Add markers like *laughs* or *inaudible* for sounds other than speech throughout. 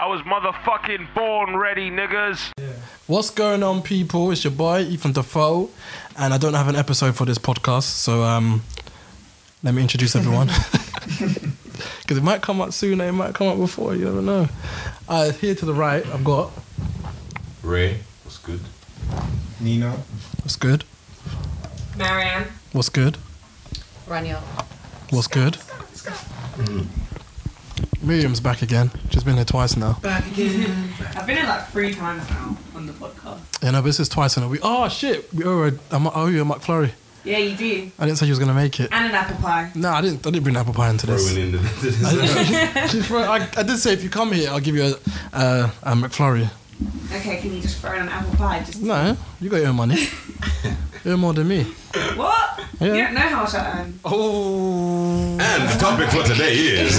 I was motherfucking born ready, niggas. What's going on, people? It's your boy Ethan Defoe, and I don't have an episode for this podcast, so um, let me introduce everyone. *laughs* Because it might come out soon, it might come out before. You never know. Uh, here to the right, I've got Ray, what's good? Nina. what's good, Marianne. what's good, Rania. what's good. Miriam's back again. She's been here twice now. Back again. I've been here like three times now on the podcast. Yeah, no, but this is twice in a week. Oh shit, we owe, a, I owe you a McFlurry. Yeah, you do. I didn't say you was gonna make it. And an apple pie. No, I didn't. I didn't bring an apple pie into this. Throwing in the. *laughs* I, didn't- She's throw- I, I did say if you come here, I'll give you a, uh, a McFlurry. Okay, can you just throw in an apple pie? Just No, you got your own money. *laughs* you earn more than me. what? Yeah. You don't know how much I earn. Oh. And the topic for today is. *laughs*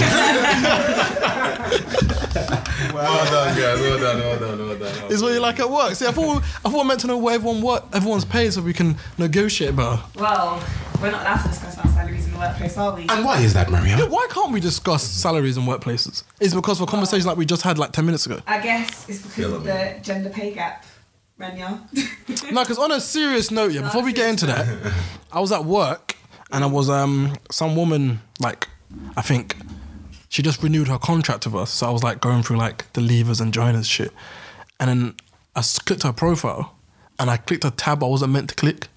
well done, guys. Well done, well done, well done. Is what you like at work. See, I thought I thought I meant to know what everyone what everyone's paid so we can negotiate better. Well, we're not allowed to discuss our salaries in the workplace, are we? And why is that, Yeah, why can't we discuss salaries in workplaces? Is it because of a conversation like we just had like ten minutes ago? I guess it's because Kill of me. the gender pay gap, Rania. No, because on a serious note, yeah. Before we get into that, I was at work and I was um some woman like I think she just renewed her contract with us, so I was like going through like the leavers and joiners shit, and then I clicked her profile and I clicked a tab I wasn't meant to click,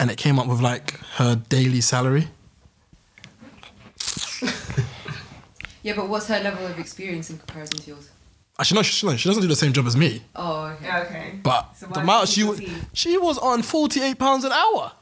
and it came up with like her daily salary. Yeah, but what's her level of experience in comparison to yours? Actually, no, she, no, she doesn't do the same job as me, Oh, okay. Okay. but So the why amount she was she was on forty eight pounds an hour.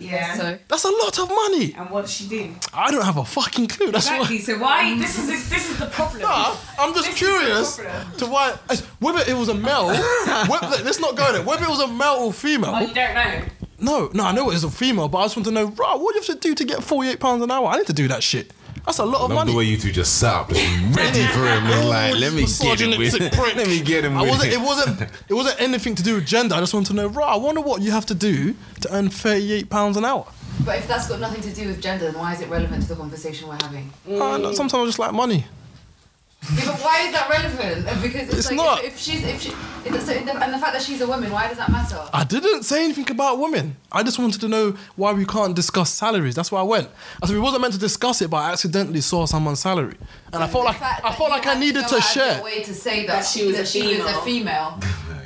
Yeah. So, That's a lot of money. and what does she do? I don't have a fucking clue. That's Exactly. why. So why? This is this is the problem. Nah, I'm just This curious to why whether it was a male. *laughs* whether, let's not go there. Whether it was a male or female. Oh, you don't know. No, no, I know it was a female, but I just want to know, right, what do you have to do to get 48 pounds an hour? I need to do that shit. That's a lot of Love money. the way you two just sat up, just *laughs* ready for him. It's like, let me get him with. Misogynistic prick. *laughs* Let me get him I wasn't, it wasn't. It wasn't anything to do with gender. I just want to know, right? I wonder what you have to do to earn 38 pounds an hour. but if that's got nothing to do with gender, then why is it relevant to the conversation we're having? Uh, sometimes I just like money. Yeah, but why is that relevant? Uh, because it's, It's like not. If, if she's if she it, so, and the fact that she's a woman, why does that matter? I didn't say anything about women. I just wanted to know why we can't discuss salaries. That's why I went. I said we wasn't meant to discuss it, but I accidentally saw someone's salary, and I felt like I felt like I had needed go to out of share. your way to say that, That she was a she was a female. female.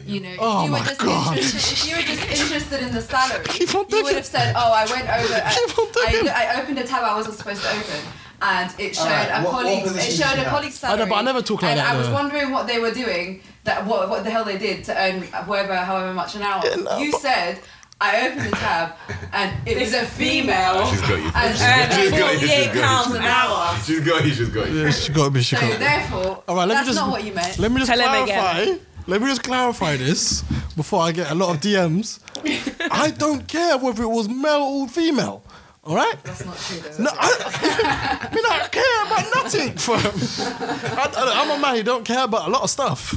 You know, if Oh you were my just God. interested, if you were just interested in the salary, *laughs* Keep on you digging. would have said, "Oh, I went over. *laughs* Keep on I, digging. I, I opened a tab I wasn't supposed to open." And it showed Alright, a what- what. It showed a you colleague's I know, salary. but I never talk like and that, I was wondering what they were doing. That what what the hell they did to earn whatever, however much an hour. no, you but- said. I opened the tab and it was a female. She's got you. And She's got you. She's got you. 48 pounds an hour. She's got you. She's got you. Yeah, she got me. She So got me. therefore, All right, let me that's just not what you meant. let me just Tell him clarify. again. Let me just clarify this before I get a lot of DMs. I don't care whether it was male or female. All right. That's not true though. No, I, *laughs* I mean, I don't care about nothing, fam. I, I, I'm a man who don't care about a lot of stuff.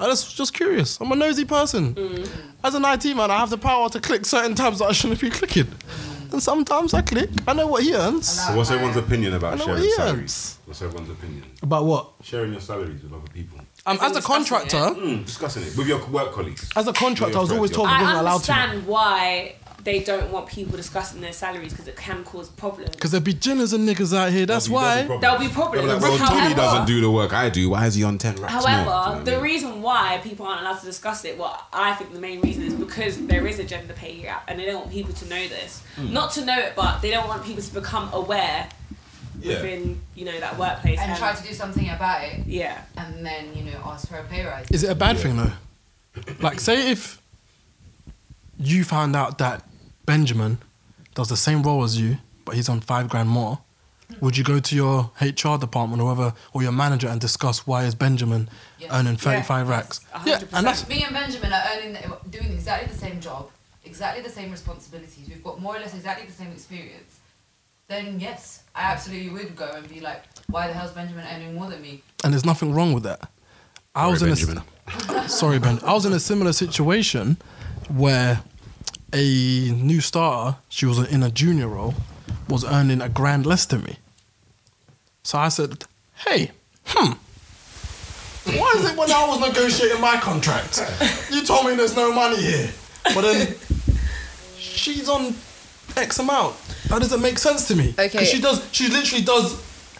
I just just curious. I'm a nosy person. As an IT man, I have the power to click certain tabs that I shouldn't be clicking. And sometimes I click. I know what he earns. So what's everyone's opinion about sharing salaries? earns. What's everyone's opinion? About what? Sharing your salaries with other people. Um, as a discussing contractor, Mm, discussing it with your work colleagues. as a contractor, I was always told I I wasn't allowed to. I understand why they don't want people discussing their salaries because it can cause problems. Because there'd be ginners and niggas out here. That's why. There'll be problems. Like, well, However- Tony doesn't do the work I do. Why is he on ten racks more? However, Do you know the I mean? reason why people aren't allowed to discuss it, well, I think the main reason is because there is a gender pay gap, and they don't want people to know this. Hmm. Not to know it, but they don't want people to become aware Yeah. within, you know, that workplace. and try to do something about it, yeah. and then you know ask for a pay rise. Is it a bad thing though? Like, say if you found out that Benjamin does the same role as you, but he's on five grand more, would you go to your HR department or whoever or your manager and discuss why is Benjamin Yes. earning thirty five racks? A Yeah, and that's Me and Benjamin are earning, doing exactly the same job, exactly the same responsibilities. We've got more or less exactly the same experience. Then yes, I absolutely would go and be like, why the hell's Benjamin earning more than me? and there's nothing wrong with that. I was Benjamin. in a *laughs* sorry Ben. I was in a similar situation where a new starter, she was in a junior role, was earning a grand less than me. So I said, "Hey, hmm, Why is it when I was negotiating my contract, you told me there's no money here, but then she's on X amount? That doesn't make sense to me. Okay. she does. She literally does.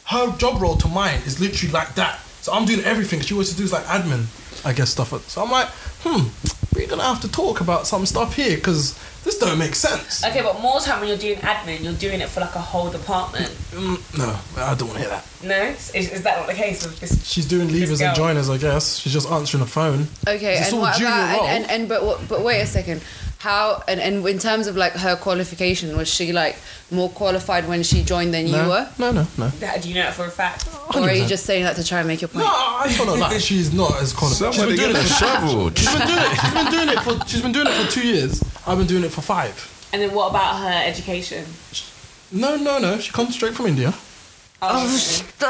Her job role to mine is literally like that. So I'm doing everything. She wants to do is like admin, I guess stuff. So I'm like, hmm, we're gonna have to talk about some stuff here because this don't make sense. Okay, but more time when you're doing admin, you're doing it for like a whole department. Mm, no, I don't want to hear that. No, is, is that not the case with this? She's doing leavers and joiners, I guess. She's just answering the phone. Okay, It's and all what about and, and, and but what- but wait a second. How and, and in terms of like her qualification, was she like more qualified when she joined than you were? no, no, no. How do you know it for a fact? Or are you just saying that to try and make your point? No, I don't know. Like she's not as qualified. Somebody she's been get doing it. For, she's been doing it. She's been doing it for. She's been doing it for two years. I've been doing it for five. And then what about her education? No, no, no. She comes straight from India. Oh, No,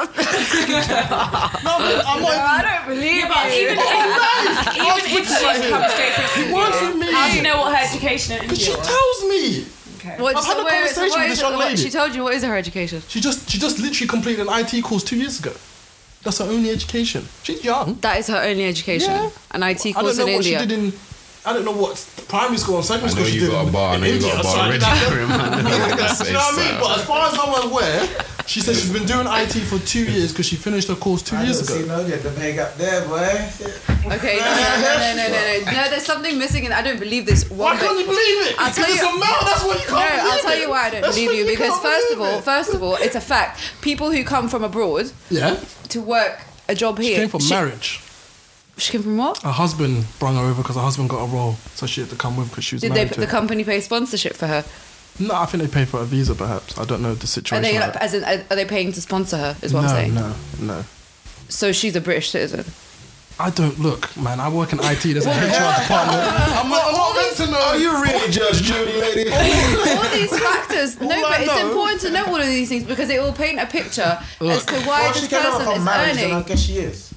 I'm not. don't believe yeah, but even, if, even if she's come straight from He works with me. how do you know what her education in Because she tells me. Okay. What, I've had a wait, wait, conversation what with this young it- lady. She told you what is her education? She just she just literally completed an IT course two years ago. That's her only education. She's young. That is her only education. Yeah. An IT course. I don't know in what India. she did in. I don't know what primary school and secondary school she you did got a bar. *laughs* I know you got a bar *laughs* I ready for him. Know you're gonna say you know what I mean? But as far as I'm aware, she said she's been doing IT for two years because she finished her course two I years don't see ago. no get the big up there, boy. Okay, no, no, no, no, no, no, no. No, there's something missing, and I don't believe this Why one can't you believe it? I'll Because tell it's you- a male. That's why you can't believe I'll tell you why I don't That's believe you because can't first of all, it. first of all, it's a fact. People who come from abroad yeah, to work a job she here. came from marriage. She came from what? Her husband brought her over because her husband got a role, so she had to come with because she was Did they, married the to company pay sponsorship for her? No, I think they pay for a visa, perhaps. I don't know the Are situation. they like like, as in, are are they paying to sponsor her? Is what no, I'm saying. no, no. So she's a British citizen. I don't look, man. I work in IT. There's a HR department. I'm, not- I'm not meant to know. Are you really Judge Judy, lady? *laughs* all these factors. No, All I but it's know- important to know all of these things because it will paint a picture as to why Well, this she came over person from is marriage, and I guess she is.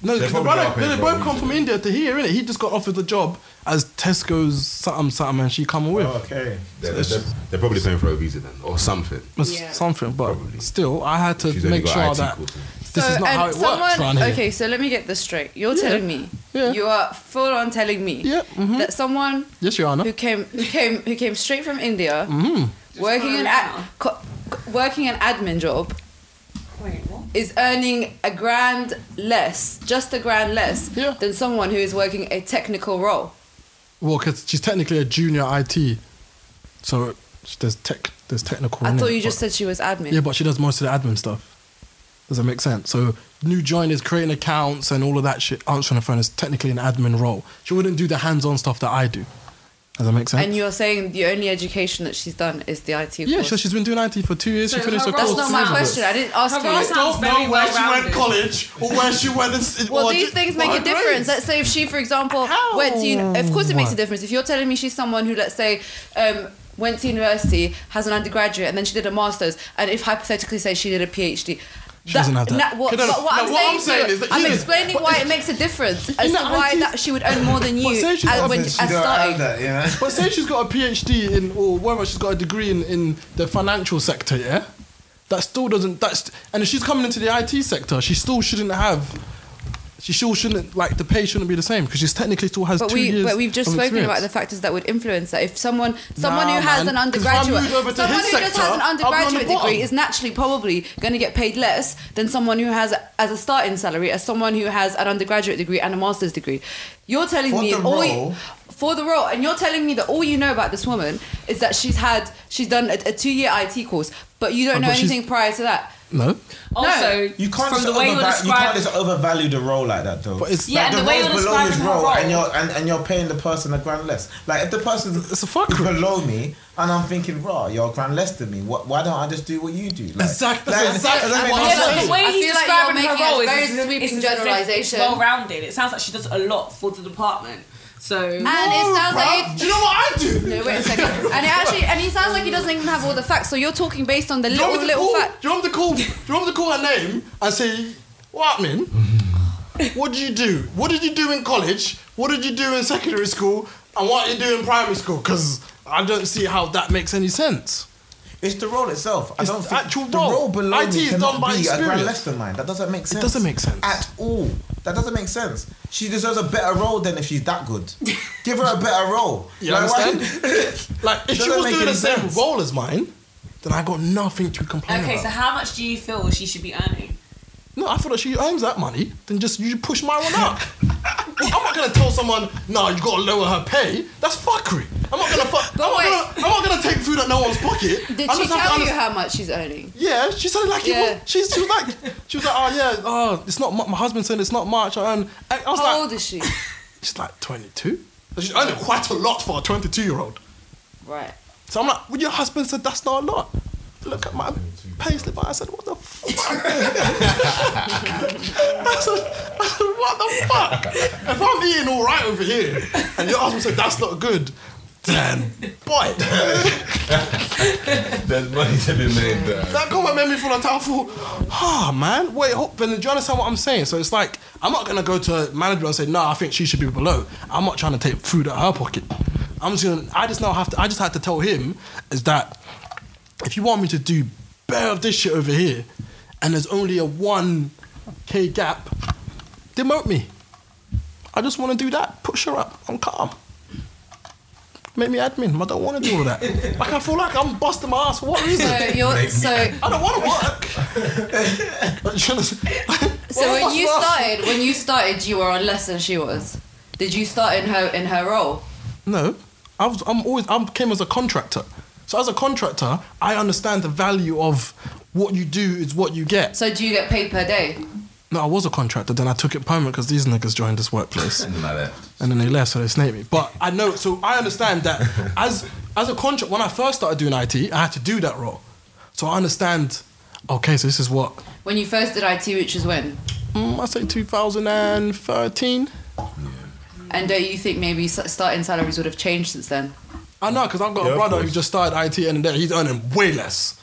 No, because the brother, are paying they both come from India to here, innit? He just got offered the job as Tesco's something something, and she come with. Okay. They're, they're, they're probably paying for a visa then, or something. Yeah. something, but Probably. still, I had to She's make sure IT that courses. this is So, not and how it someone, works around here. Okay, so let me get this straight. You're Yeah. telling me, Yeah. you are full on telling me Yeah, mhm. that someone Yes, Your Honor. who came who came who came straight from India, Mm-hmm. working an ad, co- working an admin job, Wait, what? is earning a grand less, just a grand less Yeah. than someone who is working a technical role. Well, because she's technically a junior IT, so there's tech, there's technical. I innit? thought you just said she was admin. Yeah, but she does most of the admin stuff. Does that make sense? So new joiners creating accounts and all of that shit, answering the phone is technically an admin role. She wouldn't do the hands-on stuff that I do. Does that make sense? And you're saying the only education that she's done is the IT yeah, course. so she's been doing IT for two years. she finished her her That's not my question. I didn't ask Her you. role sounds very well-rounded. college or where she went. in- *laughs* Well, or these ju- things make a difference. Let's say if she, for example, How? went to, uni- of course it makes a difference. If you're telling me she's someone who, let's say, um, went to university, has an undergraduate, and then she did a master's, and if hypothetically say she did a PhD. She doesn't have that. na- what, Okay, but what, no, I'm, what saying I'm saying to is that I'm you- explaining but why it makes a difference as to why IT that she would earn more than you say she's as, got- when, She as starting. that, you *laughs* know? But say she's got a PhD in, or whatever, she's got a degree in, in the financial sector, yeah? That still doesn't, that's, and if she's coming into the IT sector, she still shouldn't have, she still shouldn't, like, the pay shouldn't be the same, because she's technically still has But two we, years but we've just spoken experience. about the factors that would influence that. If someone, someone Nah, who has man, an 'cause if I undergraduate, moved over to someone who just has an I'll be on the undergraduate degree is naturally probably going to get paid less than someone who has, as a starting salary, as someone who has an undergraduate degree and a master's degree. You're telling For me all you- for the role, and you're telling me that all you know about this woman is that she's had, she's done a, a two-year IT course, but you don't Oh, know anything prior to that. No? Also, You can't from just the way you're overva- you can't just overvalue the role like that though. But it's- Yeah, like, and the way you're below his describing her role, role- and you're and, and you're paying the person a grand less. Like if the person It's a fuckery. is below me and I'm thinking, raw, you're a grand less than me. What, why don't I just do what you do? Like, Exactly, like, exactly does that make what no I'm yeah, but the way I he's feel like describing her role is very sweeping is as if generalization. It's well-rounded. It sounds like she does a lot for the department. So And it sounds like Bruv, do you know what I do? No, wait a second. And it actually, and he sounds like he doesn't even have all the facts. So you're talking based on the Do little want me little call, fact. do you want me to call? Do you want me to call her name and say, "What, man? what did you do? What did you do in college? What did you do in secondary school? And what did you do in primary school?" Because I don't see how that makes any sense. It's the role itself. I It's don't the think actual the role. role below IT me is done by be a grand less than mine. That doesn't make sense. It doesn't make sense. at all. That doesn't make sense. She deserves a better role than if she's that good. *laughs* Give her a better role. You Like, why- understand? *laughs* like if she was doing the same sense. role as mine, then I got nothing to complain Okay, about. Okay, so how much do you feel she should be earning? No, I thought that she earns that money. Then just you push my one up. I'm not gonna tell someone, no, you gotta lower her pay. That's fuckery. I'm not gonna fuck. I'm, not gonna, I'm not gonna take food out no one's pocket. Did I she just have to tell you how much she's earning? Yeah, she said like Yeah. it was. She's, she was like, she was like, oh yeah, oh, it's not. mu- My husband said it's not much. I earn. I, I was How like, old is she? *laughs* she's like 22. She's earning quite a lot for a 22 year old. Right. So I'm like, well, your husband said that's not a lot. Look at my pay slip. I said, what the fuck? *laughs* I, said, I said, what the fuck? If I'm eating all right over here and your husband said that's not good, then, boy, *laughs* There's money to be made there. that comment made me feel like I thought, ah, man, wait, hold, then do you understand what I'm saying? So it's like, I'm not gonna go to a manager and say, no, I think she should be below. I'm not trying to take food out of her pocket. I'm just gonna, I just now have to, I just had to tell him is that if you want me to do better of this shit over here and there's only a 1k gap, demote me. I just want to do that. Push her up. I'm calm. Make me admin. I don't want to do all that. *laughs* Like I feel like I'm busting my ass for what reason? So you're so I don't want to work. Like, you understand? so Well, when you worse? started when you started you were on less than she was. Did you start in her in her role? No, I was, I'm always I came as a contractor. So as a contractor, I understand the value of what you do is what you get. So do you get paid per day? No, I was a contractor. Then I took it permanent because these niggas joined this workplace. And then I left. and then they left, so they snaked me. But I know, so I understand that *laughs* as as a contract, when I first started doing IT, I had to do that role. So I understand. Okay, so this is what When you first did IT, which was when? mm, I say 2013. And do you think maybe starting salaries would have changed since then? I know because I've got Yeah, a of brother who course. just started IT and then he's earning way less.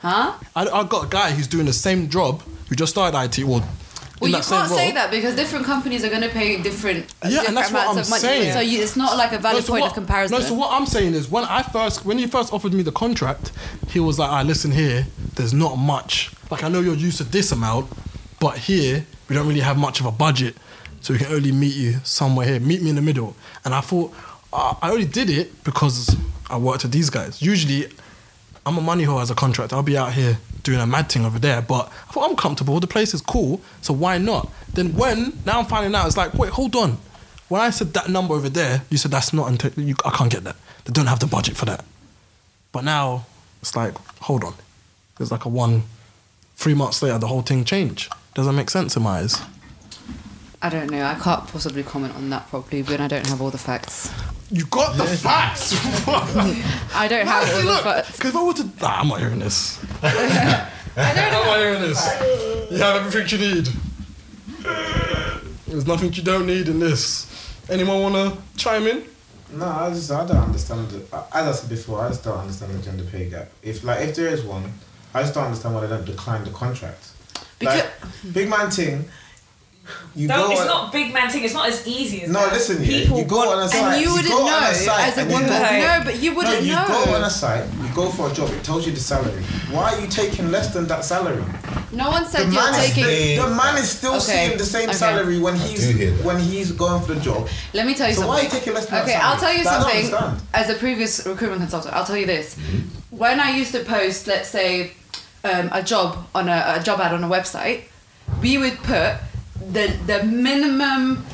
Huh? I, I've got a guy who's doing the same job who just started IT. Well, Well, in you that same can't say role. that because different companies are going to pay different, uh, Yeah, different and that's what amounts I'm of money. saying. So you, it's not like a valid so point what, of comparison. No, so what I'm saying is when I first when he first offered me the contract, he was like, "I listen here, there's not much. Like I know you're used to this amount, but here we don't really have much of a budget, so we can only meet you somewhere here. Meet me in the middle." And I thought uh, I only did it because I worked with these guys. Usually, I'm a money whore as a contractor. I'll be out here doing a mad thing over there, but I thought I'm comfortable. The place is cool, so why not? Then when now I'm finding out, it's like, wait, hold on. When I said that number over there, you said that's not until you, I can't get that. They don't have the budget for that. But now it's like, hold on. There's like a one, three months later, the whole thing changed. Doesn't make sense in my eyes. I don't know. I can't possibly comment on that properly when I don't have all the facts. You got the facts. *laughs* I don't have all the look, facts. because if I were to, nah, I'm not hearing this. I don't I'm not hearing this. You have everything you need. There's nothing you don't need in this. Anyone wanna chime in? No, I just I don't understand. The, as I said before, I just don't understand the gender pay gap. If like if there is one, I just don't understand why they don't decline the contract. Like big man thing, you No, go. it's on, not big man thing. It's not as easy as No, that. listen, yeah, People you go on a site. And you wouldn't go know on a site as a woman. No, but you wouldn't you know. go on a site, you go for a job, it tells you the salary. Why are you taking less than that salary? No one The said you're taking. the, the man is still Okay, seeing the same okay. salary when he's when he's going for the job. Let me tell you So something. why are you taking less than that Okay. I'll tell you Like, something. As a previous recruitment consultant, I'll tell you this. When I used to post, let's say, um, a job on a, a job ad on a website, we would put the the minimum,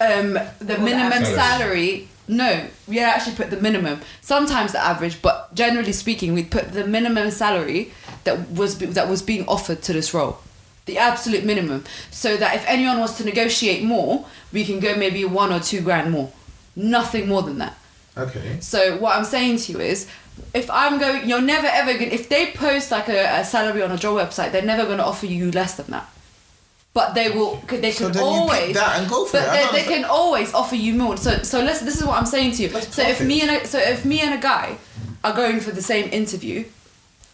um, the minimum average. salary. No, we actually put the minimum. Sometimes the average, but generally speaking, we'd put the minimum salary that was that was being offered to this role, the absolute minimum, so that if anyone wants to negotiate more, we can go maybe one or two grand more, nothing more than that. Okay. So what I'm saying to you is, if I'm going, you're never ever going. If they post like a, a salary on a job website, they're never going to offer you less than that. But they will. They So can then you pick always. that and go for but it. I they, they can always offer you more. So so let's. This is what I'm saying to you. Let's so if profit. me and a, so if me and a guy are going for the same interview,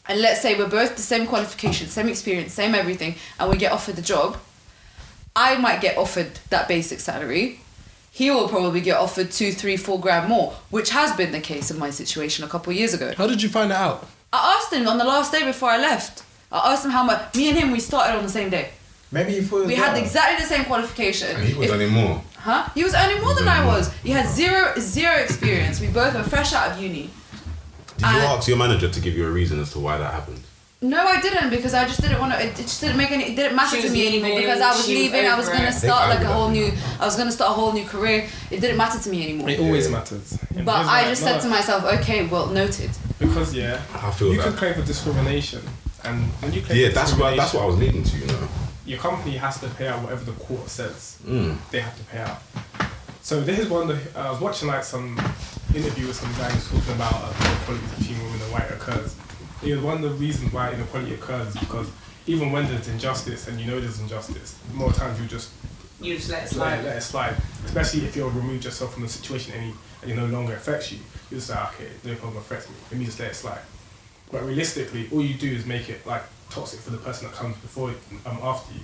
and let's say we're both the same qualifications, same experience, same everything, and we get offered the job, I might get offered that basic salary. He will probably get offered two, three, four grand more, which has been the case in my situation a couple of years ago. How did you find it out? I asked him on the last day before I left. I asked him how much. Me and him, we started on the same day. Maybe you thought We had better. exactly the same qualification. And he was If- earning more. Huh? He was earning more than I was. He had zero zero experience. We both were fresh out of uni. Did you Uh, ask your manager to give you a reason as to why that happened? No, I didn't because I just didn't want to. It it just didn't make any. It didn't matter to was me anymore because I was she was leaving. I was gonna it. start like a whole that. new. I was gonna start a whole new career. It didn't matter to me anymore. It always Yeah. matters. And But I just no, said to myself, okay, well, noted. because yeah, I feel you that. can claim for discrimination, and when you claim Yeah, for that's what that's what I was leading to. You know. Your company has to pay out whatever the court says Mm. they have to pay out. So this is one of the. I was watching like some interview with some guy who's talking about uh, inequality between women and white occurs. You was one of the reasons why inequality occurs is because even when there's injustice and you know there's injustice, more times you just You just let it slide, slide. let it slide. Especially if you've removed yourself from the situation and, you, and it no longer affects you. You just say, okay, it no longer affects me. Let me just let it slide. But realistically, all you do is make it like toxic for the person that comes before um after you.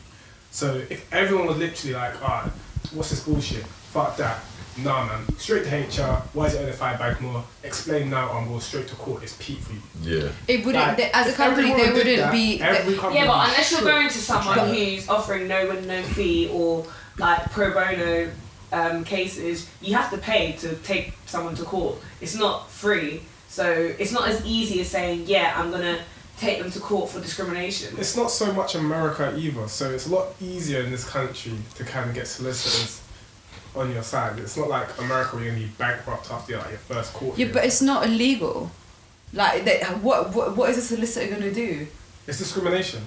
So if everyone was literally like, ah, what's this bullshit? Fuck that. Nah, man. Straight to HR. Why is it only five back more? Explain now and go straight to court. It's peak for you. Yeah. It wouldn't. Like, they- as a company, everyone they wouldn't that, be. Every they- company Yeah, but unless you're going to someone who's offering no win, no fee or like pro bono um, cases, you have to pay to take someone to court. It's not free, so it's not as easy as saying, "Yeah, I'm gonna take them to court for discrimination." It's not so much America either, so it's a lot easier in this country to kind of get solicitors on your side. It's not like America where you're gonna be bankrupt after like, your first court. Yeah, hearing. but it's not illegal. Like, they, what, what, what is a solicitor gonna do? it's discrimination.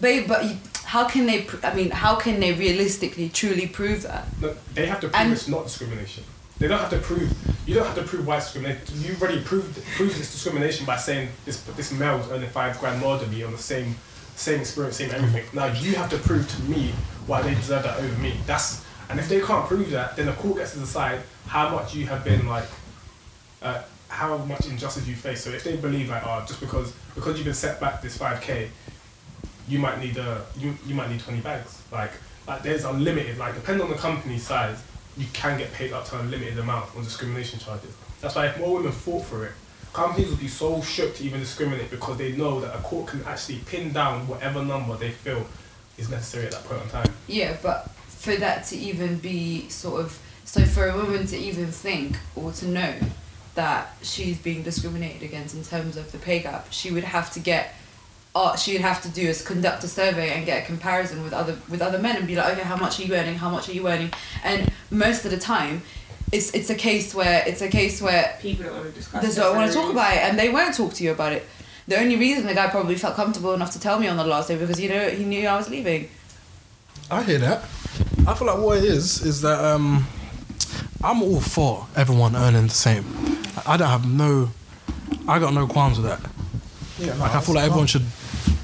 Babe, but you, how can they? I mean, how can they realistically, truly prove that? No, they have to prove And- it's not discrimination. They don't have to prove. You don't have to prove why it's discrimination. You already proved proved it's discrimination by saying this this male's earning five grand more than me on the same same experience, same everything. Now you have to prove to me why they deserve that over me. That's and if they can't prove that, then the court gets to decide how much you have been like, uh, how much injustice you face. So if they believe like, oh, just because because you've been set back this five k, you might need a you, you might need 20 bags like like there's unlimited like depending on the company size you can get paid up to a limited amount on discrimination charges. That's why if more women fought for it companies would be so shook to even discriminate because they know that a court can actually pin down whatever number they feel is necessary at that point in time. Yeah, but for that to even be sort of so for a woman to even think or to know that she's being discriminated against in terms of the pay gap, she would have to get uh, she'd have to do is conduct a survey and get a comparison with other with other men and be like, okay, how much are you earning? How much are you earning? And most of the time, it's it's a case where it's a case where People don't want to discuss. they it don't want to talk about it, and they won't talk to you about it. The only reason the guy probably felt comfortable enough to tell me on the last day because you know he knew I was leaving. I hear that. I feel like what it is is that um, I'm all for everyone earning the same. I don't have no, I got no qualms with that. Yeah, no, I feel like everyone should,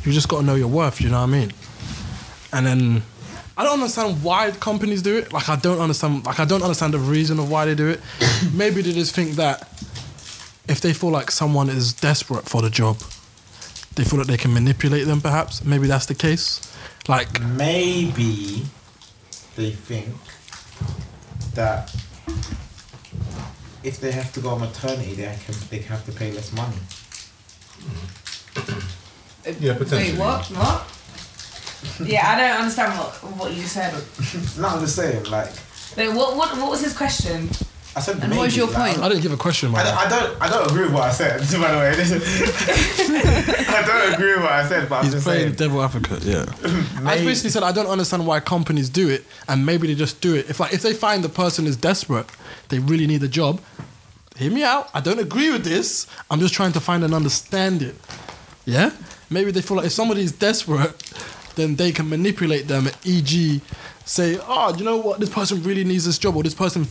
you just got to know your worth. You know what I mean? And then I don't understand why companies do it. Like I don't understand. Like I don't understand the reason of why they do it. *coughs* Maybe they just think that if they feel like someone is desperate for the job, they feel like they can manipulate them. Perhaps maybe that's the case. Like maybe they think that if they have to go on maternity, they can they have to pay less money. *coughs* Yeah, potentially. Wait, what? What? Yeah, I don't understand what what you just said. No, I'm just saying, like Wait, what what what was his question? I said. And maybe, what's your like, point? I didn't give a question. I don't, I don't, I don't agree with what I said. *laughs* By the way, This *laughs* I don't agree with what I said, but I'm He's just playing saying. devil advocate. Yeah. *laughs* I basically said I don't understand why companies do it, and maybe they just do it. If like if they find the person is desperate, they really need a job. Hear me out. I don't agree with this. I'm just trying to find and understand it. Yeah. Maybe they feel like if somebody's desperate, then they can manipulate them. E.g., say, oh, you know what? This person really needs this job, or this person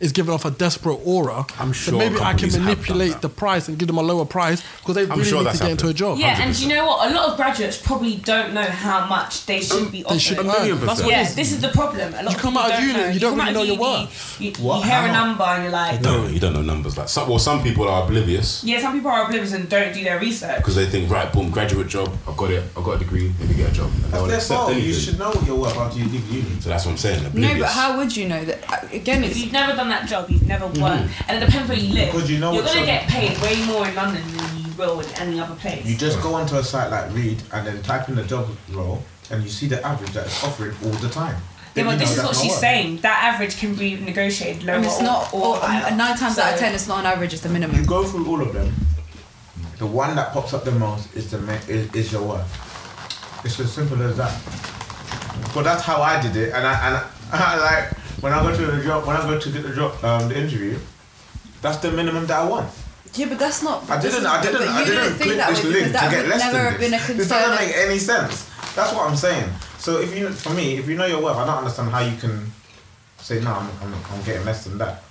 is giving off a desperate aura. I'm So sure maybe I can companies have done manipulate the price and give them a lower price because they I'm really sure need that's to get into a job. Yeah, and you know what? A lot of graduates probably don't know how much they should um, be They offered. should A earn. million That's percent. what Yeah, is. this is the problem. A lot You of come people out of don't uni, know. you don't come really know of your worth. You, What? you hear a number and you're like, No, you don't know numbers. Like some, well, some people are oblivious yeah. Some people are oblivious and don't do their research. because they think, right, boom, graduate job, I've got it, I've got a degree, let me get a job. And they'll That's their fault. You should know what you're worth after you leave uni. So that's what I'm saying. No, but how would you know that? Uh, Again, If you've never done that job, you've never worked, and it depends where you live. Because you know you're gonna get paid way more in London than you will in any other place. You just go onto a site like Reed and then type in the job role, and you see the average that it's offering all the time. yeah, Then but this is what she's work. saying. That average can be negotiated lower And it's not, or, or or, nine times out of ten, it's not an average, it's the minimum. You go through all of them. The one that pops up the most is the is, is your worth. It's as simple as that. But that's how I did it, and I and I, *laughs* like when I go to the job when I go to get the job um, the interview, that's the minimum that I want. Yeah, but that's not. I didn't. I didn't. I didn't click this way link to get would less never than have been a this. This doesn't make any sense. That's what I'm saying. So if you, for me, if you know your worth, I don't understand how you can say no. I'm, I'm, I'm getting less than that.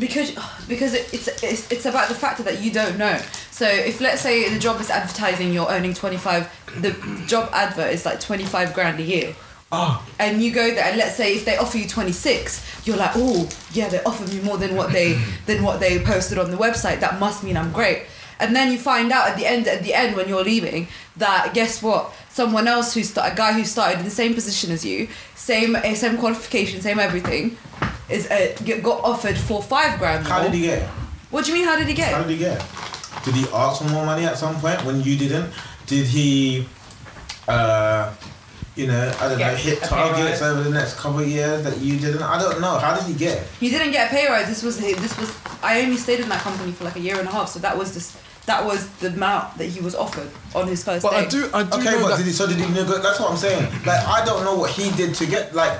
because because it's, it's it's about the fact that you don't know. So if let's say the job is advertising, you're earning twenty five. The job advert is like twenty five grand a year. Oh, and you go there and let's say if they offer you 26 you're like oh yeah they offered me more than what they *laughs* than what they posted on the website that must mean i'm great and then you find out at the end at the end when you're leaving that guess what someone else who's sta- a guy who started in the same position as you same eh, same qualification same everything is uh, get- got offered for five grand how more. did he get? what do you mean how did he get How did he get? Did he ask for more money at some point when you didn't? Did he, uh, you know, I don't know, hit targets over the next couple of years that you didn't? I don't know. How did he get? it? He didn't get a pay rise. This was this was. I only stayed in that company for like a year and a half, so that was this. That was the amount that he was offered on his first But day. I do, I do Okay, know but that. did he, so did he nego- That's what I'm saying. Like, I don't know what he did to get, like,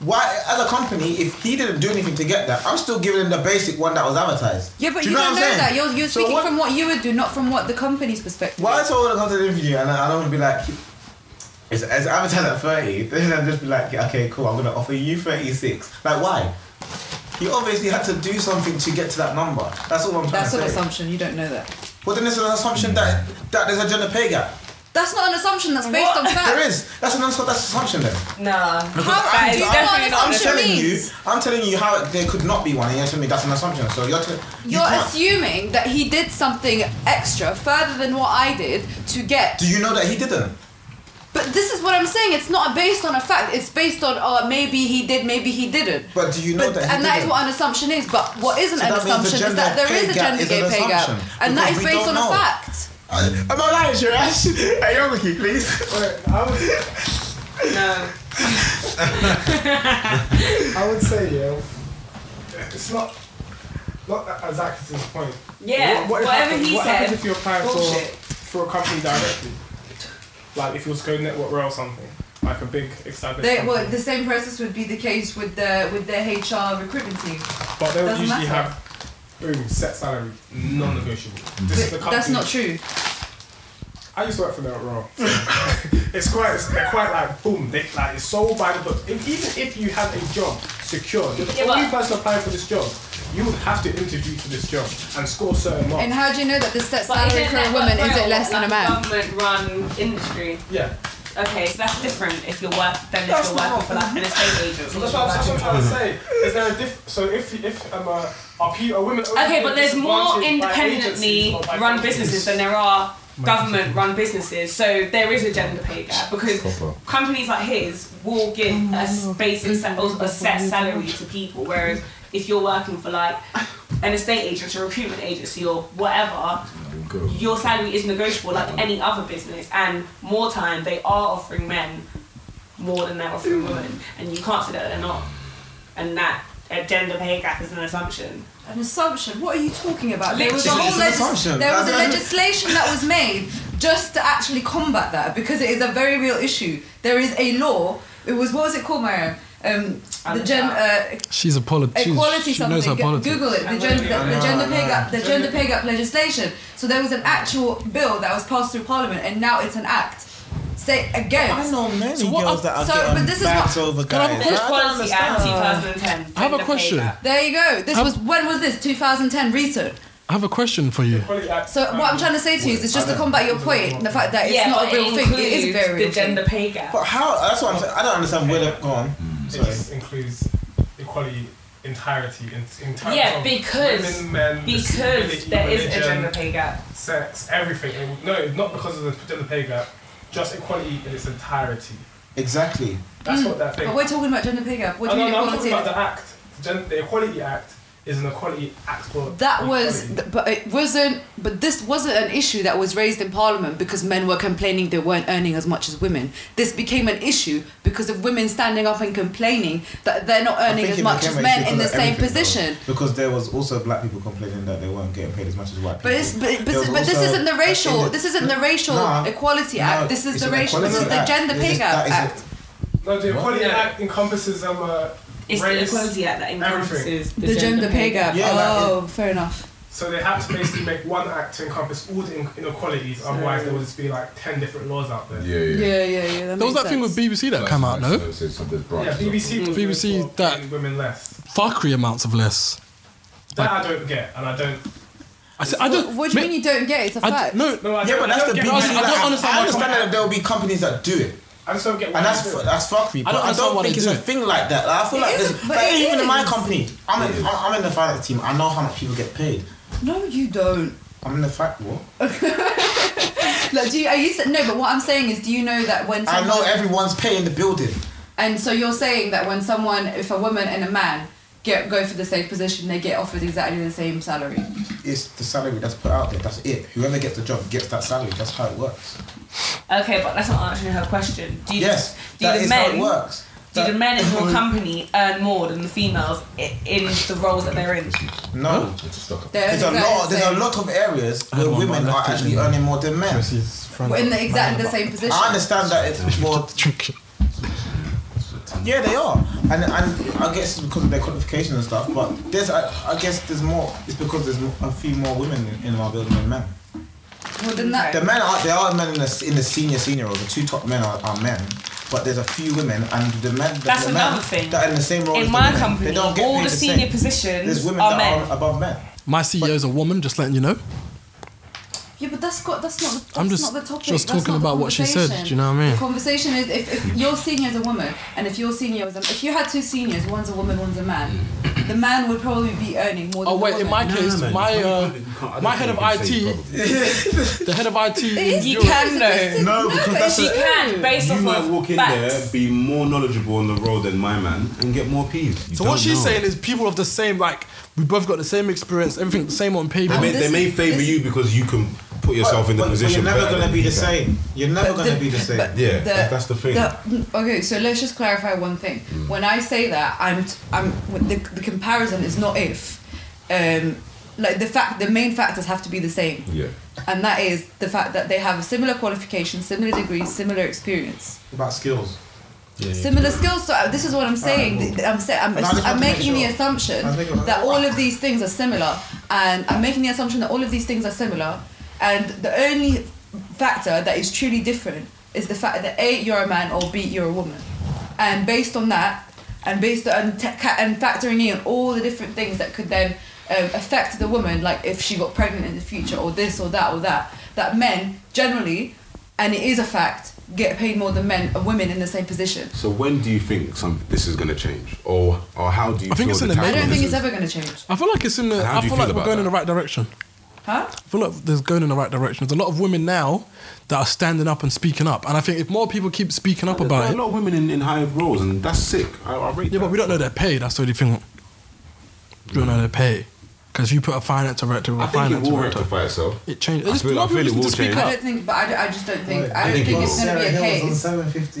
why, as a company, if he didn't do anything to get that, I'm still giving him the basic one that was advertised. Yeah, but Do you, know don't what know I'm saying? that. You're, you're So speaking what- from what you would do, not from what the company's perspective. Why is. so when I to the interview and I, I don't want to be like, it's, it's advertised at 30, then I'll just be like, okay, cool, I'm going to offer you 36. Like, why? He obviously had to do something to get to that number. That's all I'm trying That's to an assumption. You don't know that. Well, then it's an assumption that, that there's a gender pay gap. That's not an assumption. That's based What? on fact. There is. That's an that's an assumption then. Nah. Because How- I'm, do you I'm- what an definitely not I'm assumption telling means? you, I'm telling you how there could not be one, and you're telling me that's an assumption. So you're, t- you You're can't- assuming that he did something extra, further than what I did, to get. Do you know that he didn't? But this is what I'm saying. It's not based on a fact. It's based on, oh, maybe he did, maybe he didn't. But do you know But, that he and that is didn't? what an assumption is. But what isn't So an that the assumption is that there is a gender is an pay gap, and that because is we based don't on a know. I, am I lying, Shirash? *laughs* Hey, you're lucky, please. Wait, I would, No. I would say, yeah, it's not, not exactly as Atkinson's point. Yeah, What, what if whatever happens, he what said. happens if you apply for, for a company directly? Like if you was to go Network Rail or something, like a big established They, well, the same process would be the case with the with their HR recruitment team. but they would doesn't usually matter. have, boom, set salary, non-negotiable. Mm-hmm. This is the company. That's not true. I used to work for Network Rail. So it's quite, it's, they're quite like boom. They like it's so by the book. If, even if you have a job secured, you're the Yeah, only but- person applying for this job. You would have to interview for this job and score certain marks. And how do you know that the set salary isn't for a Network woman is it less than a like man? Government-run industry. yeah. Okay, so that's different if you're work than if you're working for like an estate agent. So that's what, I'm- that's what I'm trying to say. Is there a diff? So if if um uh, are people are women? Okay, but there's more independently agencies or by run companies? businesses than there are government run businesses. So there is a gender pay gap because companies like his will give a s- basic sa- or a set salary to people, whereas if you're working for like an estate agent, a recruitment agency, or whatever, your salary is negotiable like any other business. And more time, they are offering men more than they're offering women, and you can't say that they're not. And that a gender pay gap is an assumption. An assumption? What are you talking about? There was a whole it's legis- there was a legislation that was made just to actually combat that because it is a very real issue. There is a law. It was what was it called, Mariam? Um, the gen uh, She's a politician. equality She knows her something. Politics. Google it. The, gen- the, the gender pay gap. The gender pay gap legislation. So there was an actual bill that was passed through Parliament, and now it's an act. Say again. I know many So what- girls that are so, getting but this is bags what- over Can I have a guys. question? I don't Equality Act understand. 2010. I have a gender pay question. gap. There you go. This Have- was when was this? 2010 recent. I have a question for you. Quality Act- So what I'm trying to say to you is, it's just to combat your point, the fact that it's yeah, not but a real it thing. It is a includes very real the gender thing. pay gap. But how? That's what I'm saying. I don't understand where they're gone. It Sorry. just includes equality entirety in, in terms Yeah, of because- women, men, Because disability, there is a gender pay gap. sex, everything. And no, not because of the gender pay gap, just equality in its entirety. Exactly. That's mm. what that thing. But we're talking about gender pay gap. What Oh, do you no, mean no, I'm talking about the act, the, gen- the Equality Act is an equality act for That was, equality. but it wasn't. But this wasn't an issue that was raised in Parliament because men were complaining they weren't earning as much as women. This became an issue because of women standing up and complaining that they're not earning as much as men in the same everything, though. position. Because there was also black people complaining that they weren't getting paid as much as white people. But it's but, but, There was but this isn't the racial. the- This isn't the racial No, equality no, act. This is the racial. This is the gender pay gap that is a- act. no, the equality Yeah. act encompasses um uh, It's the Equality Act that encompasses the, The gender pay gap. Yeah, like, oh, fair enough. So they had to basically make one act to encompass all the in- inequalities. Otherwise, there would just be like ten different laws out there. Yeah, yeah. Yeah, yeah, yeah. That There was makes that thing with. BBC that came out, no? So, so, so Yeah, BBC. was BBC that- women less. Fuckery amounts of less. That I don't get, and I don't. I said, I don't. what do you mean you don't get it? It's a fact. d- no, No, I Yeah, don't, but that's I the don't BBC. get I why- don't understand I understand that there will be companies that do it. I just don't get why. And that's do it. that's fuckery. But don't I don't why think it's do a thing like that. Like, I feel It like is, there's, but but it even in my company, I'm in, I'm I'm in the finance team. I know how much people get paid. No, you don't. I'm in the fact what? Like, do you? Are you? s- No, but what I'm saying is, do you know that when I know everyone's paying the building. and so you're saying that when someone, if a woman and a man get go for the same position, they get offered exactly the same salary. It's the salary that's put out there. That's it. Whoever gets the job gets that salary. That's how it works. Okay, but that's not answering her question. Do you, Yes, do that the is men, how it works. Do That- the men in your *coughs* company earn more than the females i- in the roles that they're in? No. It's a stock. They're There's a lot. There's a lot of areas where one women by are left actually in earning more than men. We're in the exactly the same position. I understand that it's more. *laughs* Tricky. Yeah, they are, and and I guess it's because of their qualifications and stuff. But there's, I, I guess there's more. It's because there's a few more women in, in our building than men. Well, then that. The men are there are men in the in the senior senior roles. The two top men are, are men, but there's a few women, and the men the, That's the another men thing. that are in the same role. as In the my women, company, they don't get all the the senior same. positions There's women are that men. are above men. My CEO is a woman, just letting you know. Yeah, but that's got that's not. The, that's I'm just- not the topic. just That's talking not about what she said, do you know what I mean? The conversation is if, if your senior is a woman and if your senior is a, if you had two seniors, one's a woman, one's a man, the man would probably be earning more. Than Oh wait, the in woman. my case, my uh, my head of IT, *laughs* the head of IT. It is You can It's a- though. No, because but that's it's a- can, based You off might walk in facts. there, be more knowledgeable on the role than my man, and get more peas. You So what she's know. saying is people of the same like we both got the same experience, everything the same on paper. they may, they may favour you because you can put yourself in the But- but position. You're never gonna be the same. You're never gonna be the same. Yeah, the- that's the thing. the- okay, so let's just clarify one thing. Mm. When I say that, I'm I'm the, the comparison is not if, um, like the fact the main factors have to be the same. Yeah. and that is the fact that they have a similar qualification, similar degrees, similar experience, About skills. yeah, similar skills. So uh, this is what I'm saying. Alright, Th- I'm saying I'm, No, I just I'm want to make making the assumption making- that all of these things are similar, and I'm making the assumption that all of these things are similar, and the only factor that is truly different is the fact that a you're a man or b you're a woman, and based on that, and based on te- and factoring in all the different things that could then um, affect the woman, like if she got pregnant in the future or this or that or that, that men generally, and it is a fact, get paid more than men or women in the same position. So when do you think some this is going to change, or or how do you? I think it's in the the I don't think it's ever going to change. I feel like it's in the. I feel feel like we're about going in the right direction. Huh? I feel like there's going in the right direction. There's a lot of women now that are standing up and speaking up, and I think if more people keep speaking up There about are a lot of women in, in high roles, and that's sick. I, I rate yeah, that. but we don't know their pay. That's the only thing. We don't know their pay because if you put a finance director with I a think it finance will director, rectify itself. it changes. I Just feel- more I feel it will speak change. I don't think, but I, I just don't think. I I don't think think, it's going to be a Hill case.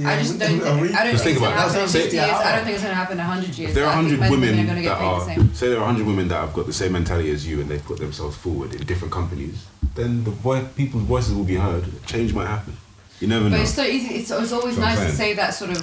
I just don't think. a I week. don't Just think think it's going to about happen in 50 years. I don't think it's going to happen in 100 years. If there are I 100 most women are going to get that paid the are, same. say there are 100 women that have got the same mentality as you and they've put themselves forward in different companies, then the voice, people's voices will be heard. Change might happen. You never But know. it's so easy. It's, it's always That's nice to say that sort of,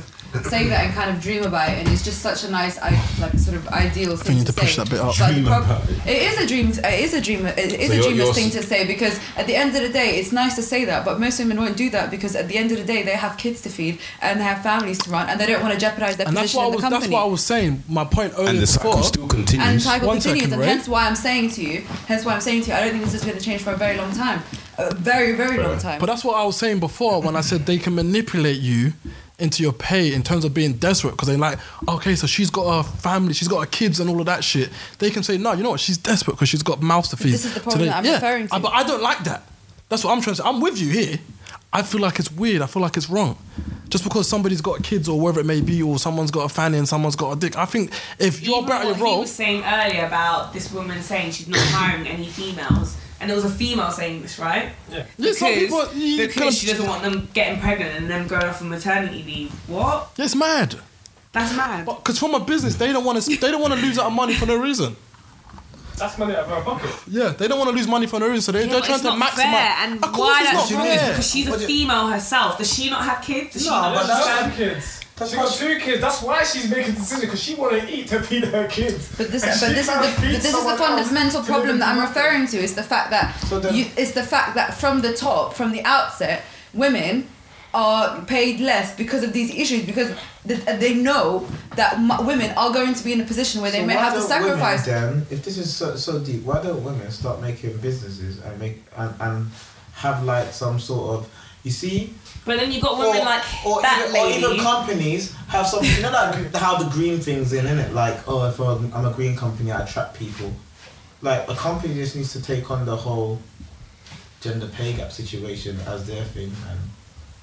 say that and kind of dream about it, and it's just such a nice, I, like sort of ideal thing you to to push say. that bit up. Dream prob- about it is a dream. It is a dream. It is So a you're- dreamer's you're thing to say because at the end of the day, it's nice to say that, but most women won't do that because at the end of the day, they have kids to feed and they have families to run, and they don't want to jeopardize their And that's position what in the was. company. That's what I was saying. My point earlier and the cycle before. still and continues. cycle One continues, second, and hence why I'm saying to you, hence why I'm saying to you, I don't think this is going to change for a very long time, a very very long time. But that's what I was saying before when I said they can manipulate you into your pay in terms of being desperate because they're like, okay, so she's got a family, she's got her kids and all of that shit. They can say, no, you know what, she's desperate because she's got mouths to feed. this is the So problem they- that I'm yeah, referring to. I- but I don't like that. That's what I'm trying to say. I'm with you here. I feel like it's weird. I feel like it's wrong. just because somebody's got kids or whatever it may be, or someone's got a fanny and someone's got a dick. I think if you're Even better at what your he was saying earlier about this woman saying she's not *coughs* hiring any females, and it was a female saying this, right? Yeah. Yeah, some people- you because kinda- she doesn't want them getting pregnant and them going off on maternity leave. What? it's mad. That's mad. Because from a business, they don't want to. They don't want to lose out on money for no reason. That's money out of her pocket. Yeah, they don't want to lose money for no reason, so they, Yeah, they're trying it's to not maximize. fair. And of course, why it's not that's wrong? fair. Because she's a female herself. Does she not have kids? Does she No, not? but She that's- got two kids. She got two kids. That's why she's making decisions because she want to eat to feed her kids. But this, but this is the, but this is the fundamental problem that I'm referring to. Is the fact that So then- you, it's the fact that from the top, from the outset, women are paid less because of these issues because th- uh, they know that m- women are going to be in a position where they So may have to sacrifice. Women, then, if this is so, so deep, why don't women start making businesses and make and, and have like some sort of you see But then you've got women or, like or that even, or even companies have some you know like *laughs* how the green things in it like oh if I'm, I'm a green company I attract people like a company just needs to take on the whole gender pay gap situation as their thing and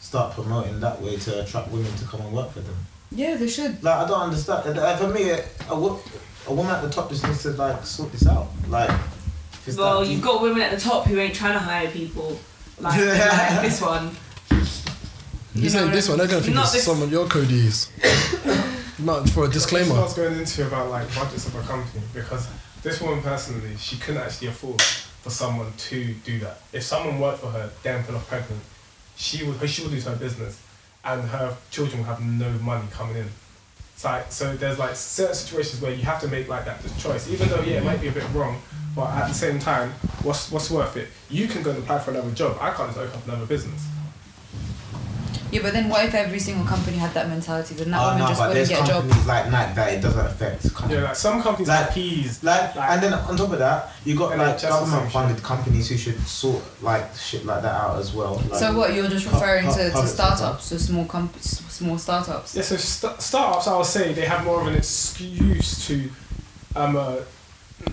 start promoting that way to attract women to come and work for them Yeah, they should. like I don't understand uh, for me a, a woman at the top just needs to like sort this out like well, you've got women at the top who ain't trying to hire people. Like, *laughs* like this one. You know say this I one, they're mean? gonna think Not it's this- some of your codes. Not for a That's what I disclaimer. was going into about like budgets of a company because this woman personally, she couldn't actually afford for someone to do that. If someone worked for her, then put off pregnant, she would she would lose her business, and her children would have no money coming in. So, like, so there's like certain situations where you have to make like that choice, even though yeah it might be a bit wrong, but at the same time, what's what's worth it? You can go and apply for another job. I can't just open up another business. Yeah, but then what if every single company had that mentality? Then that oh woman no just wouldn't there's get a job. companies like Nike that it doesn't affect Yeah, like some companies Like- like peas, Like, Like- and then on top of that, you got like then just the same government funded companies who should sort like shit like that out as well. Like, So what you're just referring pu- to, to public startups, so small comp- small startups. Yeah, so st- startups, I would say they have more of an excuse to, um, uh,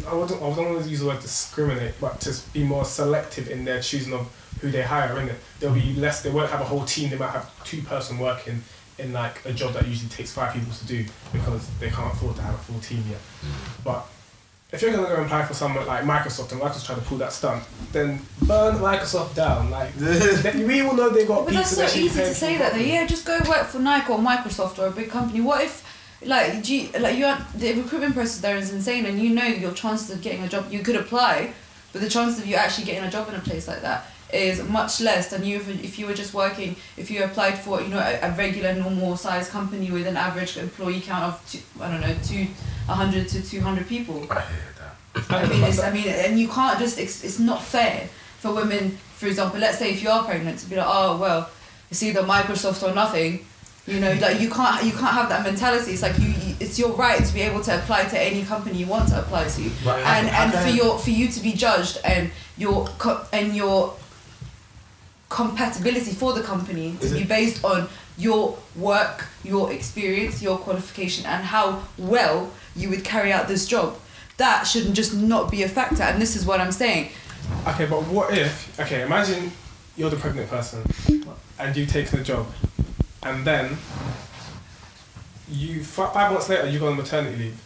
I wouldn't, I don't want to use the word discriminate, but to be more selective in their choosing of who they hire. In it, there'll be less. They won't have a whole team. They might have two person working in like a job that usually takes five people to do because they can't afford to have a full team yet. But if you're gonna go and apply for someone like Microsoft and Microsoft trying to pull that stunt, then burn Microsoft down. Like *laughs* we all know they got But that's so that easy to say that. Though. Yeah, just go work for Nike or Microsoft or a big company. What if, like, do you, like you are, the recruitment process there is insane, and you know your chances of getting a job. You could apply, but the chances of you actually getting a job in a place like that is much less than you if, if you were just working. If you applied for, you know, a, a regular normal size company with an average employee count of two, I don't know, two, hundred to two hundred people. I mean, it's, I mean, and you can't just. It's, it's not fair for women. For example, let's say if you are pregnant, to be like, oh well, it's either Microsoft or nothing. You know, like you can't you can't have that mentality. It's like you, it's your right to be able to apply to any company you want to apply to, how- and and for your for you to be judged and your and your compatibility for the company to be based on your work, your experience, your qualification, and how well you would carry out this job. That shouldn't just not be a factor. And this is what I'm saying. Okay, but what if? Okay, imagine you're the pregnant person, and you've taken the job, and then you five months later you go on maternity leave.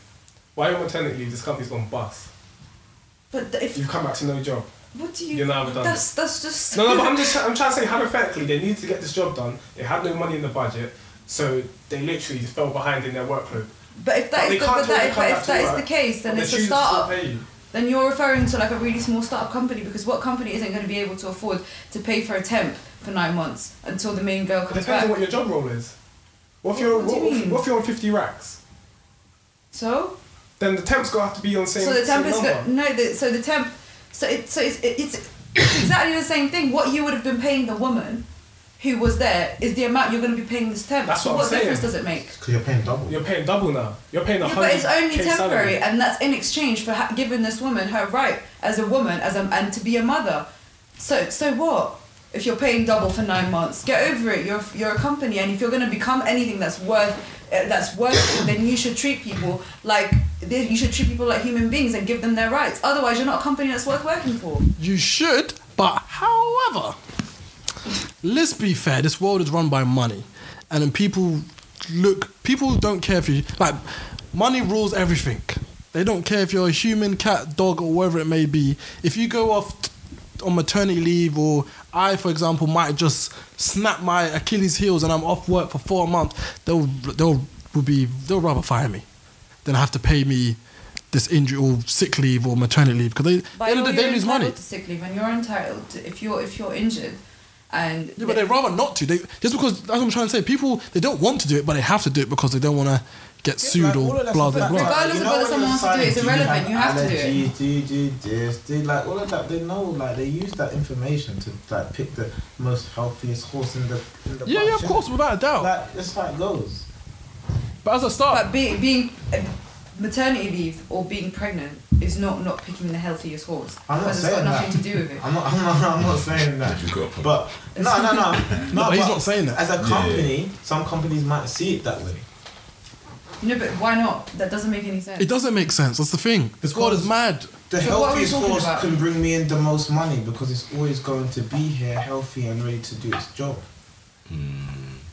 You're on maternity leave, this company's gone bust. But if You've come back to no job. What do you? Now redundant. That's that's just. No, no, but I'm *laughs* just I'm trying to say hypothetically they need to get this job done. They had no money in the budget, so they literally just fell behind in their workload. But if But that they is the, but that, if, but if that is the case, then it's a choose to still startup. you. Then you're referring to like a really small startup company because what company isn't going to be able to afford to pay for a temp for nine months until the main girl It comes depends on what your job role is. What if you're What do you what, if- mean? what if you're on fifty racks? So Then the temp's gonna have to be on the same. so the temp is go- no. The, so the temp. So it so it's, it, it's it's exactly the same thing. What you would have been paying the woman who was there is the amount you're going to be paying this temp. That's so what I'm what difference saying. does it make? Because you're paying double. You're paying double now. You're paying a Yeah, hundred. but it's only K temporary, salary. and that's in exchange for ha- giving this woman her right as a woman, as a and to be a mother. So so what? If you're paying double for nine months, get over it. You're you're a company, and if you're going to become anything that's worth uh, that's worth it, then you should treat people like they- you should treat people like human beings and give them their rights. Otherwise, you're not a company that's worth working for. You should, but however, let's be fair. This world is run by money. and then people look. People don't care if you like. Money rules everything. They don't care if you're a human, cat, dog, or whatever it may be. If you go off t- on maternity leave, or I, for example, might just snap my Achilles heels and I'm off work for four months, they'll they'll will be they'll rather fire me than have to pay me this injury or sick leave or maternity leave because they But they, you're, they, you're lose entitled money. to sick leave, and you're entitled to, if you're if you're injured, and Yeah, but they'd rather not to. They just because that's what I'm trying to say. People they don't want to do it, but they have to do it because they don't want to get sued like, or all of that blah blah blah. Regardless you of know whether someone wants to do it, it's signing, irrelevant, you have to do it. allergies, Do you do this? Do like all of that? They know, like they use that information to like pick the most healthiest horse in the. In the Yeah, yeah, of course, without a doubt. Like that's how it goes. But as a start, But being being uh, maternity leave or being pregnant is not not picking the healthiest horse I'm not because it's got saying nothing that. to do with it. I'm not. I'm not, I'm not *laughs* saying that. You got a point. But no, no, no, *laughs* No, but he's not saying that. As a company, some companies might see it that way. No, but why not? That doesn't make any sense. it doesn't make sense. That's the thing. This world is mad. The So what are we healthiest horse about? can bring me in the most money because it's always going to be here, healthy and ready to do its job.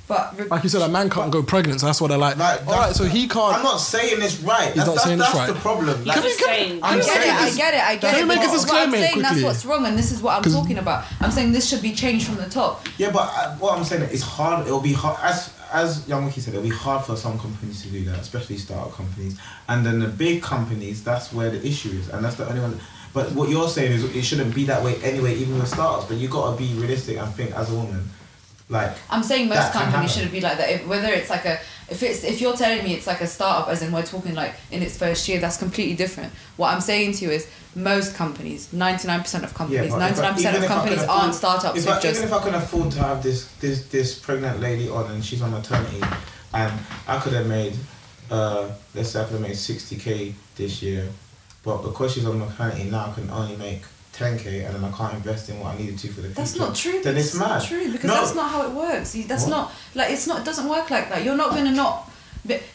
But re- Like you said, a man can't go pregnant, so that's why they're like, Like, all right, so he can't. I'm not saying it's right. He's That's, not that's, saying it's that's right. the problem. Like, I'm just saying. I'm I get saying it, I get it, I get Can it. we make but a what disclaimer I'm saying that's what's wrong, and this is what I'm 'Cause- talking about. I'm saying this should be changed from the top. Yeah, but uh, what I'm saying is hard. It'll be hard as as Young Wiki said. It'll be hard for some companies to do that, especially startup companies. And then the big companies, that's where the issue is, and that's the only one. But what you're saying is it shouldn't be that way anyway, even with startups. But you gotta be realistic and think as a woman, like I'm saying most companies shouldn't be like that. If, whether it's like a, if it's if you're telling me it's like a startup, as in we're talking like in its first year, that's completely different. What I'm saying to you is most companies, 99% of companies, I- 99% even of companies afford- aren't startups. If I, just even if I can afford to have this this this pregnant lady on and she's on maternity, and I could have made, uh, let's say I could have made sixty k this year, but because she's on maternity now, I can only make ten k, and then I can't invest in what I needed to for the future. That's not true. Then it's That's not mad. true because No. that's not how it works. That's What? not like it's not. It doesn't work like that. You're not gonna not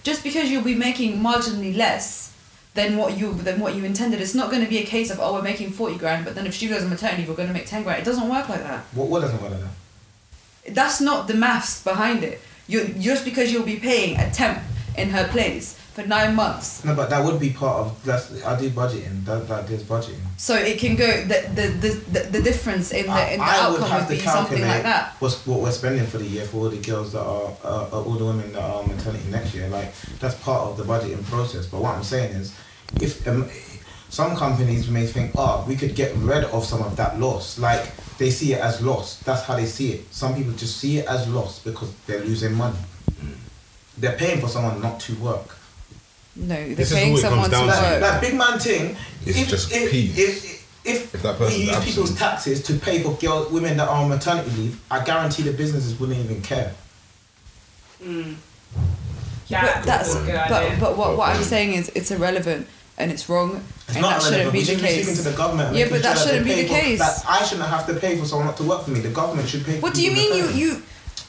just because you'll be making marginally less than what you than what you intended. It's not going to be a case of oh we're making forty grand, but then if she goes on maternity, we're going to make ten grand. It doesn't work like that. What, what doesn't work like that? That's not the maths behind it. You just because you'll be paying a temp in her place for nine months, No, but that would be part of that's I do budgeting. That that is budgeting. so it can go the the the, the, the difference in the in the I would outcome have would to be something like that. what's what we're spending for the year for all the girls that are uh, uh, all the women that are maternity next year. Like that's part of the budgeting process. But what I'm saying is, if um, some companies may think, oh, we could get rid of some of that loss. Like they see it as loss. That's how they see it. Some people just see it as loss because they're losing money. They're paying for someone not to work. No, they're This is paying all it someone comes to down to. work. Like, like big man thing. It's if, just if, peas. if, if, If that we use absent. people's taxes to pay for girl, women that are on maternity leave, I guarantee the businesses wouldn't even care. Mm. Yeah, but that's good but but what, what I'm saying is it's irrelevant and it's wrong It's and not that shouldn't relevant. be the should be speaking case. to the government. Yeah, but that shouldn't be the pay for- case. That I shouldn't have to pay for someone not to work for me. The government should pay. for What do you mean you you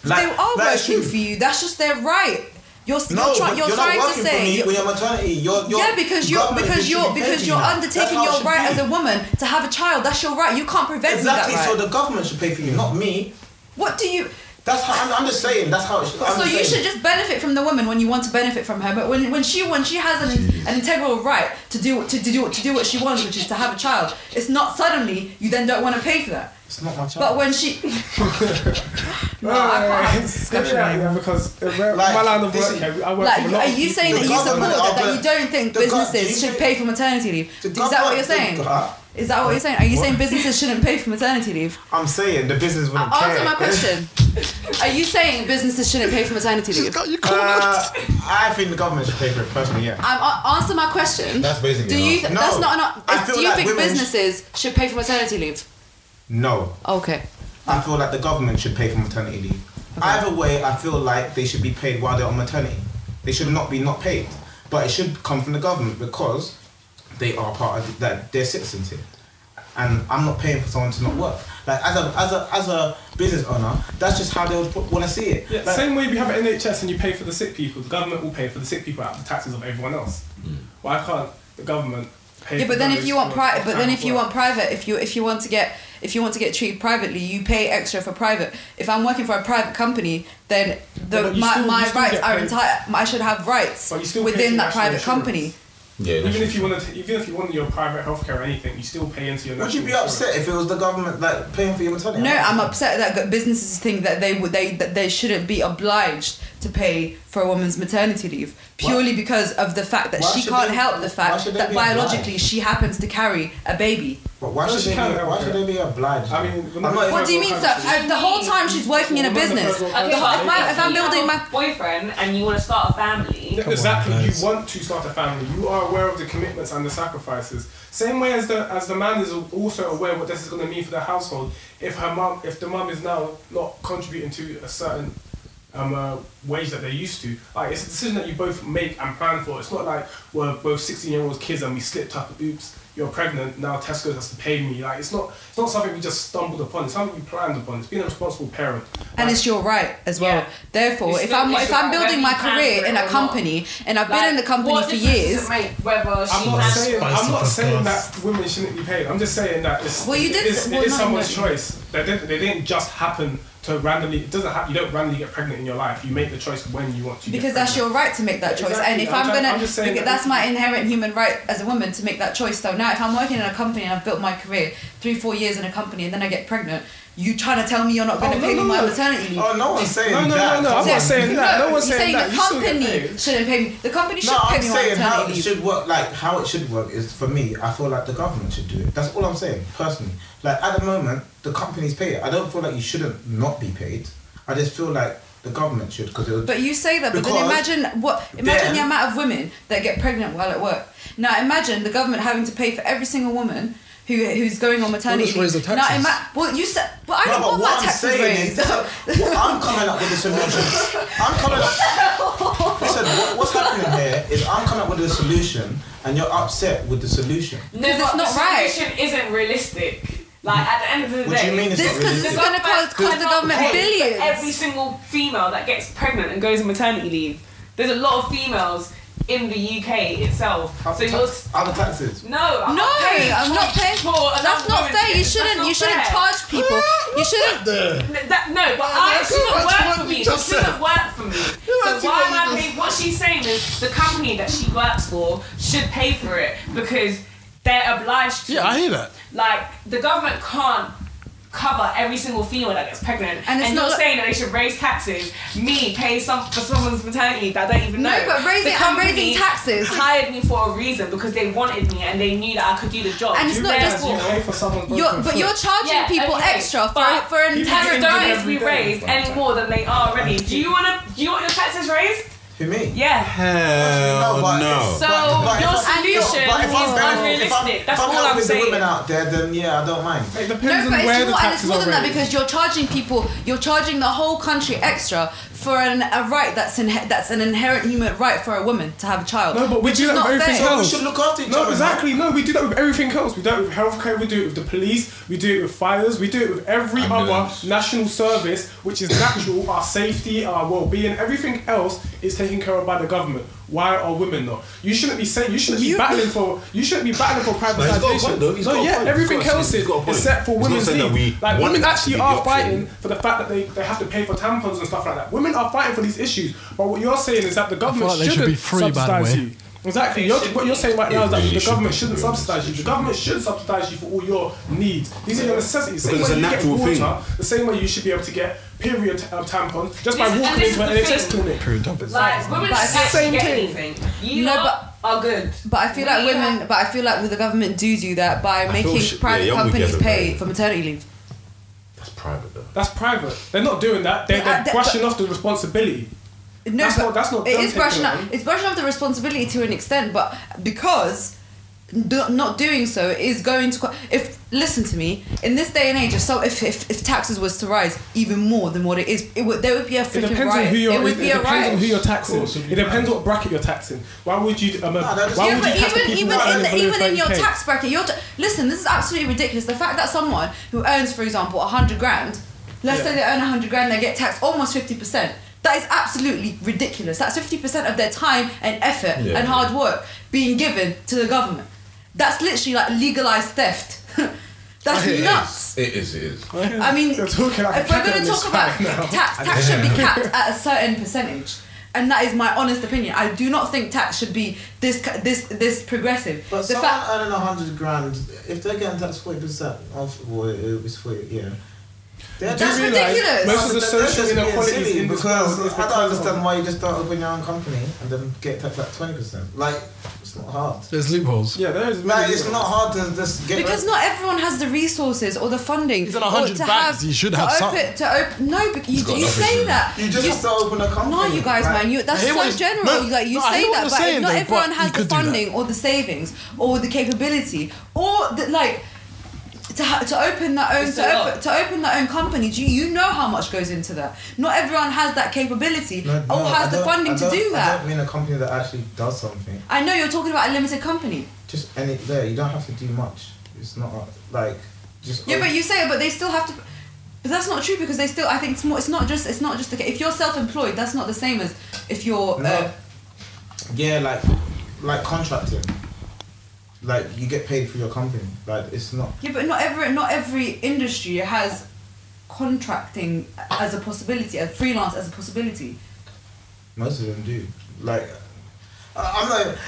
Like- they are working you- for you? That's just their right. You're No, you're, try, you're, you're trying not to say for me you're- when you're maternity. You're, you're yeah, because you're because you're because you're you undertaking That's how it your right be. as a woman to have a child. That's your right. You can't prevent Exactly. me that So right. the government should pay for you, not me. what do you? That's how I'm, I'm just saying. That's how it should. I'm so you saying. should just benefit from the woman when you want to benefit from her, but when, when she when she has an, an integral right to do to, to do to do what she wants, which is to have a child, it's not suddenly you then don't want to pay for that. It's not my child. But when she, *laughs* no, I can't have this discussion Yeah, yeah, because Like, my line of work, is- yeah, I work Like, with a lot are you saying that you support that, that you don't think the go- businesses should pay for maternity leave? Is that what you're saying? Is that what you're saying? Are you saying businesses shouldn't pay for maternity leave? I'm saying the business wouldn't Answer care. my question. *laughs* Are you saying businesses shouldn't pay for maternity leave? You Uh, I think the government should pay for it personally. Yeah. Um, uh, answer my question. That's basically Do you? Th- No, that's not. not is- do you like think women sh- businesses should pay for maternity leave? No. Okay. I feel like the government should pay for maternity leave. Either way, I feel like they should be paid while they're on maternity. They should not be not paid, but it should come from the government because they are part of that. They're citizens here, and I'm not paying for someone to not work. Like as a as a as a business owner, that's just how they would want to see it. Yeah, Like, same way we have an NHS and you pay for the sick people, the government will pay for the sick people out of the taxes of everyone else. Mm. Why can't the government pay Yeah, for but then if you want private, but then if you work? want private, if you if you want to get if you want to get treated privately, you pay extra for private. If I'm working for a private company, then the But my, still- my rights are paid. entire. I should have rights But you still pay within that private insurance. company. Yeah, Even if you want to, even if you want your private healthcare or anything, you still pay into your. Would you be insurance. upset if it was the government like paying for your maternity? No, I'm upset that businesses think that they would they that they shouldn't be obliged to pay for a woman's maternity leave purely because of the fact that Why she can't they- help the fact that biologically obliged? she happens to carry a baby. But why No, should she they? Be, can't why should they be obliged? I mean, I'm not What do you mean, sir? Uh, the whole time she's working in a business. first of all, Okay, whole- if, I, if I'm building my boyfriend and you want to start a family. Yeah, exactly. you want to start a family. You are aware of the commitments and the sacrifices. Same way as the as the man is also aware what this is going to mean for the household. If her mum, if the mum is now not contributing to a certain um, uh, wage that they're used to, like it's a decision that you both make and plan for. It's not like we're both sixteen year old kids and we slipped up. Oops, you're pregnant now. Tesco has to pay me. Like it's not it's not something we just stumbled upon. It's something we planned upon. It's being a responsible parent. and it's your right as well. Yeah. Therefore, It's if still- I'm if I'm building my career in a or not. company and I've been in the company what for difference does years. it make whether she I'm not has saying I'm not saying that women shouldn't be paid. I'm just saying that it's Well, you it did is- it well, is no, someone's no. choice. They didn't they didn't just happen to randomly. It doesn't happen. You don't randomly get pregnant in your life. You make the choice when you want to. Because get that's your right to make that choice, and if I'm I'm, gonna, I'm just saying that that's my inherent human right as a woman to make that choice. So now, if I'm working in a company and I've built my career three, four years in a company, and then I get pregnant, you trying to tell me you're not going to Oh, no, pay no, me my no. maternity leave? Oh, no one's saying No, no, that. no, no. I'm not saying that. No one's you're saying that. the You still get company shouldn't pay me. The company should No, pay I'm me my saying how maternity it should work. Like how it should work is for me. I feel like the government should do it. That's all I'm saying personally. Like at the moment, the companies pay it. I don't feel like you shouldn't not be paid. I just feel like the government should because it would. But you say that, but then imagine what imagine then- the amount of women that get pregnant while at work. Now imagine the government having to pay for every single woman who who's going on maternity just raise leave. the Now, taxes. ima- well, you said, but I No, don't but want what my I'm taxes saying raised. is, what I'm coming up with the solution. I'm coming up. *laughs* Listen, what, what's happening here is I'm coming up with a solution, and you're upset with the solution. No, Because it's but not the right. solution isn't realistic. Like at the end of the What day, do you mean it's This not because it's going to cost, cost the cannot government pay for billions. Every single female that gets pregnant and goes on maternity leave. There's a lot of females in the UK itself. So Other, you're other taxes. no, I'm No, not paying I'm not paying. for another That's not fair. You shouldn't. not You shouldn't fair. charge people. You shouldn't. N- That, no, but I, that's she doesn't work for me. It just doesn't work for me. So why am I just- paying? What she's saying is the company that she works for should pay for it because they're obliged to. Yeah, I hear that. Like the government can't cover every single female that gets pregnant, And it's and, not you're like- saying that they should raise taxes, me pay some for someone's maternity leave that I don't even know. No, know. but raising- The I'm raising taxes. hired me for a reason because they wanted me and they knew that I could do the job. And it's You not just you pay for someone's You're, but you're charging Yeah, people okay, extra for but for an you Taxes Every don't day, need to be raised any more than they are already. Do you wanna? Do you want your taxes raised? For me. Yeah. Hell but- no. So But- but your if I- solution but if is I'm unrealistic. if I'm, That's if I'm all I'm helping the women out there, then yeah, I don't mind. It depends No, on but where it's the more, and it's more than that because you're charging people, you're charging the whole country extra for an, a right that's in, that's an inherent human right for a woman to have a child. No, but we do that with everything fair. So we else. should look after each No, other. exactly. No, we do that with everything else. We do it with healthcare. We do it with the police. We do it with fires. We do it with every Ambulance. other national service, which is natural. our safety, our well-being, everything else is taken care of by the government. Why are women not? You shouldn't be saying. You shouldn't You- be battling *laughs* for. You shouldn't be battling for he's got a point, privatization. though. He's no, got a yeah, point. everything He's got a- else is got except for women's saying that leave. we Like women actually are fighting for the fact that they, they have to pay for tampons and stuff like that. Women are fighting for these issues. But what you're saying is that the government like they should shouldn't be free, by the subsidize way. you. Exactly. You're, what you're saying right now is that really the government be, shouldn't to be honest. subsidize you. The government should subsidize you for all your needs. These are your necessities. Same Because way you get water, thing. the same way you should be able to get period uh, tampons just by This- and walking into an is the NHS thing. clinic. Like women But should it's the actually same get thing. anything. You No, lot are good. But I feel like women, have- but I feel like with the government do do that by feel making sh- private yeah, companies pay right? for maternity leave. That's private though. That's private. They're not doing that. They're, But, uh, they're that- brushing off the responsibility. No, That's but not- that's not It them is brushing off. It's brushing off the responsibility to an extent, but because do, not doing so is going to. If listen to me, in this day and age, if so, if, if, if taxes was to rise even more than what it is, it would there would be a It depends riot. on who you're. it It, would be it a depends riot. on who you're taxing. course, it'd It depends what bracket you're taxing. Why would you? Um, No, why yeah, would you tax even people even in the, even in your tax bracket, you're t- listen. This is absolutely ridiculous. The fact that someone who earns, for example, a hundred grand, let's Yeah. say they earn a hundred grand, they get taxed almost fifty percent. That is absolutely ridiculous. That's fifty percent of their time and effort Yeah. and hard work being given to the government. That's literally like legalized theft. *laughs* That's It is. nuts. It is. It is. I mean, You're talking like if we're going to talk about tax, tax should be capped at a certain percentage. And that is my honest opinion. I do not think tax should be this this this progressive. But the someone fact, earning a hundred grand, if they're getting taxed forty percent off, well, it was forty, yeah. They're That's Do realise ridiculous. Most of the social just being inequalities in this because world is I don't understand why you just don't open your own company and then get taxed at twenty percent. Like it's not hard. There's loopholes. Yeah, there is. Like it's not hard to just get. because not everyone has the resources or the funding. He's on or 100 to bags, have, he should to have open, some. To open, no, but you, got you say to- that. You just have to open a company. No, you guys, right? man, you, that's so general. no, like you no, say that, but saying, not though, everyone but has the could do that. funding or the savings or the capability or the like. To, ha- to open their own to a open, to open their own company, do you, you know how much goes into that. Not everyone has that capability No, or no, has I the funding to don't- do I that. don't mean a company that actually does something. I know you're talking about a limited company. Just any there, you don't have to do much. It's not uh, like just. Yeah, but you say it, but they still have to. But that's not true because they still. I think it's more. It's not just. It's not just the. ca- If you're self-employed, that's not the same as if you're. No. Uh, Yeah, like like contracting. Like you get paid for your company. Like it's not. yeah, but not every not every industry has contracting as a possibility, as freelance as a possibility. Most of them do. Like I- I'm like.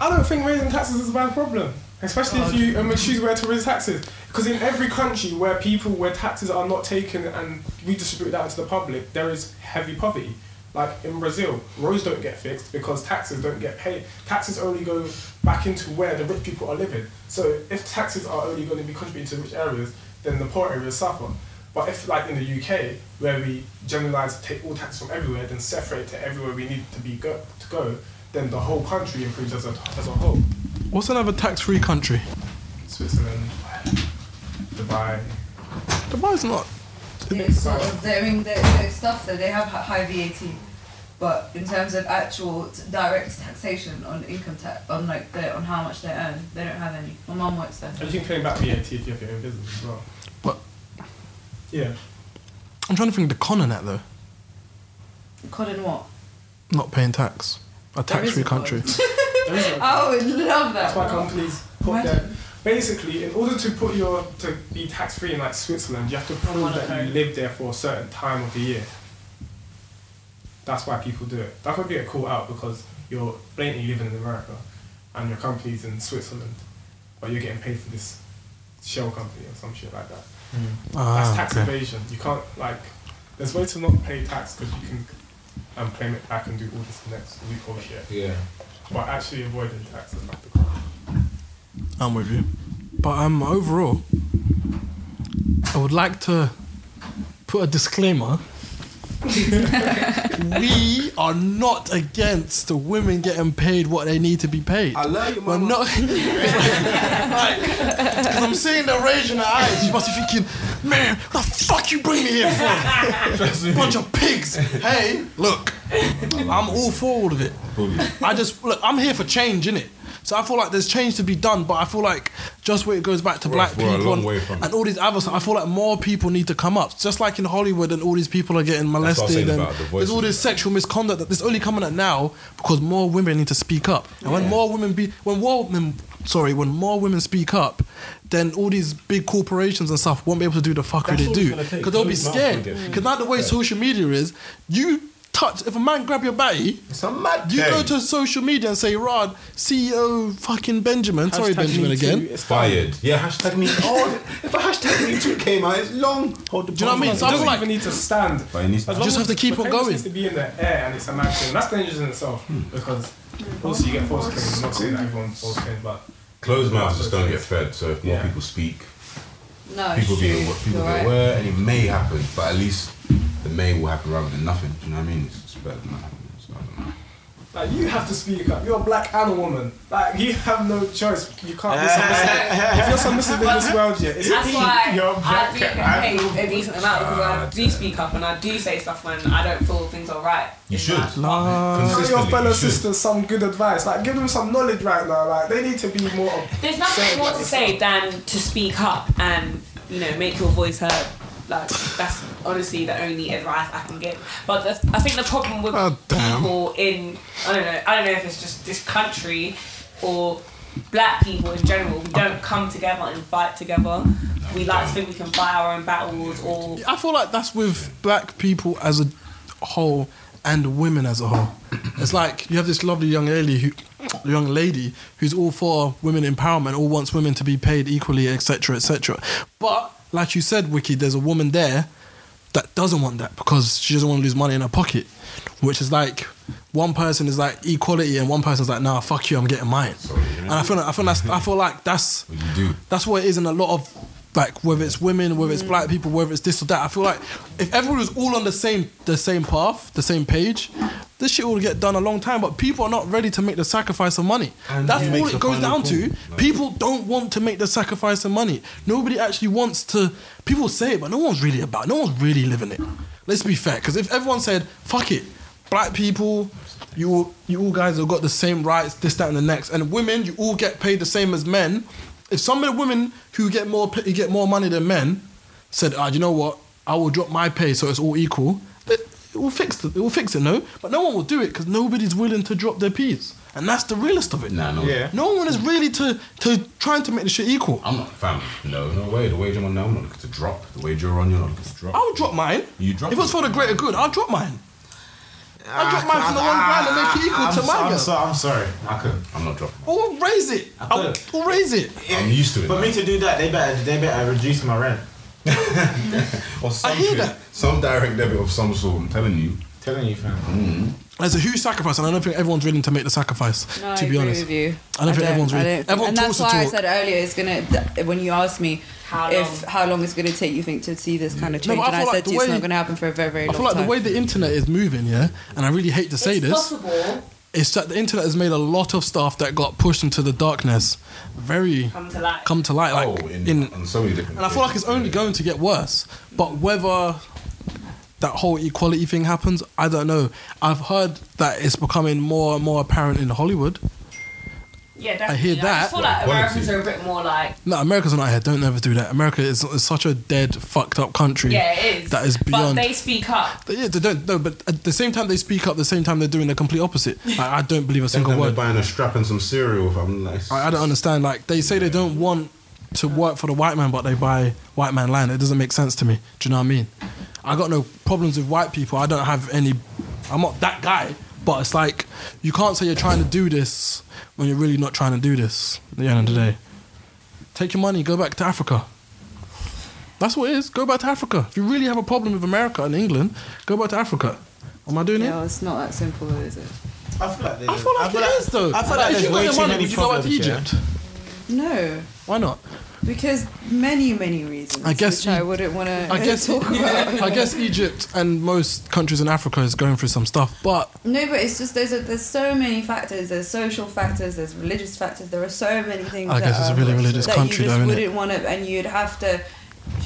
I don't think raising taxes is a bad problem, especially if you um, choose where to raise taxes. Because in every country where people where taxes are not taken and redistributed out to the public, there is heavy poverty. Like in Brazil, roads don't get fixed because taxes don't get paid. Taxes only go back into where the rich people are living. So if taxes are only going to be contributing to rich areas, then the poor areas suffer. But if, like in the UK, where we generalise take all taxes from everywhere, then separate to everywhere we need to be go, to go, then the whole country improves as a, as a whole. What's another tax-free country? Switzerland, Dubai. Dubai's not. It's sort of. I mean, there- there's stuff that they have high VAT, but in terms of actual direct taxation on income tax, on like the, on how much they earn, they don't have any. My mum works there. And you can claim back VAT if you have your own business as well. But Yeah. I'm trying to think the con in that though. Colin, what? Not paying tax. A tax-free country. There is no- *laughs* I would love That's that. why companies put Imagine. their basically in order to put your to be tax free in like Switzerland, you have to prove that you live there for a certain time of the year. That's why people do it. That's why people get caught out because you're blatantly living in America and your company's in Switzerland, but you're getting paid for this shell company or some shit like that. That's Ah, tax okay. evasion. You can't like. There's ways to not pay tax because you can um, claim it back and do all this next loophole shit. Yeah. But actually avoiding tax is like the crime. I'm with you. But um, overall, I would like to put a disclaimer. *laughs* we are not against the women getting paid what they need to be paid. I love you, We're mama. not. *laughs* like, because I'm seeing the rage in her eyes. You must be thinking, man, what the fuck you bring me here for? Bunch of pigs. Hey, look, *laughs* I'm all for all of it. I just look. I'm here for change, innit? So I feel like there's change to be done, but I feel like just where it goes back to We're- black we're people and, way from it. and all these other stuff, I feel like more people need to come up. Just like in Hollywood, and all these people are getting what I was molested, and the there's all this sexual misconduct that is only coming out now because more women need to speak up. And when more women be, when more women, sorry, when more women speak up, then all these big corporations and stuff won't be able to do the fuckery they do it's gonna take. because they'll be scared. Because now the way social media is, you touch if a man grab your body. It's a mad You go to social media and say, Rod, CEO fucking Benjamin. Sorry, Benjamin me too, again. it's. Fired. Yeah, hashtag me. *laughs* Oh, if a hashtag me too came out, it's long. Hold the Do you know what I mean? So I feel doesn't like even need to stand. But it needs to- You just have to keep on famous going. needs to be in the air and it's a mad thing. That's dangerous in itself hmm. because also you get false claims. I'm not saying that everyone false claims, but Closed mouths just don't get fed. So if more Yeah. people speak, No, people be true. people You're be right. aware, and it may happen. But at least the may will happen rather than nothing. Do you know what I mean? It's, it's better than not happening. So I don't know. like you have to speak up. You're a black and a woman. Like you have no choice. You can't be submissive. *laughs* if you're submissive in this world, yeah, it's That's why you're I black do get and paid a decent amount because I do speak up and I do say stuff when I don't feel things are right. You should. Nah. Tell your fellow you sisters some good advice. Like give them some knowledge right now. Like they need to be more. There's nothing more to say than to speak up and you know make your voice heard. Like that's honestly the only advice I can give. But the, I think the problem with Oh, people in I don't know I don't know if it's just this country or black people in general, we don't come together and fight together. we like to think we can fight our own battles or I feel like that's with black people as a whole and women as a whole. It's like you have this lovely young lady who, young lady who's all for women empowerment, all wants women to be paid equally, etc., etc. But like you said, Wiki, there's a woman there that doesn't want that because she doesn't want to lose money in her pocket. Which is like one person is like equality and one person's like, nah, fuck you, I'm getting mine. And I feel like, I feel that's I feel like that's that's what it is in a lot of like whether it's women, whether it's black mm. people, whether it's this or that. I feel like if everyone was all on the same the same path, the same page, this shit will get done a long time. But people are not ready to make the sacrifice of money. And That's all it goes final down to. Like- People don't want to make the sacrifice of money. Nobody actually wants to. People say it, but no one's really about. It. No one's really living it. Let's be fair, because if everyone said "fuck it," black people, you all, you all guys have got the same rights, this, that, and the next, and women, you all get paid the same as men. If some of the women who get more pa- get more money than men said, "Ah, you know what? I will drop my pay so it's all equal," it, it will fix it. It will fix it, no. But no one will do it because nobody's willing to drop their peas, and that's the realest of it. Nah, no. Yeah. No one is really to to trying to make the shit equal. I'm not fam. No, no way. The wage I'm on now, I'm not looking to drop. The wage you're on, you're not looking to drop. I'll drop mine. You drop If it's for the greater good, I'll drop mine. I'll drop mine from the one ah, grand and make it ah, equal I'm to so- my I'm, girl. so, I'm sorry, I couldn't. I'm not dropping. Or raise it. I'll, could. or raise it. I'm used to it. For now. me to do that, they better they better reduce my rent. *laughs* or something. hear that. Some direct debit of some sort. I'm telling you. Telling you, fam. Mm-hmm. There's a huge sacrifice, and I don't think everyone's willing to make the sacrifice. No, to I be agree honest, with you. I don't think everyone's I really. don't think- everyone and that's why talk. I said earlier, it's gonna. th- When you asked me How if how long it's gonna take, you think to see this kind of change, but I and I feel said like to the you, it's not gonna happen for a very very I long feel like time. the way the internet is moving, yeah, and I really hate to say it's this, possible it's that the internet has made a lot of stuff that got pushed into the darkness very come to light. come to light. Like oh, in, in on so many different. And I feel like it's only going to get worse. But whether that whole equality thing happens, I don't know. I've heard that it's becoming more and more apparent in Hollywood. yeah, definitely. I hear Like, that. I feel like Quality. Americans are a bit more like No, America's not here. Don't ever do that. America is, is such a dead, fucked up country. yeah, it is. That is beyond. But they speak up. yeah, they don't. No, but at the same time they speak up, the same time they're doing the complete opposite. *laughs* Like, I don't believe a single Sometimes word. they're buying a strap and some cereal. If I'm like, I, I don't understand. Like they say they don't want to work for the white man, but they buy white man land. It doesn't make sense to me. Do you know what I mean? I got no problems with white people. I don't have any. I'm not that guy. But it's like you can't say you're trying to do this when you're really not trying to do this. At the end of the day, take your money, go back to Africa. That's what it is. Go back to Africa. If you really have a problem with America and England, go back to Africa. Am I doing it? yeah, it's not that simple, though, is it? I feel like there's, I feel like it is though. I feel like if you got way your too money, many would you go back to problems. yeah. Egypt? No, Why not? Because many many reasons. I guess which I wouldn't want to I guess *laughs* talk about. I guess Egypt and most countries in Africa is going through some stuff, but No, but it's just there's a, there's so many factors. There's social factors. There's religious factors. There are so many things. I that guess it's a really religious country you just though, innit? wouldn't want to, and you'd have to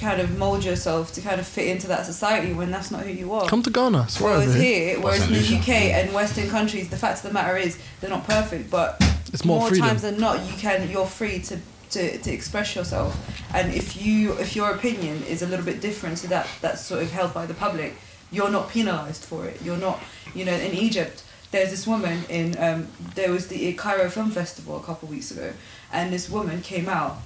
kind of mold yourself to kind of fit into that society when that's not who you are. come to Ghana. It's right Whereas here. here, whereas in the UK and Western countries, the fact of the matter is they're not perfect, but It's more freedom. times than not, you can you're free to, to, to express yourself. And if you if your opinion is a little bit different to that that's sort of held by the public, you're not penalised for it. You're not, you know, in Egypt. There's this woman in um, there was the Cairo Film Festival a couple of weeks ago, and this woman came out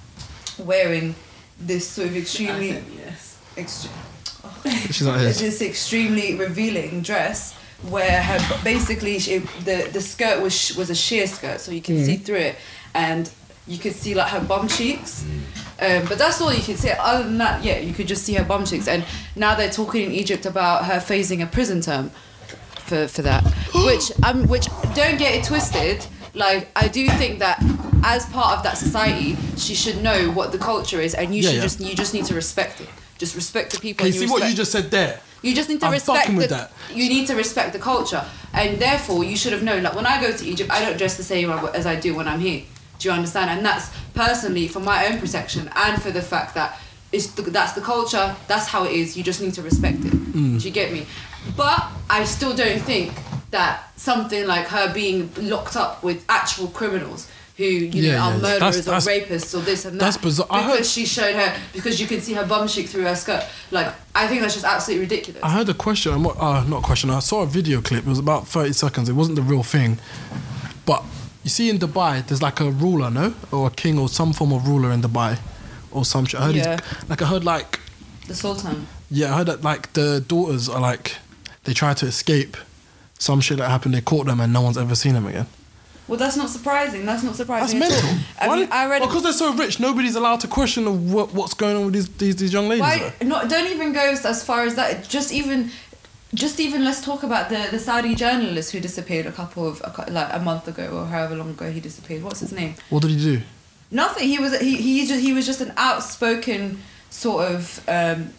wearing this sort of extremely yes. ext- She's not *laughs* this extremely revealing dress where her basically she, the the skirt was sh- was a sheer skirt so you can Mm. see through it and you could see like her bum cheeks um, but that's all you can see other than that yeah you could just see her bum cheeks and now they're talking in Egypt about her facing a prison term for, for that *gasps* which um which don't get it twisted like I do think that as part of that society she should know what the culture is and you Yeah, should yeah. just you just need to respect it just respect the people Can you see what you just said there? you just need to I'm respect the, that. You need to respect the culture, and therefore you should have known. Like when I go to Egypt, I don't dress the same as I do when I'm here. Do you understand? And that's personally for my own protection and for the fact that it's the, that's the culture. That's how it is. You just need to respect it. Mm. Do you get me? But I still don't think that something like her being locked up with actual criminals who you Yeah, know are yeah, murderers that's- or rapists or this and that that's bizarre. Because heard- she showed her because you can see her bum cheek through her skirt. Like I think that's just absolutely ridiculous. I heard a question. Not- Uh, not a question. I saw a video clip. It was about 30 seconds. It wasn't the real thing, but you see in Dubai, there's like a ruler, no, or a king or some form of ruler in Dubai, or some shit. I heard, Yeah. like I heard, like The Sultan. yeah, I heard that like the daughters are like they try to escape some shit that happened. They caught them and no one's ever seen them again. Well, that's not surprising. That's not surprising. at mental. I Why mean, did- I read. because they're so rich, nobody's allowed to question what, what's going on with these these, these young ladies. Why not? Don't even go as far as that. Just even, just even. Let's talk about the the Saudi journalist who disappeared a couple of like a month ago or however long ago he disappeared. What's his name? What did he do? Nothing. He was he he just he was just an outspoken sort of. Um,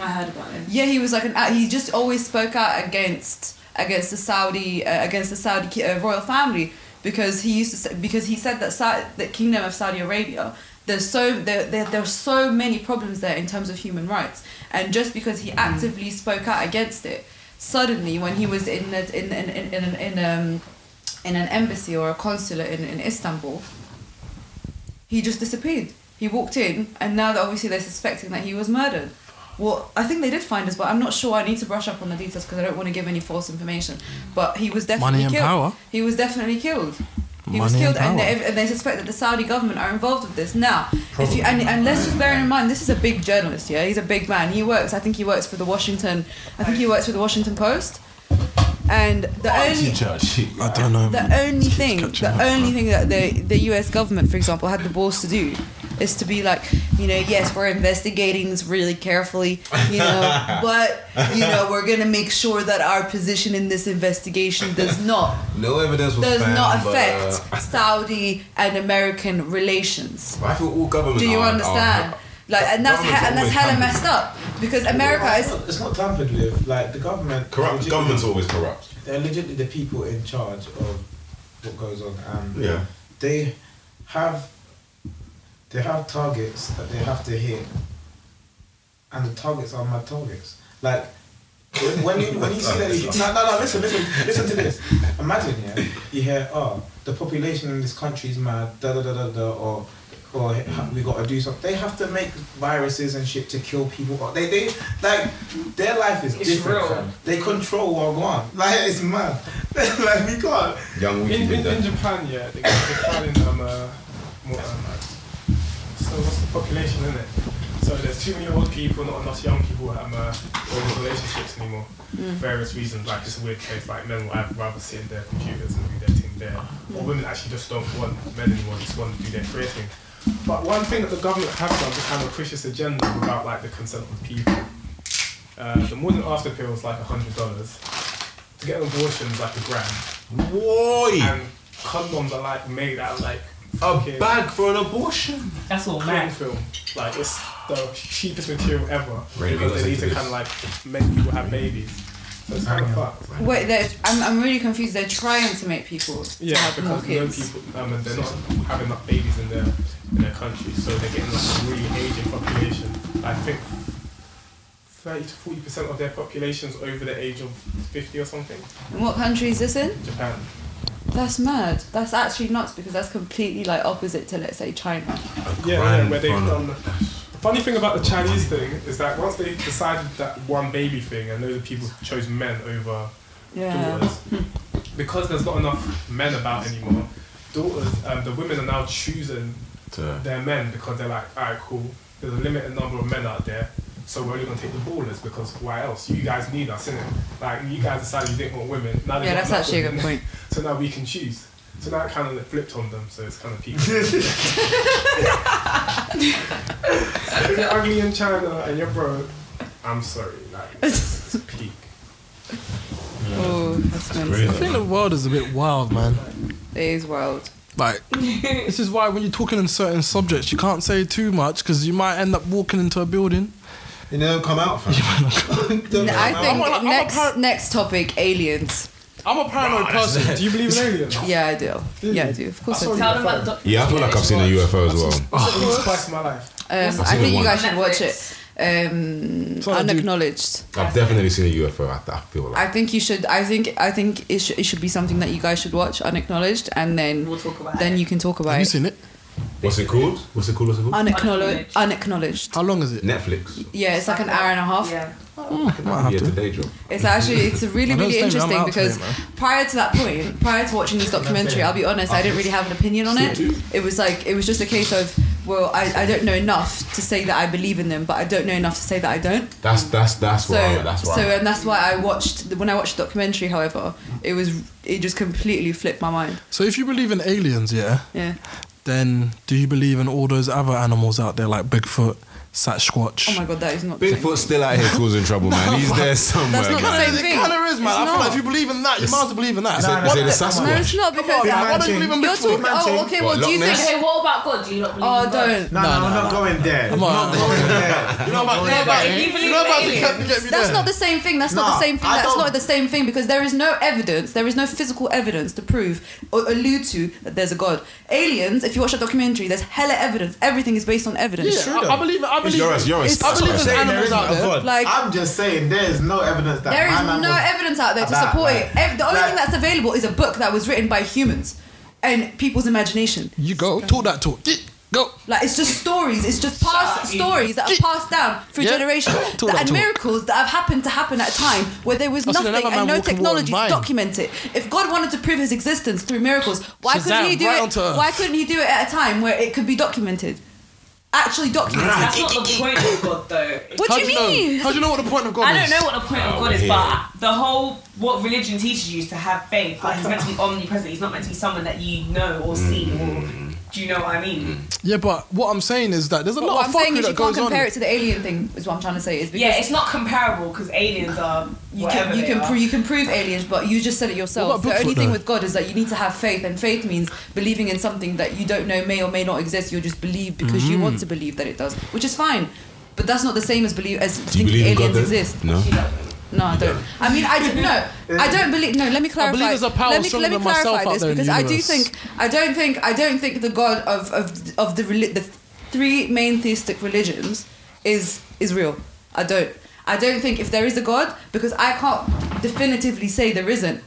I heard about him. yeah, he was like an. He just always spoke out against against the Saudi uh, against the Saudi uh, royal family because he used to say, because he said that Sa- the kingdom of Saudi Arabia there's so there, there there's so many problems there in terms of human rights and just because he actively spoke out against it suddenly when he was in the, in in in in, in um in an embassy or a consulate in, in Istanbul he just disappeared he walked in and now that obviously they're suspecting that he was murdered well, I think they did find us, but I'm not sure. I need to brush up on the details because I don't want to give any false information. But he was definitely Money and killed. power. He was definitely killed. He was Money and killed, and power. they, and they suspect that the Saudi government are involved with this. Now, if you and, and let's just bear in mind, this is a big journalist. Yeah, he's a big man. He works. I think he works for the Washington. I think he works for the Washington Post. And the only I don't know. the only thing, the up, only man. thing that the the U.S. government, for example, had the balls to do, is to be like, you know, yes, we're investigating this really carefully, you know, *laughs* but you know, we're gonna make sure that our position in this investigation does *laughs* not No evidence was does found, not but, affect uh, Saudi and American relations. I feel all governments. Do you are- understand? are- Like, and that's governments ha- and that's always hella messed up because America it's, is. not, it's not tampered with. Like the government. Corrupt. legit- Government's always corrupt. They're legitimately the people in charge of what goes on, and Yeah. they have they have targets that they have to hit, and the targets are mad targets. Like when, when you when you see that, *laughs* no, no, no. Listen, listen, listen to this. Imagine, yeah, you hear, oh, the population in this country is mad, da da da da da, or or we got to do something. They have to make viruses and shit to kill people. They they like their life is It's different. real. They control what one. Like it's mad. *laughs* like we can't. Young In, Wiki in, did in that. Japan, yeah, they they're planning um, uh, more, um, uh, so what's the population in it? So there's too many old people, not enough young people that um, uh, in relationships anymore. Mm. For various reasons, like it's a weird case, like men will either rather sit in their computers and do their thing there, or women actually just don't want men anymore, just want to do their career thing. But one thing that the government have done to kind of push this agenda without like the consent of the people, uh, the morning after pill is like a hundred dollars. To get an abortion is like a grand. Boy, And condoms are like made out of like a fucking bag for an abortion. That's all cling mad. film. Like it's the cheapest material ever Right, because they need to kind of like make people have babies. So it's kind of fucked. Wait, they're, I'm, I'm really confused. They're trying to make people to Yeah, have more because no kids. people, um, and they're not having enough babies in their in their country, so they're getting like a really aging population. I think thirty to forty percent of their population's over the age of fifty or something. And what country is this in? Japan. That's mad. That's actually nuts because that's completely like opposite to let's say China. Yeah, yeah, where they've done. The, the funny thing about the Chinese thing is that once they decided that one baby thing, and those people chose men over Yeah. daughters, *laughs* because there's not enough men about anymore. Daughters, um, the women are now choosing To- their men because they're like, alright, cool. There's a limited number of men out there, so we're only gonna take the ballers because why else? You guys need us, innit? Like you guys decided you didn't want women. Now Yeah, that's enough actually a good point. *laughs* So now we can choose. So now it kind of flipped on them. So it's kind of peak. *laughs* if you're ugly in China and you're broke, I'm sorry. Like, it's, it's *laughs* peak. Oh, that's I mental. think the world is a bit wild, man. It is wild. Like, this is why when you're talking in certain subjects, you can't say too much because you might end up walking into a building. You know, come out. Fam. *laughs* *laughs* Don't N- I come think out. I'm a- I'm a next par- next topic aliens. I'm a paranoid person. Do you believe in *laughs* aliens? Yeah, I do. Yeah, I do. Of course, I saw do. Tell them about the Yeah, I feel like I've seen a UFO as well. At least twice in my life. Um, I've I seen think you guys should watch it. Um, So I do- unacknowledged. I've definitely seen a UFO. I, I feel like. I think you should. I think. I think it should. It should be something that you guys should watch, unacknowledged, and then We'll talk about then it. you can talk about Have you it. seen it? What's it called? What's it called? What's it called? Unacknowledged. Unacknowledged. How long is it? Netflix. Yeah, it's like an hour and a half. Yeah. Hmm, might have Yeah, to. today job. It's actually it's really really stay, man. I'm interesting out because today, prior to that point, prior to watching this documentary, I'll be honest, I didn't really have an opinion on it. It was like it was just a case of well, I, I don't know enough to say that I believe in them, but I don't know enough to say that I don't. That's that's that's So why. That's why. so and that's why I watched when I watched the documentary. However, it was it just completely flipped my mind. So if you believe in aliens, yeah, Yeah. Then do you believe in all those other animals out there like Bigfoot, Sasquatch? Oh my god, that is not. Bigfoot's still out here causing trouble, man. He's *laughs* there somewhere. That's not the man. same It thing. kind of is, man. It's I feel like not. if you believe in that, you might as well believe in that. Is it- What is it the- a Sasquatch? No, it's not because Yeah, uh, why don't you Big believe in you're Bigfoot? talking. Oh, okay. Well, What, do you Loch think? Ness? Okay, what about God? Do you not believe Oh, in God? don't. No, no, I'm not going there. Come on. I'm not going *laughs* there. You know about, you know about, If you you believe know about in to get, get me That's not the same thing. That's not the same thing. I That's don't- not the same thing because there is no evidence. There is no physical evidence to prove or allude to that there's a god. Aliens. If you watch a documentary, there's hella evidence. Everything is based on evidence. Yeah, I, I believe it. I believe You're a, you're a It's- I believe I'm there's saying animals there out there. Like- I'm just saying there is no evidence that There is no evidence out there to about, support like- it. The only like- thing that's available is a book that was written by humans and people's imagination. You go talk that talk. Go. Like it's just stories. It's just past stories that are passed down through Yeah. generations *coughs* that and talk. miracles that have happened to happen at a time where there was I've nothing another and no technology to document it. If God wanted to prove His existence through miracles, why couldn't He do right it? Why couldn't He do it at a time where it could be documented? Actually documented. That's not the *laughs* point of God, though. What How do you know? mean? How do you know what the point of God I is? I don't know what the point of God is, yeah. but the whole what religion teaches you is to have faith. Like he's meant to be ah. omnipresent. He's not meant to be someone that you know or see. Or mm. Do you know what I mean? Yeah, but what I'm saying is that there's a But lot what of I'm saying fuckery is you that can't goes on. compare it to the alien thing. Is what I'm trying to say. Is because Yeah, it's not comparable because aliens are You whatever can you they can are. prove you can prove aliens, but you just said it yourself. About The only Bigfoot, thing though? with God is that you need to have faith, and faith means believing in something that you don't know may or may not exist. You just believe because you Mm. want to believe that it does, which is fine. But that's not the same as believe as Do you thinking believe in God? aliens then? exist. No. No, I don't. I mean, I don't. No, I don't believe. No, let me clarify. I believe there's a power let me, stronger let me than myself clarify out this there in the because I do think I don't think I don't think the God of of of the reli- the three main theistic religions is is real. I don't. I don't think if there is a God because I can't definitively say there isn't.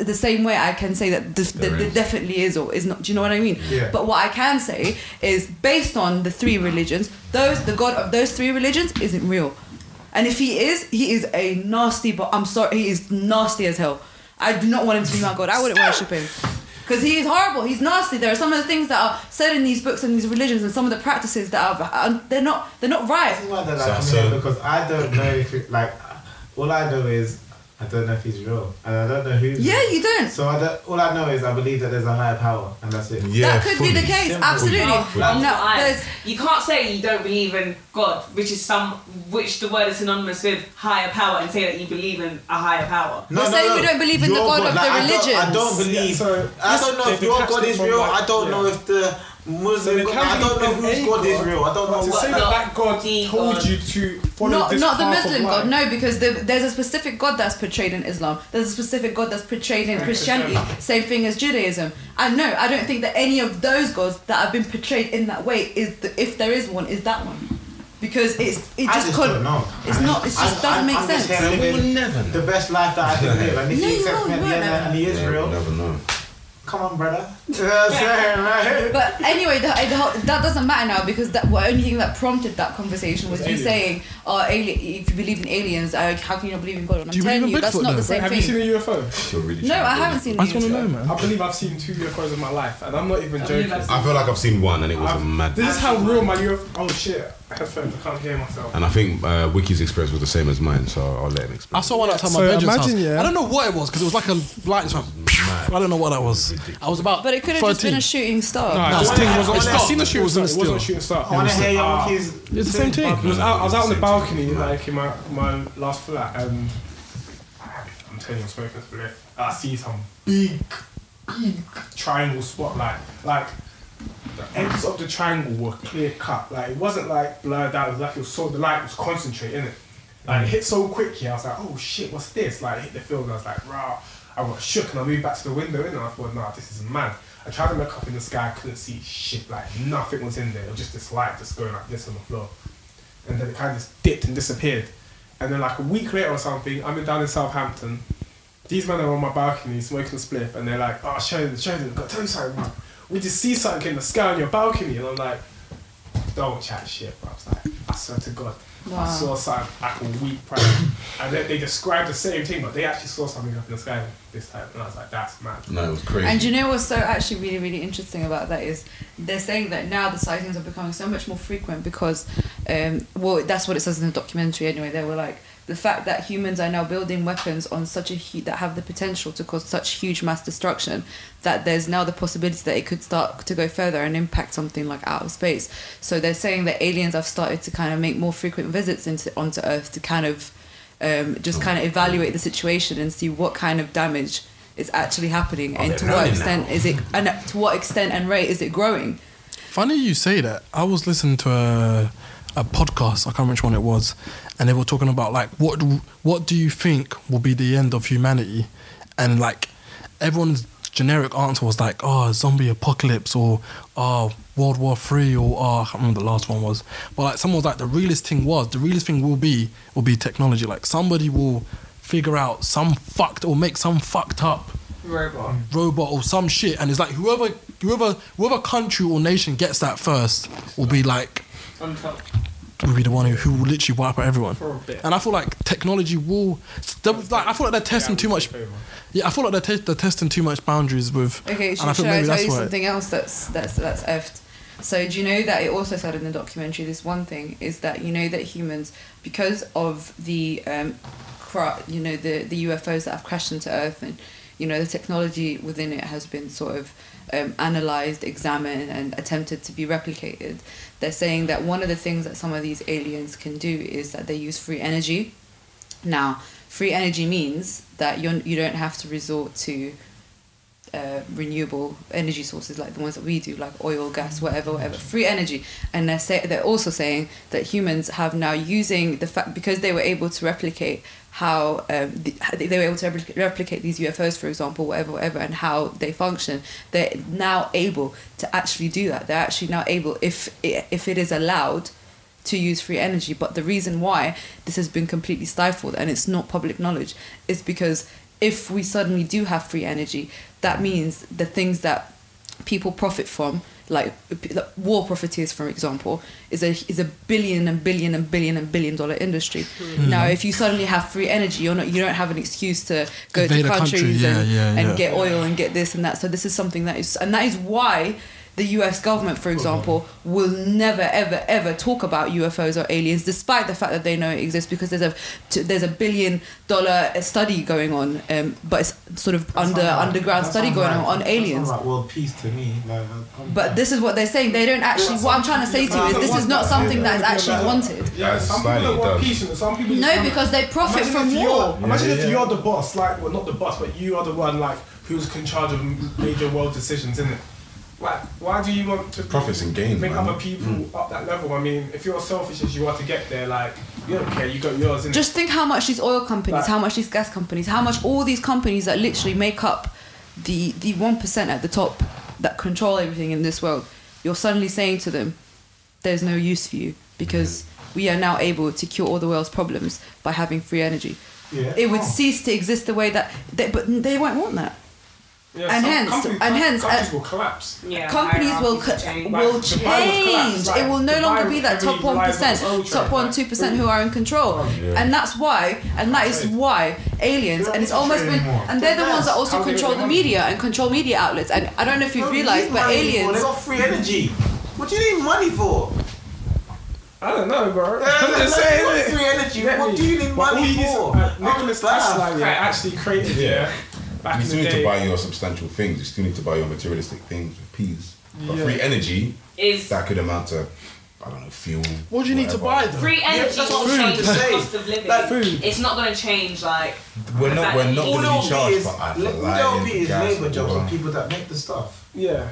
The same way I can say that this, that there definitely is or is not. Do you know what I mean? Yeah. But what I can say is based on the three religions, those the God of those three religions isn't real. And if he is, he is a nasty. But I'm sorry, he is nasty as hell. I do not want him to be my god. I wouldn't worship him because he is horrible. He's nasty. There are some of the things that are said in these books and these religions, and some of the practices that are uh, they're not they're not right. This is why they're like so- coming in because I don't know if it, like all I know is I don't know if he's real and I don't know who's Yeah, real. you don't. So I don't, all I know is I believe that there's a higher power and that's it. Yeah, that could be the case. Simple. Absolutely. Oh, that's No, I- you can't say you don't believe in God, which is some, which the word is synonymous with higher power, and say that you believe in a higher power. We're saying we don't believe in the Your God of the religion. I don't believe. Yeah, so I don't know if your God is real. like, I don't yeah. know if the Muslim. there God, can I don't know a whose God is real. I don't know to what. say not that that God the told God. you to follow not this not the Muslim life. God, no, because the, there's a specific God that's portrayed in Islam. There's a specific God that's portrayed in Christianity. Same thing as Judaism. And no, I don't think that any of those gods that have been portrayed in that way is the, if there is one, is that one. Because it's it just, just couldn't. don't. It's not. It just I- doesn't I- make I'm sense. We will never know. The best life that I can live, and if No, he you accepts me at the end and he is real, never know. Come on, brother. You know what right? But anyway, the, the whole, that doesn't matter now because that the only thing that prompted that conversation was you aliens. saying, "Oh, alien, if you believe in aliens, uh, how can you not believe in God?" And I'm Do you telling believe in you, that's Bigfoot, not the though? same Have you seen a UFO? You're really No, trying I haven't seen. I just want to know, man. I believe I've seen two UFOs in my life, and I'm not even I joking. I've feel like I've seen one and it was a I've- mad. This is how real my UFO. Oh shit! Headphones. I can't hear myself. And I think uh, Wiki's experience was the same as mine, so I'll let him explain. I saw one outside So my bedroom's imagine, house. yeah. I don't know what it was because it was like a light. just went, I don't know what that was. I was about. But it could have just been a shooting star. No, this I thing was. I I wanna- seen the shooting it was in star. the It wasn't a shooting star. I want to hear your. It's the same thing. I was out, I was out on the Same balcony, like in my, my last flat, and I'm telling you, I'm smoking. I see some big, big triangle spotlight. Like the edges of the triangle were clear cut. Like it wasn't like blurred out. It was like it was so the light was concentrated in it. Like it hit so quick here. I was like, oh shit, what's this? Like it hit the field. And I was like, rah. I got shook and I moved back to the window and I thought, nah, this is mad. I tried to look up in the sky, I couldn't see shit. Like nothing was in there. It was just this light just going like this on the floor and then it kind of just dipped and disappeared. And then like a week later or something, I'm in down in Southampton. These men are on my balcony smoking a spliff, and they're like, "Oh, Sheridan, Sheridan, I've got to tell you something, man. We just see something in the sky on your balcony." And I'm like, "Don't chat shit, bro." I was like, "I swear to God." Wow. I saw something like a week prior, and they, they described the same thing, but they actually saw something up in the sky this time, and I was like, that's mad. No, it was crazy. And you know what's so actually really, really interesting about that is they're saying that now the sightings are becoming so much more frequent because, um, well, that's what it says in the documentary anyway. They were like, the fact that humans are now building weapons on such a hu- that have the potential to cause such huge mass destruction that there's now the possibility that it could start to go further and impact something like outer space. So they're saying that aliens have started to kind of make more frequent visits into onto Earth to kind of um, just kind of evaluate the situation and see what kind of damage is actually happening Oh, and to what extent now. is it and to what extent and rate is it growing. Funny you say that. I was listening to a, a podcast. I can't remember which one it was, and they were talking about like what what do you think will be the end of humanity, and like everyone's generic answer was like oh zombie apocalypse or oh World War Three or oh I can't remember the last one was, but like someone was like the realest thing was the realest thing will be will be technology. Like somebody will figure out some fucked or make some fucked up Robot. robot or some shit, and it's like whoever whoever whoever country or nation gets that first will be like On will be the one who, who will literally wipe out everyone. For a bit. And I feel like technology will. Like I feel like they're testing too much. Yeah, I feel like they're, te- they're testing too much boundaries with. Okay, and should, I should think I tell that's you why. something else that's that's that's effed? So do you know that it also said in the documentary this one thing is that you know that humans because of the um, cra- you know the the UFOs that have crashed into Earth and you know the technology within it has been sort of um, analyzed, examined, and attempted to be replicated. They're saying that one of the things that some of these aliens can do is that they use free energy. Now, free energy means that you you don't have to resort to uh, renewable energy sources like the ones that we do, like oil, gas, whatever, whatever, free energy. And they're say, they're also saying that humans have now using the fact because they were able to replicate how um, the, they were able to replicate, replicate these UFOs, for example, whatever, whatever, and how they function. They're now able to actually do that. They're actually now able, if it, if it is allowed, to use free energy. But the reason why this has been completely stifled and it's not public knowledge is because if we suddenly do have free energy, that means the things that people profit from, like war profiteers, for example, is a is a billion and billion and billion and billion dollar industry. Hmm. Now, if you suddenly have free energy, you're not you don't have an excuse to go Invade to a country, countries yeah, and, yeah, and get oil and get this and that. So this is something that is, and that is why the U.S. government, for example, will never, ever, ever talk about UFOs or aliens, despite the fact that they know it exists, because there's a t- there's a billion dollar study going on, um, but it's sort of under That like- underground that study going like- on on that aliens. like world peace to me. Like, But this is what they're saying. They don't actually. What I'm trying to say to you is, this is not something that is actually wanted. Yeah, some people want peace, and some people. No, because they profit Imagine from war. You're, imagine Yeah, if you're the boss, like, well, not the boss, but you are the one, like, who's in charge of major world decisions, isn't it? Like, why do you want to be- Profits and gains, bring man. other people mm. up that level? I mean, if you're selfish as you are to get there, like, you don't care, you got yours, innit? Just think how much these oil companies, Right. how much these gas companies, how much all these companies that literally make up the the one percent at the top that control everything in this world. You're suddenly saying to them, "There's no use for you because we are now able to cure all the world's problems by having free energy." Yeah. It would Oh. cease to exist the way that, they, but they won't want that. Yeah, and hence- companies- and hence, countries uh, will collapse. Yeah, companies will co- change. will Like, Dubai will change. like, it will no Dubai longer be that top one relies on percent, oil trade, top one two percent who are in control, Yeah. and that's why, and that is why aliens, and it's almost been, anymore. and they're the ones that also How control the media and control media outlets. And I don't know if you've Don't realized, but aliens. They got free energy. What do you need money for? I don't know, bro. Yeah, *laughs* I'm just you saying, got free energy. What do you need money for? uh, Nicholas back. Tesla actually created Yeah. Yeah. back You in still the need to buy your substantial things. You still need to buy your materialistic things with peas. But Yeah. free energy, Is that could amount to, I don't know, fuel. What do you need to buy though? free energy that's what will I'm trying change to the say. cost of living. Like food. It's not going to change like. We're not, we're not you- going to All be they'll charged be is, for, all for they'll be is labour jobs water. and people that make the stuff. Yeah.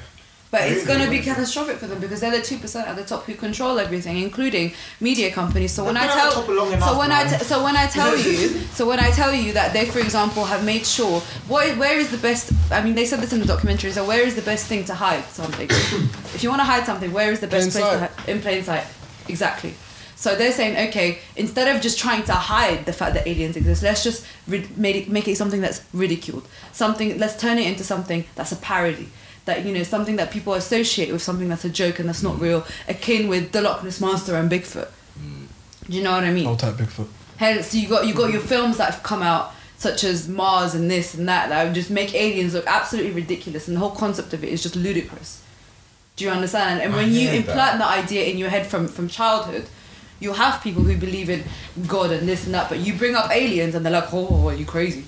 But it's going to be catastrophic for them because they're the two percent at the top who control everything, including media companies. So when I They've been at the tell, so when I so when I tell you, *laughs* so when I tell you that they, for example, have made sure what where is the best? I mean, they said this in the documentary. So where is the best thing to hide something? *coughs* if you want to hide something, where is the best Plain place to hide? In plain sight, exactly. So they're saying, okay, instead of just trying to hide the fact that aliens exist, let's just rid- make it, make it something that's ridiculed. Something, let's turn it into something that's a parody. That you know, something that people associate with something that's a joke and that's not mm. real, akin with the Loch Ness monster and Bigfoot. Mm. Do you know what I mean? Old type Bigfoot. Hence, you got you got your films that have come out, such as Mars and this and that, that would just make aliens look absolutely ridiculous, and the whole concept of it is just ludicrous. Do you understand? And I when you hear implant that idea in your head from from childhood, you'll have people who believe in God and this and that, but you bring up aliens and they're like, "Oh, are you crazy?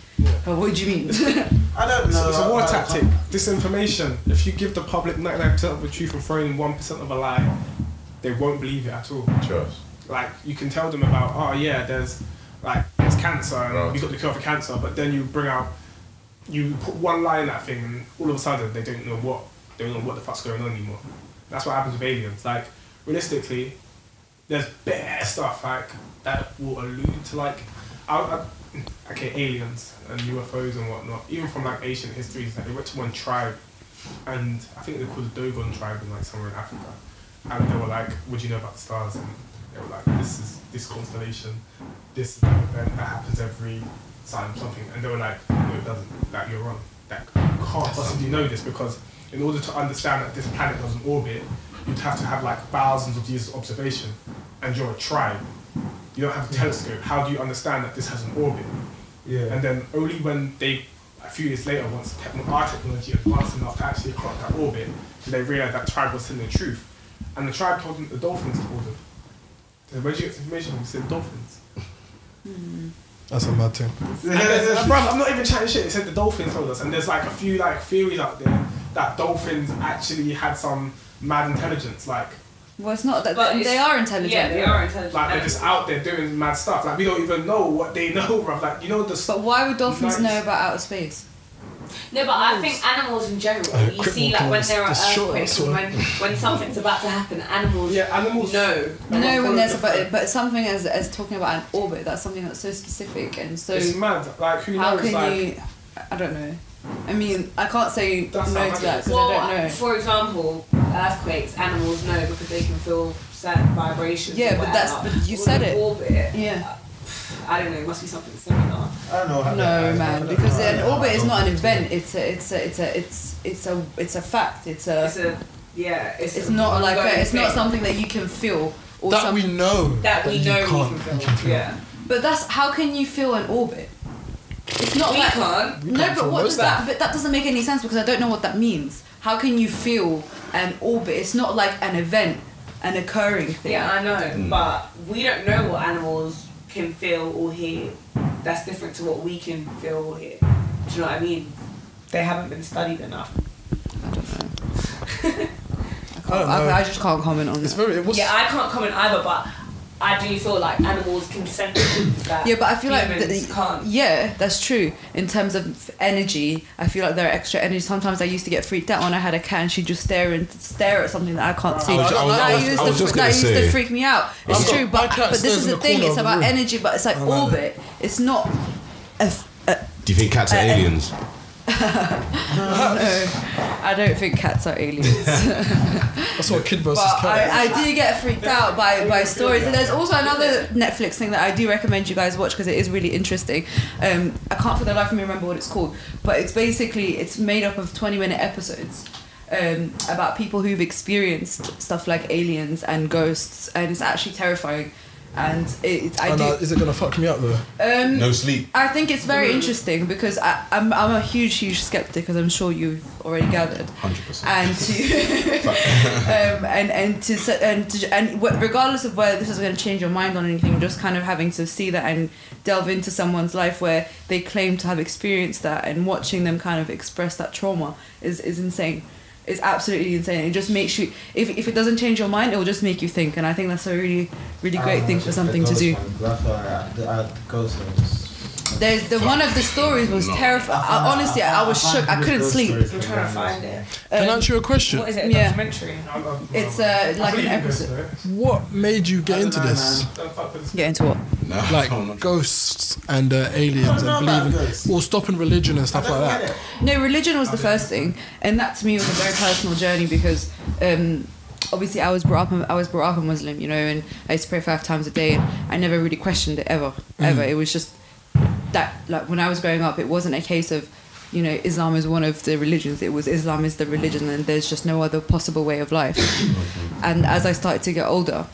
Oh, what do you mean?" *laughs* I don't It's, know. it's a war I- I tactic. Disinformation. If you give the public 99% of the truth and throw in 1% of a lie, they won't believe it at all. Trust. Like, you can tell them about, oh yeah, there's like, there's cancer and Right. we got the cure for cancer, but then you bring out, you put one lie in that thing and all of a sudden they don't know what, they don't know what the fuck's going on anymore. That's what happens with aliens. Like, realistically, there's bare stuff like that will allude to like, I, I, okay, aliens and UFOs and whatnot. Even from like ancient histories, like they went to one tribe, and I think they called the Dogon tribe in like somewhere in Africa, and they were like, "What do you know about the stars?" And they were like, "This is this constellation, this is event that happens every time something," and they were like, "No, it doesn't. Like you're wrong. Like you can't possibly know this because in order to understand that this planet doesn't orbit, you'd have to have like thousands of years of observation, and you're a tribe." You don't have a telescope. How do you understand that this has an orbit? Yeah. And then only when they, a few years later, once techno- our technology advanced enough to actually clock that orbit, did they realize that tribe was telling the truth. And the tribe told them the dolphins told them. So where'd you get this information? We said dolphins. Mm-hmm. That's a mad thing. *laughs* And there's- and I'm not even chatting shit. They said the dolphins told us, and there's like a few like theories out there that dolphins actually had some mad intelligence, like well, it's not that But they it's- are intelligent. Yeah, they are intelligent. like they're just out there doing mad stuff. Like we don't even know what they know, *laughs* bruv. Like you know the. But why would dolphins Nice. know about outer space? No, but I think animals in general, Uh, you see, like when there are earthquakes or when, when something's about to happen, animals Yeah, animals know. No, when there's but but something as as talking about an orbit, that's something that's so specific and so. It's mad. Like who knows? How can like, you? I don't know. I mean, I can't say That's no to that because Well, I don't know. for example, earthquakes, animals know because they can feel certain vibrations. Yeah, but that's- but you Or said it. Orbit. Yeah. I don't know. It must be something similar. I don't know. how No, that- man, don't because an how orbit is not an event. It's a, it's a, it's a, it's, it's a, it's a fact. It's a, It's a yeah. It's, it's a not like a, it's not something that you can feel or That some, we know. that we you know we you can can feel. Yeah. But that's how can you feel an orbit? It's not We like can't. No, can't but what does that? stuff. But that doesn't make any sense because I don't know what that means. How can you feel an orbit? It's not like an event, an occurring thing. Yeah, I know, mm. but we don't know what animals can feel or hear. That's different to what we can feel or hear. Do you know what I mean? They haven't been studied enough. I don't know. *laughs* I, I don't can't, I. I just can't comment on It's that. very. It was, Yeah, I can't comment either, but I do feel like animals can sense things *coughs* that Yeah, but I feel like humans the, can't. yeah, that's true. In terms of energy, I feel like there are extra energy. Sometimes I used to get freaked out when I had a cat and she'd just stare and stare at something that I can't see. I was- I was- that I was- used, I was to, that gonna used to freak me out. It's I've true, but but this is the the thing. It's about room. energy, but it's like I like that. orbit. It's not. A, a, Do you think cats are uh, aliens? *laughs* no, I don't think cats are aliens. *laughs* That's what kid versus But cat. I, I do get freaked out by, by stories. And there's also another Netflix thing that I do recommend you guys watch because it is really interesting. Um, I can't for the life of me remember what it's called, but it's basically it's made up of 20 minute episodes. Um, about people who've experienced stuff like aliens and ghosts, and it's actually terrifying. And it, it- I And, do. uh, is it gonna fuck me up though? Um, No sleep. I think it's very interesting because I, I'm, I'm a huge, huge skeptic, as I'm sure you've already gathered Hundred percent. and to *laughs* *laughs* um, and and to and to, and wh- regardless of whether this is going to change your mind on anything, just kind of having to see that and delve into someone's life where they claim to have experienced that and watching them kind of express that trauma is is insane. It's absolutely insane. It just makes you. If, if it doesn't change your mind, it will just make you think, and I think that's a really really great Ah, thing for something to do. one, That's why I, I, the ghost one just. There's the one of the stories was terrifying. find- Honestly, I, find- was find shook. I couldn't sleep. I'm trying to find it. Can I Um, ask you a question? What is it? A Yeah. documentary? I'm- I'm- It's uh, like an believe in this, episode. What made you get into know, this? man. Don't fuck with this. Get into what? No, Like ghosts and uh, aliens I don't know and believing, ghosts. or stopping religion and stuff like that. No, religion was the first thing, and that to me was a very personal journey because um, obviously I was brought up I was brought up a Muslim, you know, and I used to pray five times a day, and I never really questioned it ever, ever. It was just that like when I was growing up, it wasn't a case of you know Islam is one of the religions. It was Islam is the religion, and there's just no other possible way of life. *laughs* and as I started to get older.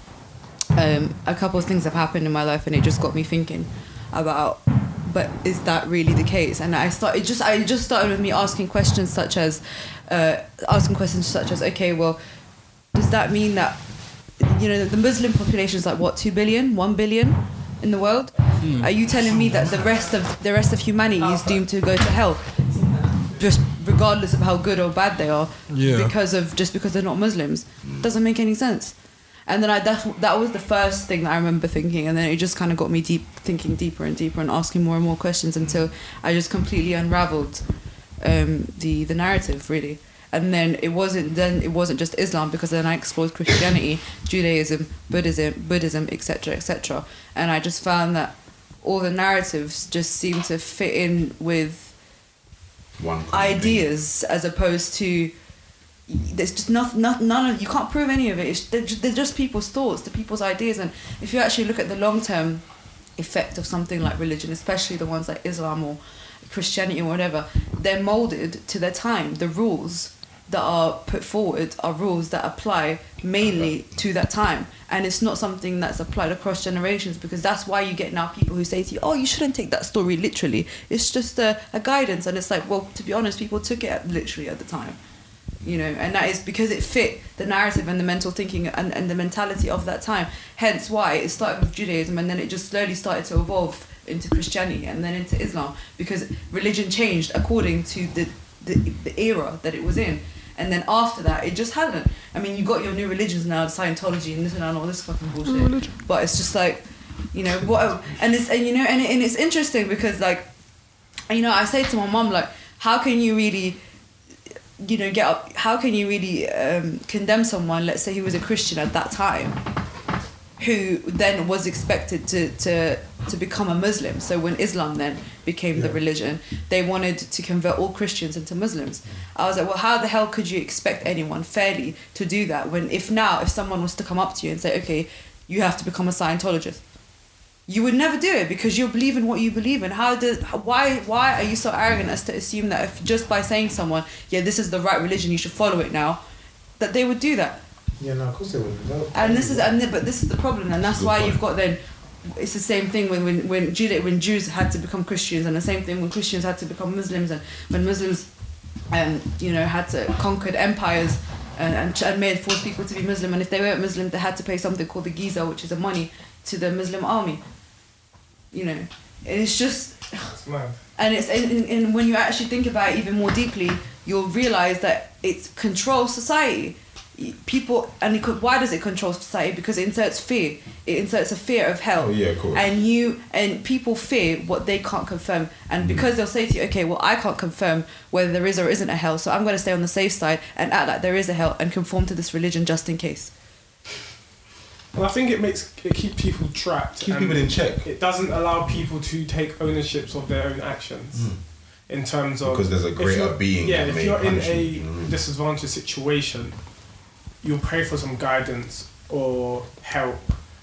um, a couple of things have happened in my life, and it just got me thinking about. But is that really the case? And I started just I just started with me asking questions such as, uh, asking questions such as, okay, well, does that mean that you know the Muslim population is like what two billion, one billion in the world? Are you telling me that the rest of the rest of humanity is doomed to go to hell, just regardless of how good or bad they are, Yeah. because of just because they're not Muslims? Doesn't make any sense. And then I that, that was the first thing that I remember thinking, and then it just kind of got me deep thinking deeper and deeper and asking more and more questions until I just completely unraveled um, the the narrative really. And then it wasn't then it wasn't just Islam because then I explored Christianity, Judaism, Buddhism, Buddhism, etc., etc. And I just found that all the narratives just seem to fit in with One thing. ideas as opposed to there's just not, not none of you can't prove any of it. It's, they're, just, they're just people's thoughts they're people's ideas. And if you actually look at the long term effect of something like religion especially the ones like islam or christianity or whatever they're molded to their time. The rules that are put forward are rules that apply mainly to that time. And it's not something that's applied across generations because that's why you get now people who say to you oh you shouldn't take that story literally. It's just a, a guidance. And it's like well to be honest people took it literally at the time you know? And that is because it fit the narrative and the mental thinking and, and the mentality of that time. Hence why it started with judaism and then it just slowly started to evolve into christianity and then into islam because religion changed according to the the, the era that it was in and then after that it just hadn't. I mean you got your new religions now scientology and this and all this fucking bullshit. But it's just like you know what and it's and you know and, it, and it's interesting because like you know i say to my mom like how can you really you know get up how can you really um, condemn someone let's say he was a christian at that time who then was expected to, to to become a muslim so when islam then became the religion they wanted to convert all christians into muslims i was like well how the hell could you expect anyone fairly to do that when if now if someone was to come up to you and say okay you have to become a scientologist you would never do it because you believe in what you believe in. How did why why are you so arrogant as to assume that if just by saying someone, yeah, this is the right religion, you should follow it now, that they would do that? Yeah, no, of course they wouldn't. They'll- And this is and th- but this is the problem, and that's why you've got then. It's the same thing when when when Judah, when Jews had to become Christians, and the same thing when Christians had to become Muslims, and when Muslims, um, you know, had to conquered empires. And, and, ch- and made forced people to be Muslim, and if they weren't Muslim, they had to pay something called the jizya, which is a money to the Muslim army. You know, it's just It's mad. and it's and, and, and when you actually think about it even more deeply you'll realize that it controls society Y- people and it could, why does it control society because it inserts fear it inserts a fear of hell Oh, yeah, of course. and you and people fear what they can't confirm and because they'll say to you okay well i can't confirm whether there is or isn't a hell so i'm going to stay on the safe side and act like there is a hell and conform to this religion just in case And I think it makes it keep people trapped. Keep people in check. It doesn't allow people to take ownerships of their own actions. In terms of Hmm. Because there's a greater being Yeah, if you're in punish a you know what I mean? disadvantaged situation, you'll pray for some guidance or help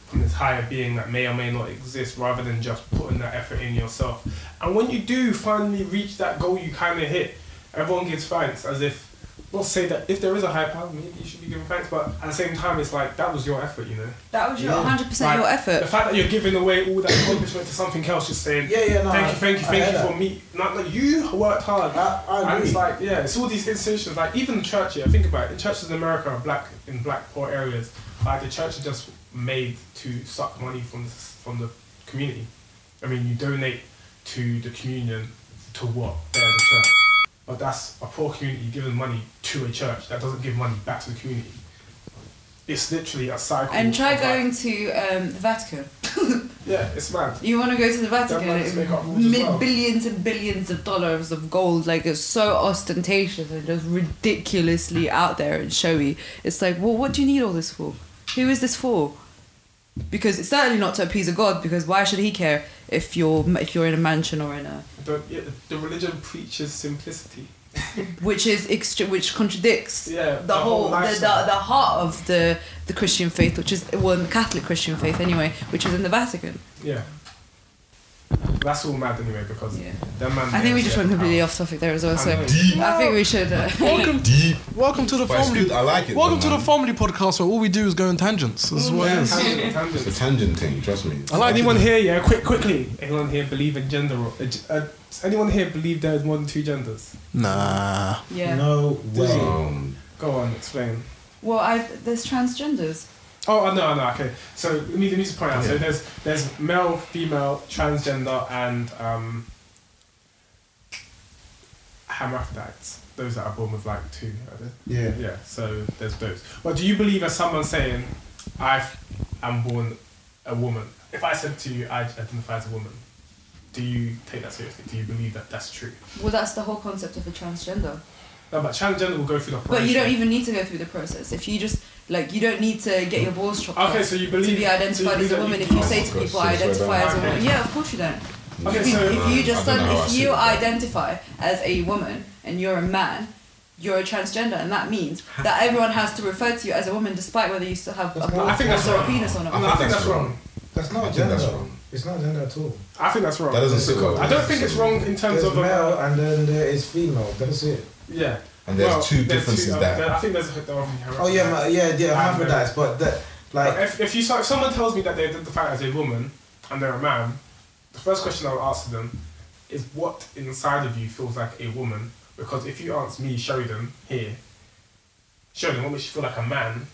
from this higher being that may or may not exist, rather than just putting that effort in yourself. And when you do finally reach that goal you kind of hit, everyone gives thanks as if. Not say that if there is a high power, maybe you should be giving thanks, but at the same time, it's like that was your effort, you know. that was your Yeah. 100% Like, your effort The fact that you're giving away all that accomplishment to something else, just saying, Yeah, yeah, no. thank I- you, thank you, I thank you that. for me. Not like you worked hard. I, I and agree. it's like, yeah, it's all these institutions. Like even the church here. Think about it. The churches in America are black in black poor areas. Like the church is just made to suck money from the, from the community. I mean, you donate to the communion to what? There's a church. But that's a poor community giving money to a church that doesn't give money back to the community. It's literally a cycle. and try going to um, the vatican *laughs* yeah, it's mad. You want to go to the Vatican? Them ones make up rules mi- well. billions and billions of dollars of gold, like it's so ostentatious and just ridiculously out there and showy. It's like, well, what do you need all this for? Who is this for? Because it's certainly not to appease a god. Because why should he care if you're if you're in a mansion or in a The, yeah, the religion preaches simplicity. *laughs* which is extra, which contradicts Yeah, the, whole, the, the, the heart of the the Christian faith, which is well, the Catholic Christian faith anyway, which is in the Vatican. Yeah. That's all mad anyway because Yeah. them man. I think we just went completely how- off topic there as well. So I. Deep. I think we should. Uh, *laughs* Welcome, *laughs* Deep. welcome to the But family. good. I like it. Welcome though, to the man. family podcast where all we do is go in tangents. This is what it is. Tangent, It's a tangent. tangent thing. Trust me. I like anyone here? Yeah, quick, quickly. Anyone here believe in gender? ro- Uh, uh, does anyone here believe there is more than two genders? Nah. yeah. No way. Um, Go on, explain. Well, I there's transgenders. Oh no, no, okay. So let me let me just point out. So there's there's male, female, transgender, and um, hermaphrodites. Those that are born with like two. Yeah. Yeah. So there's those. But do you believe as someone saying, "I am born a woman"? If I said to you, "I identify as a woman," do you take that seriously? Do you believe that that's true? Well, that's the whole concept of a transgender. No, but transgender will go through the process. But you don't even need to go through the process. If you just like, you don't need to get your balls chopped Okay, off so you to believe be so you identified believe as a woman. you If you say to Okay, people, I identify as a woman, yeah, of course you don't. Okay, if, you, so if you just I said, don't know how I if you it, but- identify as a woman and you're a man, you're a transgender, and that means that everyone has to refer to you as a woman, despite whether you still have a That's balls I think that's or a wrong. penis or not. No, I think that's wrong. That's not I gender. that's wrong. It's not gender at all. I think that's wrong. That doesn't sit Because- well. I don't think it's wrong in terms There's of male and then there is female. That's it. yeah. And there's Well, two there's differences uh, there. there- I think there's there are Oh yeah, ma- yeah, yeah. I Hermaphrodites, but that like Like, if, if you if someone tells me that they identify as a woman and they're a man, the first question I will ask them is what inside of you feels like a woman. Because if you ask me, show them here, show them what makes you feel like a man,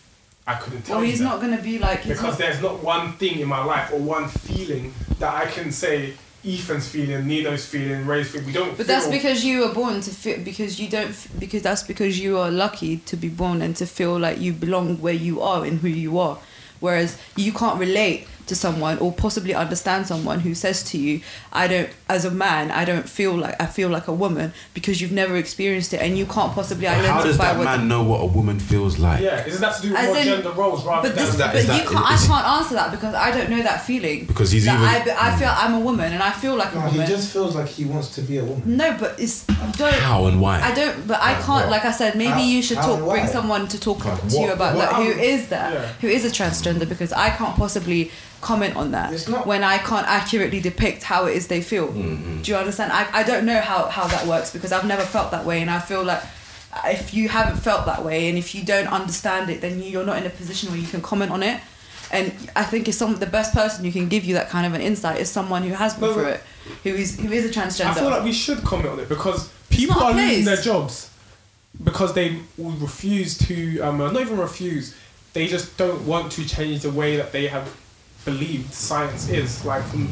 I couldn't tell you. Well, you he's that. not going to be like. Because not, there's not one thing in my life or one feeling that I can say Ethan's feeling, Nino's feeling, Ray's feeling. We don't. But that's because you were born to feel because you don't because that's because you are lucky to be born and to feel like you belong where you are and who you are. Whereas you can't relate to someone or possibly understand someone who says to you, "I don't," as a man, I don't feel like I feel like a woman because you've never experienced it and you can't possibly But identify how does that with. man know what a woman feels like? Yeah, isn't that to do with in- gender roles rather But than? this, that- but that- you can't, I can't answer that because I don't know that feeling. Because he's even. I, I feel I'm a woman and I feel like a no, he just feels like he wants to be a woman. no, but it's don't. How and why? I don't, but I can't. what? Like I said, maybe How- you should talk. Bring someone to talk Like to you about Well, like who I'm- that, yeah. who is a transgender, because I can't possibly comment on that not- when I can't accurately depict how it is they feel. Mm-hmm. Do you understand? I, I don't know how how that works because I've never felt that way, and I feel like if you haven't felt that way and if you don't understand it, then you're not in a position where you can comment on it. And I think it's some the best person who can give you that kind of an insight is someone who has been No, through it, who is who is a transgender. I feel like we should comment on it because people not a are losing their jobs because they refuse to, um, not even refuse, they just don't want to change the way that they have believed science is. Like from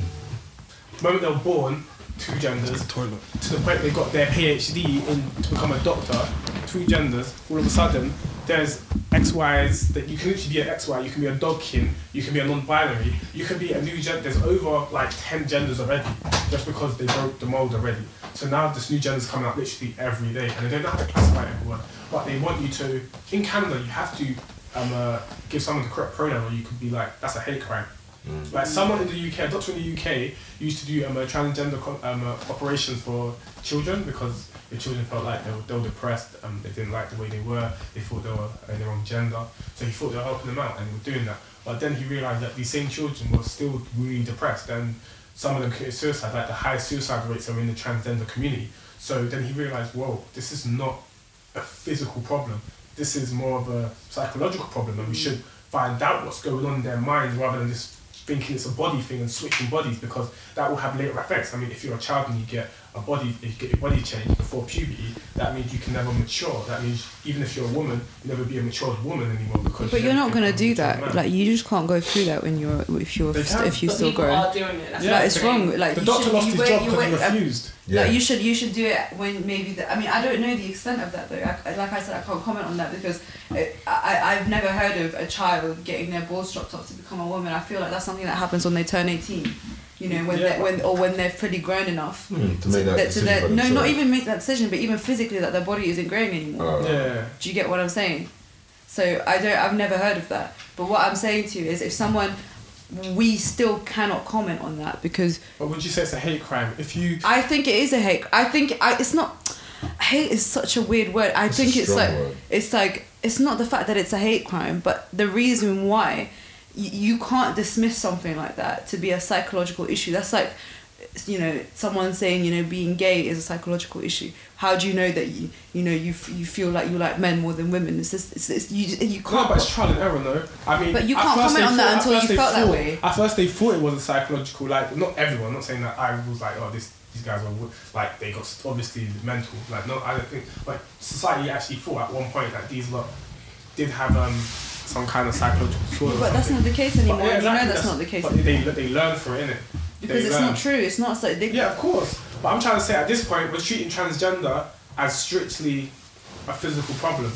the moment they were born, two genders, Toilet. to the point they got their PhD in to become a doctor, two genders, all of a sudden there's XYs that you can literally be an XY, you can be a dogkin, you can be a non-binary, you can be a new gender. There's over like ten genders already, just because they broke the mold already. So now this new gender's coming out literally every day, and they don't know how to classify everyone, but they want you to. In Canada, you have to um, uh, give someone the correct pronoun, or you could be like, that's a hate crime. Like someone in the UK, a doctor in the UK used to do um, a transgender co- um, uh, operations for children because the children felt like they were, they were depressed, um, they didn't like the way they were, they thought they were in the wrong gender. So he thought they were helping them out and they were doing that. But then he realised that these same children were still really depressed and some of them committed suicide, like the highest suicide rates are in the transgender community. So then he realised, whoa, this is not a physical problem. This is more of a psychological problem, and we should find out what's going on in their minds rather than just thinking it's a body thing and switching bodies because that will have later effects. I mean, if you're a child and you get a body, if you get your body changed before puberty, that means you can never mature. That means even if you're a woman, you'll never be a matured woman anymore because. But you you're not gonna do that. man. Like you just can't go through that when you're if you're They st- can. if you're But still people growing. are doing it. That's Yeah. Like it's wrong. Like the you doctor should, lost you his wait- job because he wait- um, refused. Yeah. Like you should you should do it when maybe the, I mean I don't know the extent of that though. I, like I said, I can't comment on that because it, I I've never heard of a child getting their balls chopped off to become a woman. I feel like that's something that happens when they turn eighteen. You know when Yeah. they when or when they're fully grown enough. Hmm, to make that to decision their, no, not even make that decision, but even physically that their body isn't growing anymore. Uh, Yeah. Do you get what I'm saying? So I don't. I've never heard of that. But what I'm saying to you is, if someone, we still cannot comment on that because But would you say it's a hate crime if you? I think it is a hate. I think I, it's not. Hate is such a weird word. I It's a think it's like word. it's like it's not the fact that it's a hate crime, but the reason why y- you can't dismiss something like that to be a psychological issue. That's like you know, someone saying you know being gay is a psychological issue. How do you know that you you know you you feel like you like men more than women? It's just it's, it's you you can't. but it's trial and error, no. I mean, But you can't comment on that thought- until you felt that way. At first, they thought it was a psychological. Like, not everyone. I'm not saying that I was like, oh, this these guys are like they got obviously mental. Like, no, I don't think. Like, society actually thought at one point that these lot did have um some kind of psychological disorder. but that's not the case But, anymore. yeah, You know exactly, that's not the case But they they learn from it, innit? because They it's learn. not true. It's not so. They, Yeah, of course. But I'm trying to say at this point, we're treating transgender as strictly a physical problem.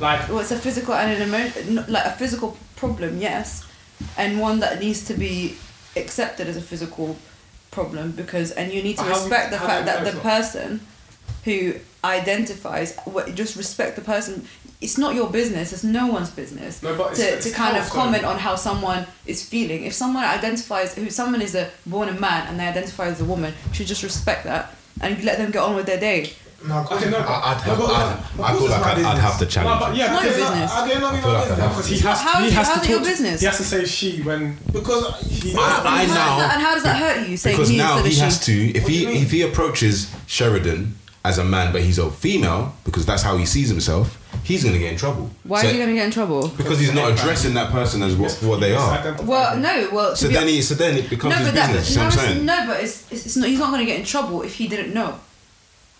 Like, well, it's a physical and an emotion, like a physical problem, yes, and one that needs to be accepted as a physical problem because, and you need to respect we- the fact that the person who identifies, what, just respect the person. It's not your business. It's no one's business No, but it's- to, it's kind of comment on how someone is feeling. If someone identifies, who someone is a born a man and they identify as a woman, you should just respect that and let them get on with their day. No, of no, I'd have, No, but- I'd, I feel like I'd, I'd have to no, challenge but yeah, It's not because, your business. I, I didn't know I feel like I'd because he has, How he has how's to it your talk- business? He has to say she when Because he. I- I and, how does now- that, and how does that hurt you? Saying Because he now he of has she? to. If What he if he approaches Sheridan as a man, but he's a female because that's how he sees himself, he's gonna get in trouble. Why So- is he going to get in trouble? Because he's not addressing that person as what, what they are. Well, no. Well, So then he, so then it becomes no, his but that, business. but, You no, know what I'm saying? no, but it's, it's, it's not. He's not going to get in trouble if he didn't know.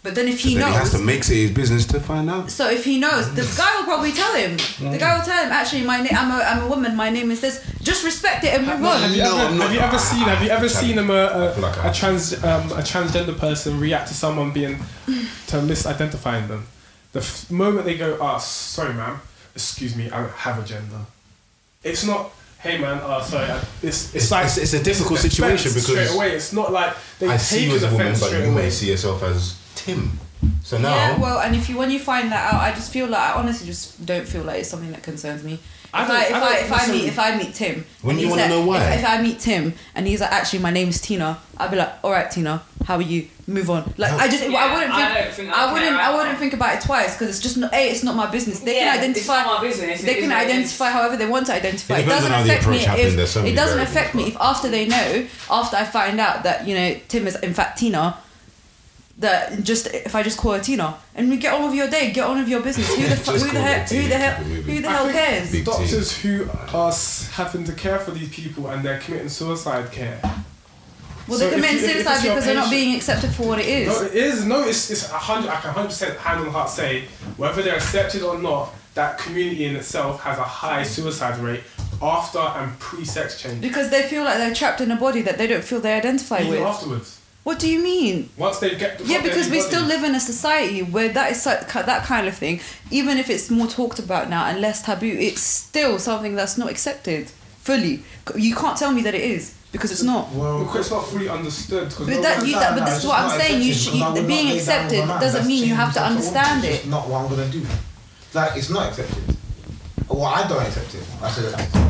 But then if So he then he has to make it his business to find out. so if he knows, the guy will probably tell him. The guy will tell him, actually, my name, I'm a, I'm a woman. My name is this. Just respect it and move Have on. you, No, ever, have you ever seen? Have you ever seen him a, I feel like I a, a have. trans um, a transgender person react to someone being to misidentifying them? The f- moment they go, "Ah, sorry, ma'am, excuse me, I don't have a gender." It's not, "Hey, man, uh, sorry." I, it's, it's It's- like it's- it's a difficult defense situation because straight away it's not like they I see you as a woman, but you may see yourself as Tim. So now, Yeah, well, and if you when you find that out, I just feel like I honestly just don't feel like it's something that concerns me. If I I, if I I, if I meet if I meet Tim, When you wanna know why? If, if I meet Tim and he's like, actually, my name's Tina, I'd be like, all right, Tina, how are you? Move on. Like I just Yeah, I wouldn't I think don't think I I'd wouldn't I about wouldn't think about it twice because it's just not a it's not my business. They Yeah, can identify. It's not my business. They can is what it identify however they want to identify. It It, doesn't on how the affect me if so it doesn't affect me if after they know, after I find out that you know Tim is in fact Tina, that just if I just call her Tina and we get on with your day, get on with your business. Who *laughs* the fu- Just who the call hell who the hell keep it moving. who the hell cares? Doctors who are s- having to care for these people and they're committing suicide care. Well, So if suicide because they're not being accepted for what it is. No, it is. No, it's it's a hundred. I can hundred percent hand on heart say whether they're accepted or not, that community in itself has a high suicide rate after and pre-sex change. Because they feel like they're trapped in a body that they don't feel they identify Even with. afterwards, What do you mean? once they get Yeah, because we still live in a society where that is that kind of thing. Even if it's more talked about now and less taboo, it's still something that's not accepted fully. You can't tell me that it is because it's not. Well, Because it's not fully understood. But no that you that, but this is what I'm saying. You accepted, sh- because being not lay down with accepted doesn't that's mean you have to himself a woman. understand it. just not what I'm gonna do. Like it's not accepted. Well, I don't accept it. I said it.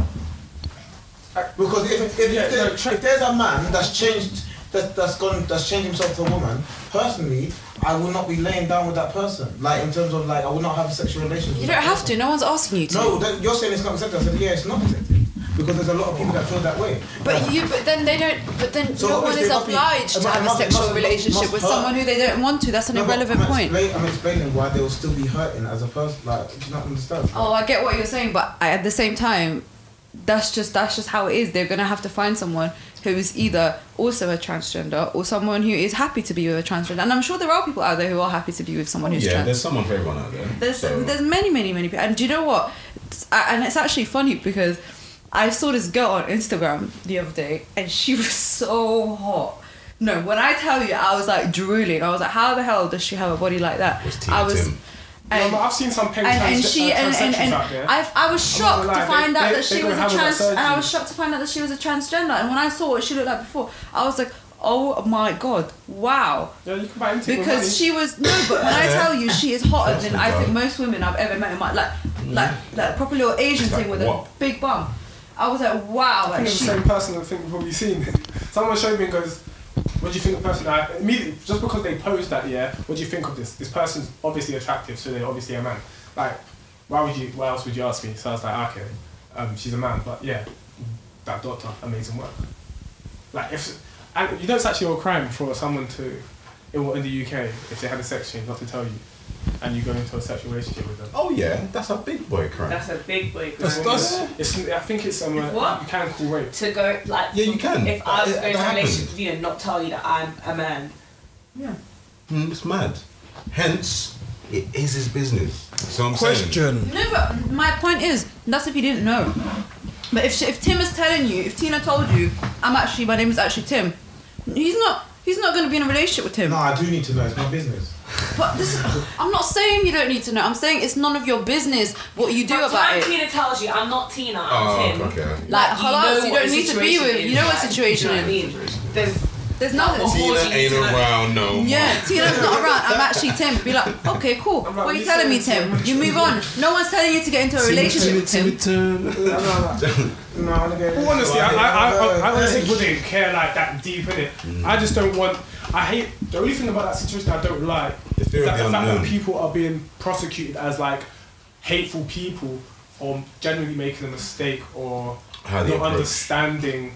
Because if, if, if, Yeah, there- no, tra- if there's a man that's changed, that, that's gone, that's changed himself to a woman, personally, I will not be laying down with that person. Like in terms of like, I will not have a sexual relationship. You don't have person. to. No one's asking you to. No, that, you're saying it's not accepted. I said, yeah, it's not accepted. Because there's a lot of people that feel that way. But you, but then they don't. But then So no one is it must be- obliged it to must- have a sexual must- relationship must with hurt. someone who they don't want to. That's an No, irrelevant I'm point. Explain, I'm explaining why they will still be hurting as a person. Like, do you not understand? Oh, I get what you're saying, but I, at the same time, that's just that's just how it is. They're gonna have to find someone who is either also a transgender or someone who is happy to be with a transgender. And I'm sure there are people out there who are happy to be with someone who's yeah, trans. there's someone for everyone out there. There's So- there's many many many people, and do you know what? And it's actually funny because I saw this girl on Instagram the other day, and she *laughs* was so hot. No, when I tell you, I was like drooling. I was like, how the hell does she have a body like that? Was I was. Tim. No, And, but I've seen some pink and, and she uh, and, and, and out there. I, I was shocked to find they- out they- that she was a have trans and I was shocked to find out that she was a transgender and when I saw what she looked like before I was like oh my god wow Yeah, you can buy into it money. because she was no but when I tell you she is hotter than I think most women I've ever met in my like like like proper little Asian She's like thing with a big bum I was like wow I like think it's the same person I think we've probably seen. Someone showed me and goes, What do you think of the person? I, immediately, just because they posed that, yeah, what do you think of this? This person's obviously attractive, so they're obviously a man. Like, why would you, why else would you ask me? So I was like, okay, um, she's a man, but yeah, that doctor, amazing work. Like, if, and you know it's actually a crime for someone to, in in the UK, if they had a sex change, not to tell you, and you go into a sexual relationship with them. Oh yeah, that's a big boy crime. That's a big break. That's- that's- It's, I think it's um, What? you can call rape. to go like Yeah, you can. If I was That- going to a relationship with you and not tell you that I'm a man, yeah. Mm, it's mad. Hence, it is his business. So I'm saying. Question. No, but my point is, that's if you didn't know. But if, if Tim is telling you, if Tina told you, I'm actually, my name is actually Tim, he's not, he's not going to be in a relationship with Tim. No, I do need to know. It's my business. But this, I'm not saying you don't need to know. I'm saying it's none of your business what you do From about time it. Tina tells you I'm not Tina, I'm Oh, Tim. okay. okay. Like, you halas, you don't need to be with- is, you know what situation do is. I mean? There's There's nothing. What more do Tina ain't need to know? around no more. Yeah, Tina's not around. I'm actually Tim. Be like, *laughs* okay, cool. like, What are you telling me, to Tim? You move on. No one's telling you to get into a relationship with Tim. *laughs* No, I want to go. Well, honestly, I, I, I, I honestly wouldn't care like that deep in it. I just don't want. I hate the only thing about that situation I don't like The is that the fact that people are being prosecuted as like hateful people or genuinely making a mistake or How not understanding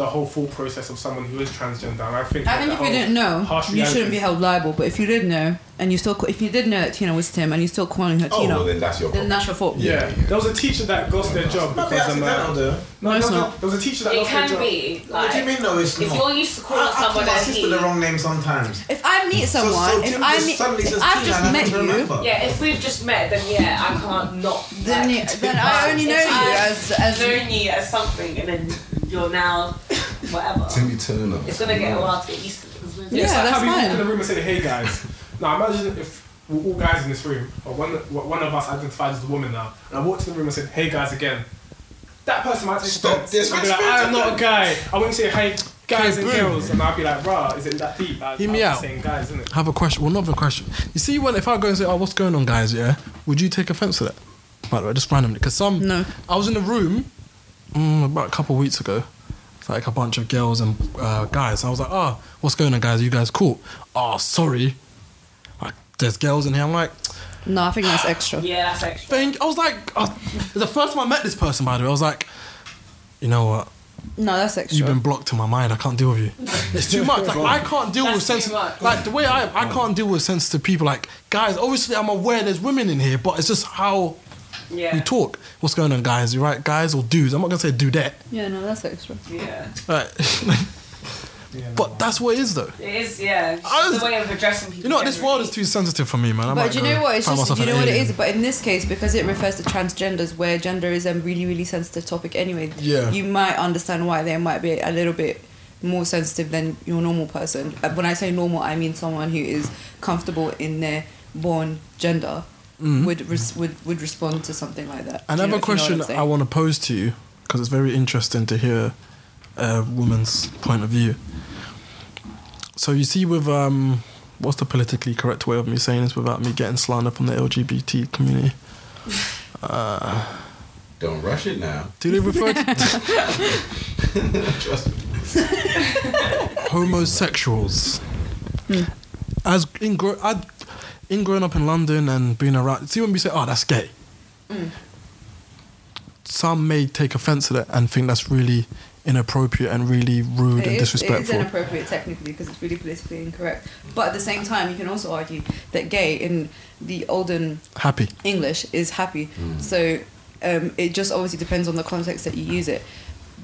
the whole full process of someone who is transgender. And I think I that think if you didn't know, harsh you shouldn't be held liable. But if you did know, and you still, if you did know that Tina was Tim, and you're still calling her Oh, Tina, well, then that's your then problem. that's your fault. Yeah, there was a teacher that lost their job Not because um, accidental uh, no, No, it's there, was not. A, there was a teacher that It lost their job. It can job. be. What do you mean? No, it's if not. you're used to calling I, I call someone my a sister the wrong name sometimes. If I meet someone, so if I meet, if I've just met you, remember. yeah, if we've just met, then yeah, I can't not. then like, then I only know you as as known you as something, and then you're now whatever. Timmy Turner. It's gonna get a while to get used to. it. Yeah, it's like that's how we walk fine. in the room and say, "Hey guys." now imagine if we're all guys in this room, or one one of us identified as a woman now, and I walked in the room and said, "Hey guys," again. That person might take Stop offense. I'd be like, "I'm not a guy." I wouldn't say, "Hey guys and boom. girls," and I'd be like, "Rah, is it that deep?" I, Hear I'm me just out. Saying guys, isn't it? Have a question. Well, not a question. You see, when if I go and say, "Oh, what's going on, guys?" Yeah, would you take offense to that? By the way, just randomly, because some. No. I was in a room mm, about a couple of weeks ago. It's like a bunch of girls and uh, guys. I was like, "Oh, what's going on, guys? Are you guys cool?" Oh, sorry. Like, there's girls in here. I'm like, no, I think that's extra. Yeah, that's extra. thank. I was like, uh, the first time I met this person, by the way, I was like, you know what? No, that's extra. You've been blocked in my mind. I can't deal with you. *laughs* It's too much. Like I can't deal That's with too sensitive. much. Like the way I am, I can't deal with sensitive people. Like guys, obviously I'm aware there's women in here, but it's just how Yeah. we talk. What's going on, guys? You right, guys or dudes? I'm not gonna say dudette. yeah, no, that's extra. Yeah. Right. *laughs* but that's what it is, though. It is, yeah. It's just was- the way of addressing people. You know what? This world is too sensitive for me, man. I But might do you know what? It's just myself you know what it alien. is. But in this case, because it refers to transgenders, where gender is a really really sensitive topic anyway. Yeah. You might understand why they might be a little bit more sensitive than your normal person. Uh, When I say normal, I mean someone who is comfortable in their born gender. Mm-hmm. Would, res- would would respond to something like that. Do you know- Another you know question I'm saying? I want to pose to you because it's very interesting to hear a woman's point of view. So you see, with um, what's the politically correct way of me saying this without me getting slandered from the LGBT community? *laughs* Uh, Don't rush it now. Do they refer to *laughs* Trust me. *laughs* homosexuals hmm. as in grow I, in growing up in London and being around? See when we say, "Oh, that's gay," some may take offence to that and think that's really inappropriate and really rude It and is, it is inappropriate technically because it's really politically incorrect. But at the same time, you can also argue that gay in the olden Happy. English is happy. So um, it just obviously depends on the context that you use it.